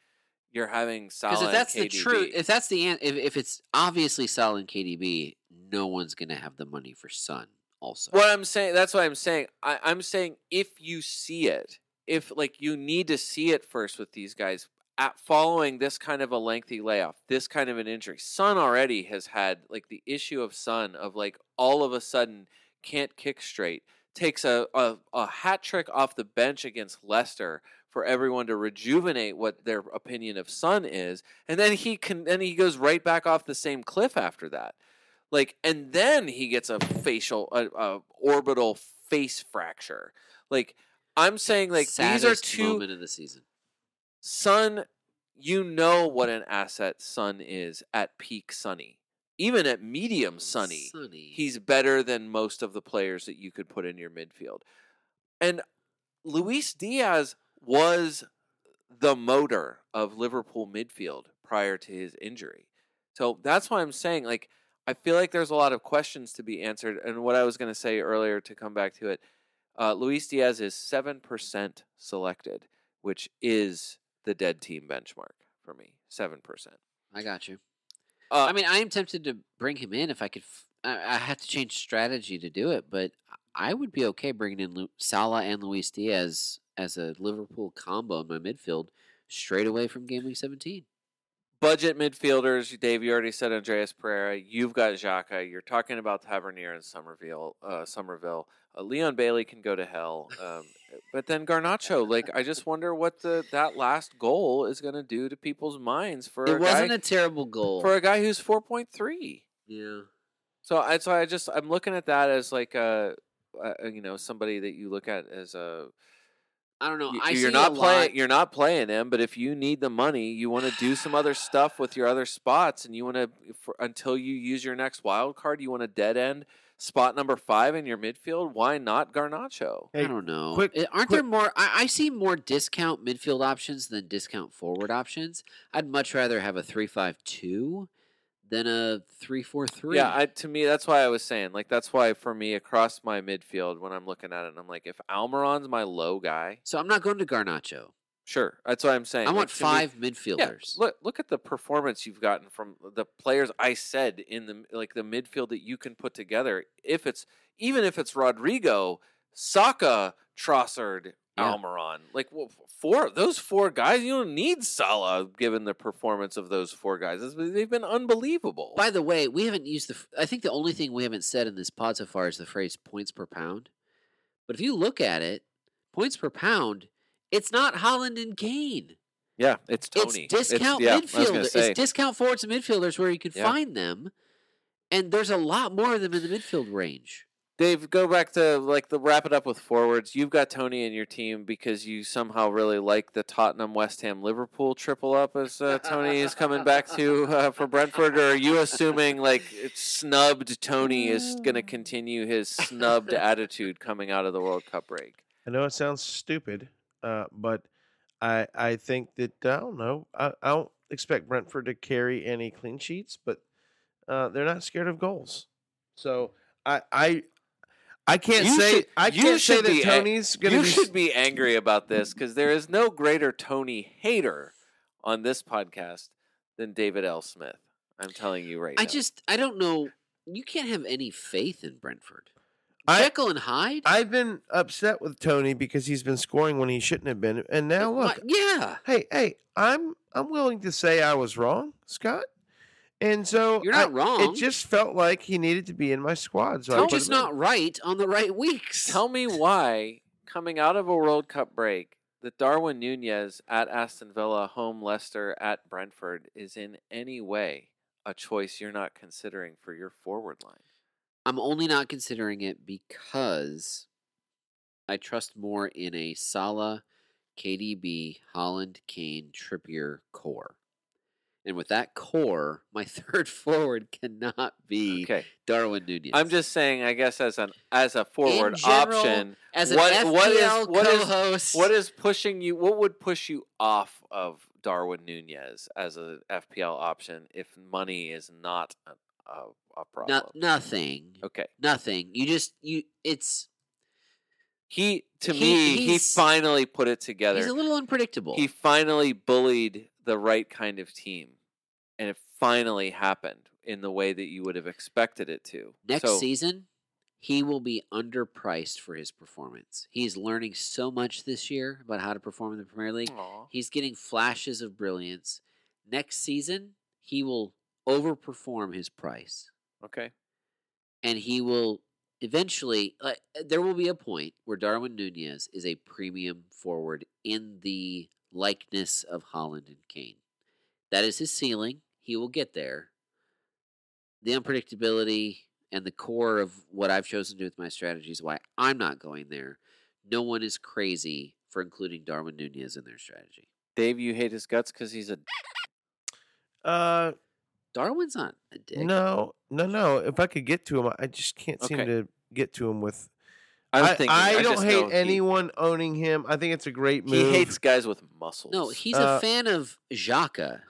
you're having Salah. Because if that's the truth, if that's the if if it's obviously and KDB, no one's gonna have the money for Son. Also, What I'm saying, that's what I'm saying. I, I'm saying if you see it, if like you need to see it first with these guys, at following this kind of a lengthy layoff, this kind of an injury, Son already has had like the issue of Son of like all of a sudden can't kick straight, takes a, a, a hat trick off the bench against Leicester for everyone to rejuvenate what their opinion of Son is, and then he can then he goes right back off the same cliff after that. Like and then he gets a facial a, a orbital face fracture. Like i'm saying like these are Saddest two moment of the season. Son you know what an asset Son is at peak sunny even at medium sunny he's better than most of the players that you could put in your midfield and luis diaz was the motor of liverpool midfield prior to his injury so that's why i'm saying like I feel like there's a lot of questions to be answered. And what I was going to say earlier to come back to it, uh, Luis Diaz is 7% selected, which is the dead team benchmark for me. 7%. I got you. Uh, I mean, I am tempted to bring him in if I could. F- I, I have to change strategy to do it, but I would be okay bringing in Lu- Salah and Luis Diaz as a Liverpool combo in my midfield straight away from game week 17. budget midfielders, Dave, you already said Andreas Pereira. You've got Xhaka. You're talking about Tavernier and Summerville. Uh, Summerville. Uh, Leon Bailey can go to hell. Um, but then Garnacho, like I just wonder what the that last goal is going to do to people's minds for It a wasn't guy, a terrible goal. for a guy who's 4.3. yeah. So that's why I just I'm looking at that as like a, a you know somebody that you look at as a I don't know. I you're not playing you're not playing him, but if you need the money, you want to do some other stuff with your other spots, and you want to until you use your next wild card, you want to dead end spot number five in your midfield. Why not Garnacho? I don't know. quick- Eh, Aren't quick- there more? I, I see more discount midfield options than discount forward options. I'd much rather have a three-five-two than a three-four-three. Yeah, I, to me that's why I was saying like that's why for me across my midfield when I'm looking at it, I'm like if Almiron's my low guy, so I'm not going to Garnacho. Sure, that's what I'm saying. I Like, want to me- five Yeah, midfielders. look look at the performance you've gotten from the players I said in the like the midfield that you can put together. If it's even if it's Rodrigo, Saka, Trossard, Yeah. Almiron, like well, four those four guys, you don't need Salah given the performance of those four guys. They've been unbelievable. By the way, we haven't used the. I think the only thing we haven't said in this pod so far is the phrase points per pound. But if you look at it, points per pound, it's not Haaland and Kane. yeah, it's Toney. It's discount yeah, I midfielder. say. It's discount forwards and midfielders where you could Yeah. find them, and there's a lot more of them in the midfield range. Dave, go back to like the wrap it up with forwards. You've got Toney in your team because you somehow really like the Tottenham, West Ham, Liverpool triple up as uh, Toney is coming back to uh, for Brentford. Or are you assuming like it's snubbed Toney is going to continue his snubbed attitude coming out of the World Cup break? I know it sounds stupid, uh, but I I think that I don't know. I, I don't expect Brentford to carry any clean sheets, but uh, they're not scared of goals. So I I I can't You say should- I you can't say should that be a- Toney's gonna You be. should be angry about this because there is no greater Toney hater on this podcast than David L. Smith. I'm telling you right I now. I just I don't know. You can't have any faith in Brentford. I- Jekyll and Hyde. I've been upset with Toney because he's been scoring when he shouldn't have been, and now Why- look, yeah, hey, hey, I'm I'm willing to say I was wrong, Scott. And so you're I- not wrong. It just felt like he needed to be in my squad. So I Tell just him in. not right on the right weeks. Tell me why, coming out of a World Cup break, that Darwin Nunez at Aston Villa, home Leicester at Brentford is in any way a choice you're not considering for your forward line. I'm only not considering it because I trust more in a Salah, KDB, Haaland, Kane, Trippier core. And with that core, my third forward cannot be Okay, Darwin Nunez. I'm just saying. I guess as an as a forward general, option, as an what- FPL what is- what is- co-host. what is pushing you? What would push you off of Darwin Nunez as a FPL option if money is not a, a, problem? No- nothing. Okay, Nothing. You just you. It's he to He- me he finally put it together. he's a little unpredictable. he finally bullied the right kind of team and it finally happened in the way that you would have expected it to Next so, season, he will be underpriced for his performance. He's learning so much this year about how to perform in the Premier League. Aw. He's getting flashes of brilliance. Next season, he will overperform his price, okay and he will eventually. Like, there will be a point where Darwin Nunez is a premium forward in the likeness of Haaland and Kane. That is his ceiling. He will get there. The unpredictability and the core of what I've chosen to do with my strategy is why I'm not going there. No one is crazy for including Darwin Nunez in their strategy. dave you hate his guts because he's a Uh, Darwin's not a dick. no, no, no. If I could get to him, I just can't seem Okay. to get to him with. I'm I, thinking, I I don't just hate know he- anyone owning him. I think it's a great move. he, move. hates guys with muscles No, he's Uh, a fan of Xhaka.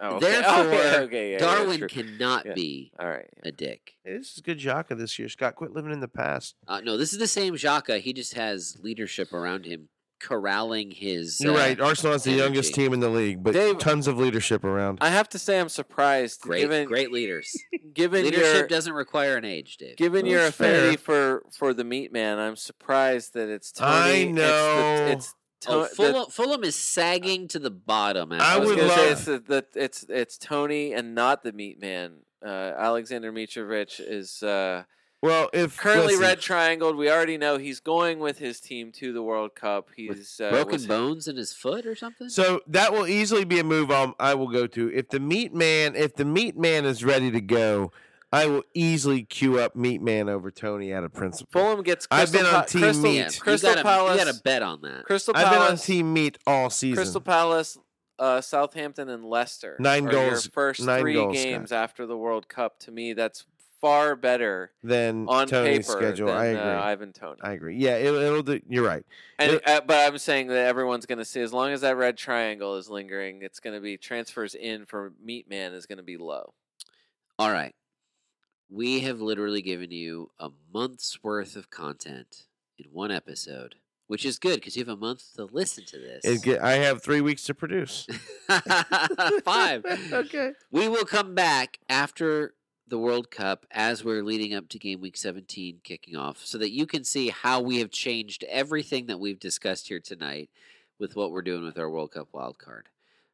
oh, okay. Therefore, okay, okay, yeah, yeah, Darwin true. cannot Yeah. be all right a dick. Hey, this is good Xhaka this year. Scott, quit living in the past. Uh, no, this is the same Xhaka. He just has leadership around him, corralling his. You're uh, right. Arsenal is the youngest team in the league, but Dave- tons of leadership around. i have to say i'm surprised Great, given great leaders. given leadership your doesn't require an age, Dave. Given Well, your that's fair. affinity for for the meat man, I'm surprised that it's Toney. I it's the- know. It's, Oh, To- the- Fulham, Fulham is sagging to the bottom. I I would gonna say love- it's the, the it's it's Toney and not the meat man. Uh, Alexander Mitrovic is uh, well, if currently listen, red triangled. We already know he's going with his team to the World Cup. He's uh, Broken was- bones in his foot or something. So that will easily be a move i I will go to. If the meat man, if the meat man is ready to go, I will easily queue up meat man over Toney out of principle. Fulham gets. I've been on Pa- Team Crystal, Meat. yeah, Crystal you gotta, Palace. You got a bet on that. Crystal Palace. I've been on Palace. team meat all season. Crystal Palace, uh, Southampton, and Leicester. Nine are goals- Your first nine three goals, games Scott. after the World Cup. To me, that's far better than on Toney's paper schedule. than I agree. Uh, Ivan Toney. I agree. Yeah, it, it'll do. You're right. and it- uh, but I'm saying that everyone's going to see as long as that red triangle is lingering, it's going to be transfers in for Meat Man is going to be low. All right. We have literally given you a month's worth of content in one episode. which is good because you have a month to listen to this. Get, I have three weeks to produce. Five. okay. We will come back after the World Cup as we're leading up to game week 17 kicking off so that you can see how we have changed everything that we've discussed here tonight with what we're doing with our World Cup wild card.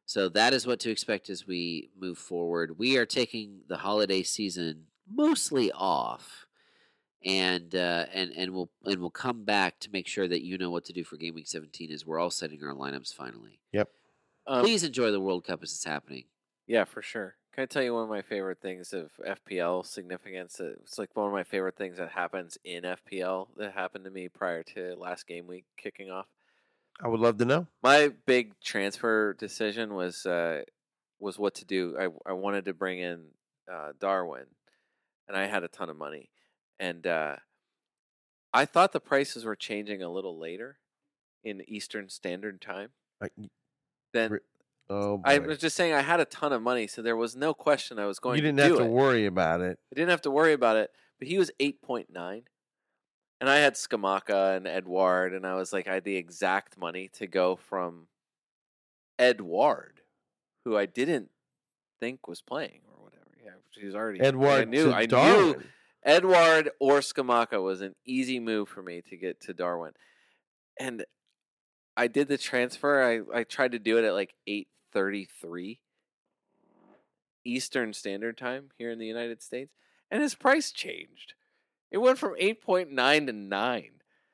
So that is what to expect as we move forward. We are taking the holiday season mostly off. And uh, and and we'll and we'll come back to make sure that you know what to do for game week 17 as we're all setting our lineups finally. Um, Please enjoy the World Cup as it's happening. Yeah, for sure. Can I tell you one of my favorite things of FPL significance? It's like one of my favorite things that happens in FPL that happened to me prior to last game week kicking off. I would love to know. My big transfer decision was uh, was what to do. I I wanted to bring in uh, Darwin, and I had a ton of money, and uh, I thought the prices were changing a little later in Eastern Standard Time. I, Then Oh, I was just saying I had a ton of money, so there was no question I was going you didn't to have to it. worry about it. I didn't have to worry about it, but he was 8.9. And I had Scamacca and Edouard, and I was like, I had the exact money to go from Edouard, who I didn't think was playing or whatever. Yeah, he was already. Edouard I knew, I Darwin. knew Edouard or Scamacca was an easy move for me to get to Darwin. And I did the transfer. I, I tried to do it at like 8:33 Eastern Standard Time here in the United States, and his price changed. It went from 8.9 to 9.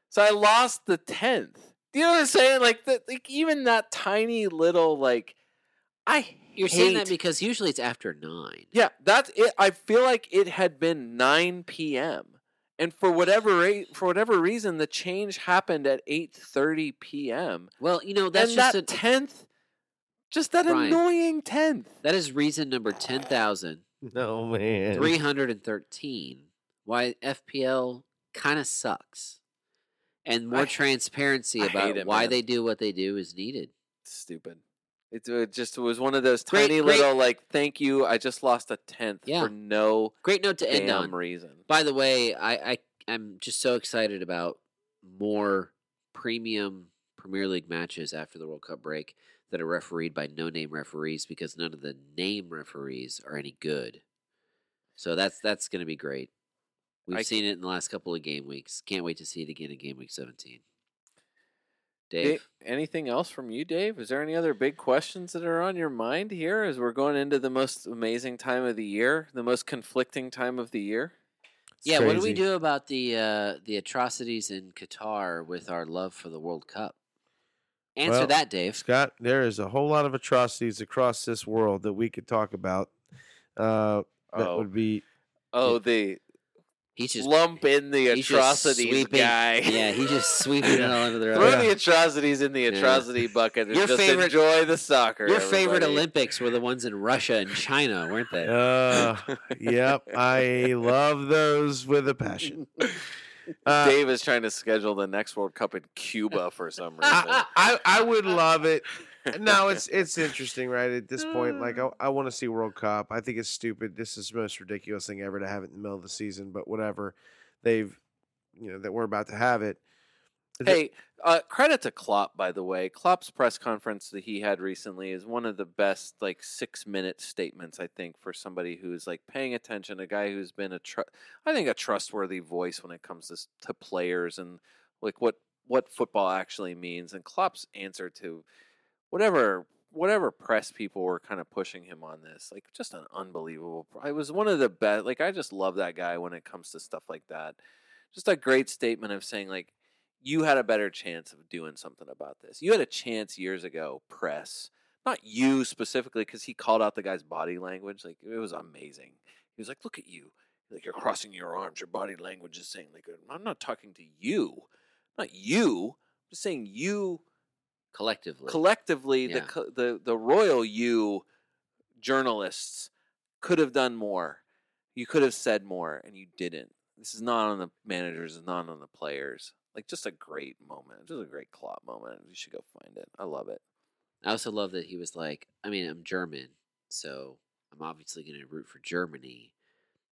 So I lost the 10th. Do you know what I'm saying? Like the, like even that tiny little like I You're saying that because usually it's after nine. yeah, that's it. I feel like it had been 9 p.m. And for whatever for whatever reason, the change happened at 8:30 p.m. Well, you know that's and just that a, tenth, just that Brian. annoying tenth. that is reason number ten thousand No man. three hundred and thirteen why FPL kind of sucks, and more I- transparency I about hate it, why man. they do what they do is needed. Stupid. Uh, it, it just was one of those Great- tiny great- little like, thank you. I just lost a tenth Yeah. for no Great note to end damn on. reason. By the way, I, I I'm just so excited about more premium Premier League matches after the World Cup break that are refereed by no name referees because none of the name referees are any good. So that's that's going to be great. We've I- seen it in the last couple of game weeks. Can't wait to see it again in game week 17. Da- Dave, anything else from you, Dave? Is there any other big questions that are on your mind here as we're going into the most amazing time of the year, the most conflicting time of the year? It's yeah, what do we do about the uh, the atrocities in Qatar with our love for the World Cup? Answer Well, that, Dave. Scott, there is a whole lot of atrocities across this world that we could talk about. Uh, that Oh. would be Oh, the He's just lump in the atrocities sweeping- guy. Yeah, he's just sweeping it all under the Throw rug. the atrocities in the Yeah. atrocity bucket and Your just favorite- enjoy the soccer. Your favorite. Olympics were the ones in Russia and China, weren't they? Uh, yep, I love those with a passion. Uh, Dave is trying to schedule the next World Cup in Cuba for some reason. I, I I would love it. No, it's it's interesting, right? At this point, like I, I want to see World Cup. I think it's stupid. This is the most ridiculous thing ever to have it in the middle of the season. But whatever, they've you know that we're about to have it. It- Hey, uh, credit to Klopp, by the way. Klopp's press conference that he had recently is one of the best, like six minute statements I think for somebody who's like paying attention. A guy who's been a, tr- I think, a trustworthy voice when it comes to to players and like what what football actually means. And Klopp's answer to whatever whatever press people were kind of pushing him on this, like just an unbelievable. I was one of the best. Like I just love that guy when it comes to stuff like that. Just a great statement of saying like you had a better chance of doing something about this. You had a chance years ago, press. Not you specifically, because he called out the guy's body language. Like it was amazing. He was like, "Look at you, like you're crossing your arms. Your body language is saying like uh, I'm not talking to you, not you. I'm just saying you Collectively. collectively. Yeah. The the the royal you journalists could have done more. You could have said more, and you didn't. This is not on the managers, it's not on the players. Like just a great moment, just a great Klopp moment. You should go find it. I love it. I also love that he was like, I mean, I'm German, so I'm obviously going to root for Germany.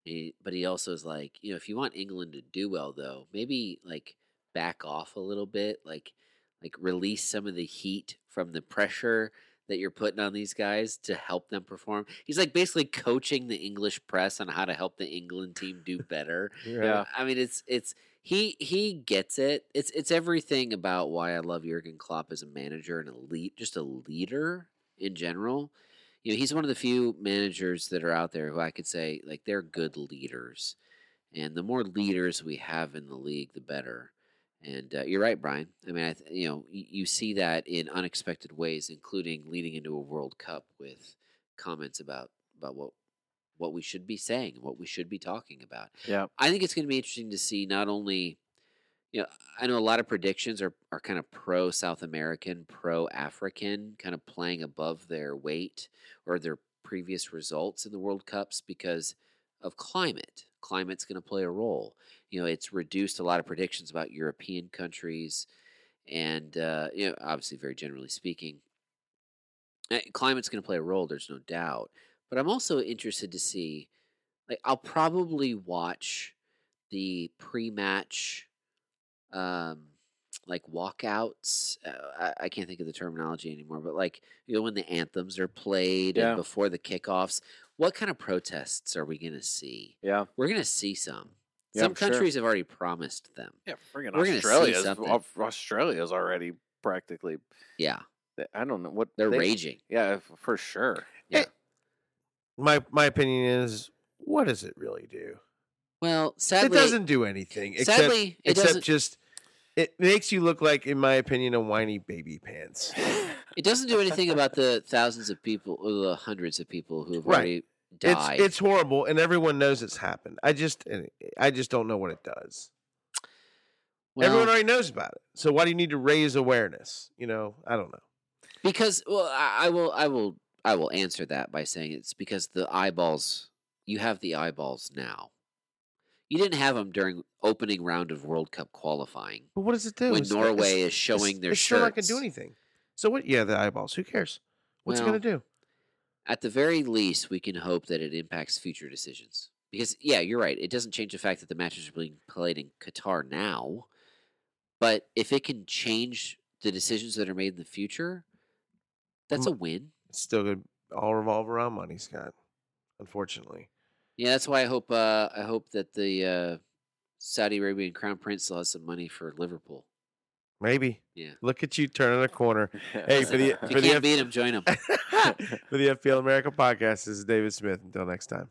He, but he also is like, you know, if you want England to do well, though, maybe like back off a little bit, like like release some of the heat from the pressure that you're putting on these guys to help them perform. He's like basically coaching the English press on how to help the England team do better. Yeah. I mean, it's it's he he gets it. It's it's everything about why I love Jurgen Klopp as a manager and a lead, just a leader in general. You know, he's one of the few managers that are out there who I could say like they're good leaders, and the more leaders we have in the league, the better. And uh, you're right, Brian. I mean, I th- you know, y- you see that in unexpected ways, including leading into a World Cup with comments about about what what we should be saying and what we should be talking about. Yeah. I think it's going to be interesting to see not only, you know, I know a lot of predictions are, are kind of pro South American, pro African, kind of playing above their weight or their previous results in the World Cups because of climate. Climate's going to play a role. You know, it's reduced a lot of predictions about European countries, and uh, you know, obviously, very generally speaking, uh, climate's going to play a role. There's no doubt. But I'm also interested to see, like, I'll probably watch the pre-match, um, like walkouts. Uh, I, I can't think of the terminology anymore, but like you know when the anthems are played Yeah. and before the kickoffs, what kind of protests are we going to see? Yeah. We're going to see some. Yeah, some I'm sure. countries have already promised them. Yeah. Friggin' We're gonna see Australia's something. Australia's already practically. Yeah, I don't know what they're they- raging. Yeah, for sure. Yeah. Eh, my my opinion is, what does it really do? Well, sadly, it doesn't do anything. Except, sadly, it except doesn't. just it makes you look like, in my opinion, a whiny baby pants. It doesn't do anything about the thousands of people, or the hundreds of people who have Right. already died. it's horrible, and everyone knows it's happened. I just I just don't know what it does. everyone already knows about it. So why do you need to raise awareness? You know, I don't know. because well, I, I will, I will, I will answer that by saying it's because the eyeballs. You have the eyeballs now. You didn't have them during opening round of World Cup qualifying But what does it do? when It's- Norway it's- is showing it's, their it's shirts. still not going to do anything. So what? Yeah, the eyeballs. Who cares? What's it Well, going to do? At the very least, we can hope that it impacts future decisions. Because yeah, you're right. It doesn't change the fact that the matches are being played in Qatar now, but if it can change the decisions that are made in the future, that's a win. It's still going to all revolve around money, Scott. Unfortunately. Yeah, that's why I hope. Uh, I hope that the uh, Saudi Arabian crown prince still has some money for Liverpool. Maybe. Yeah. Look at you turning a corner. Hey, for the If for you the can't F- beat him, join him. for the FPL America podcast, this is David Smith. Until next time.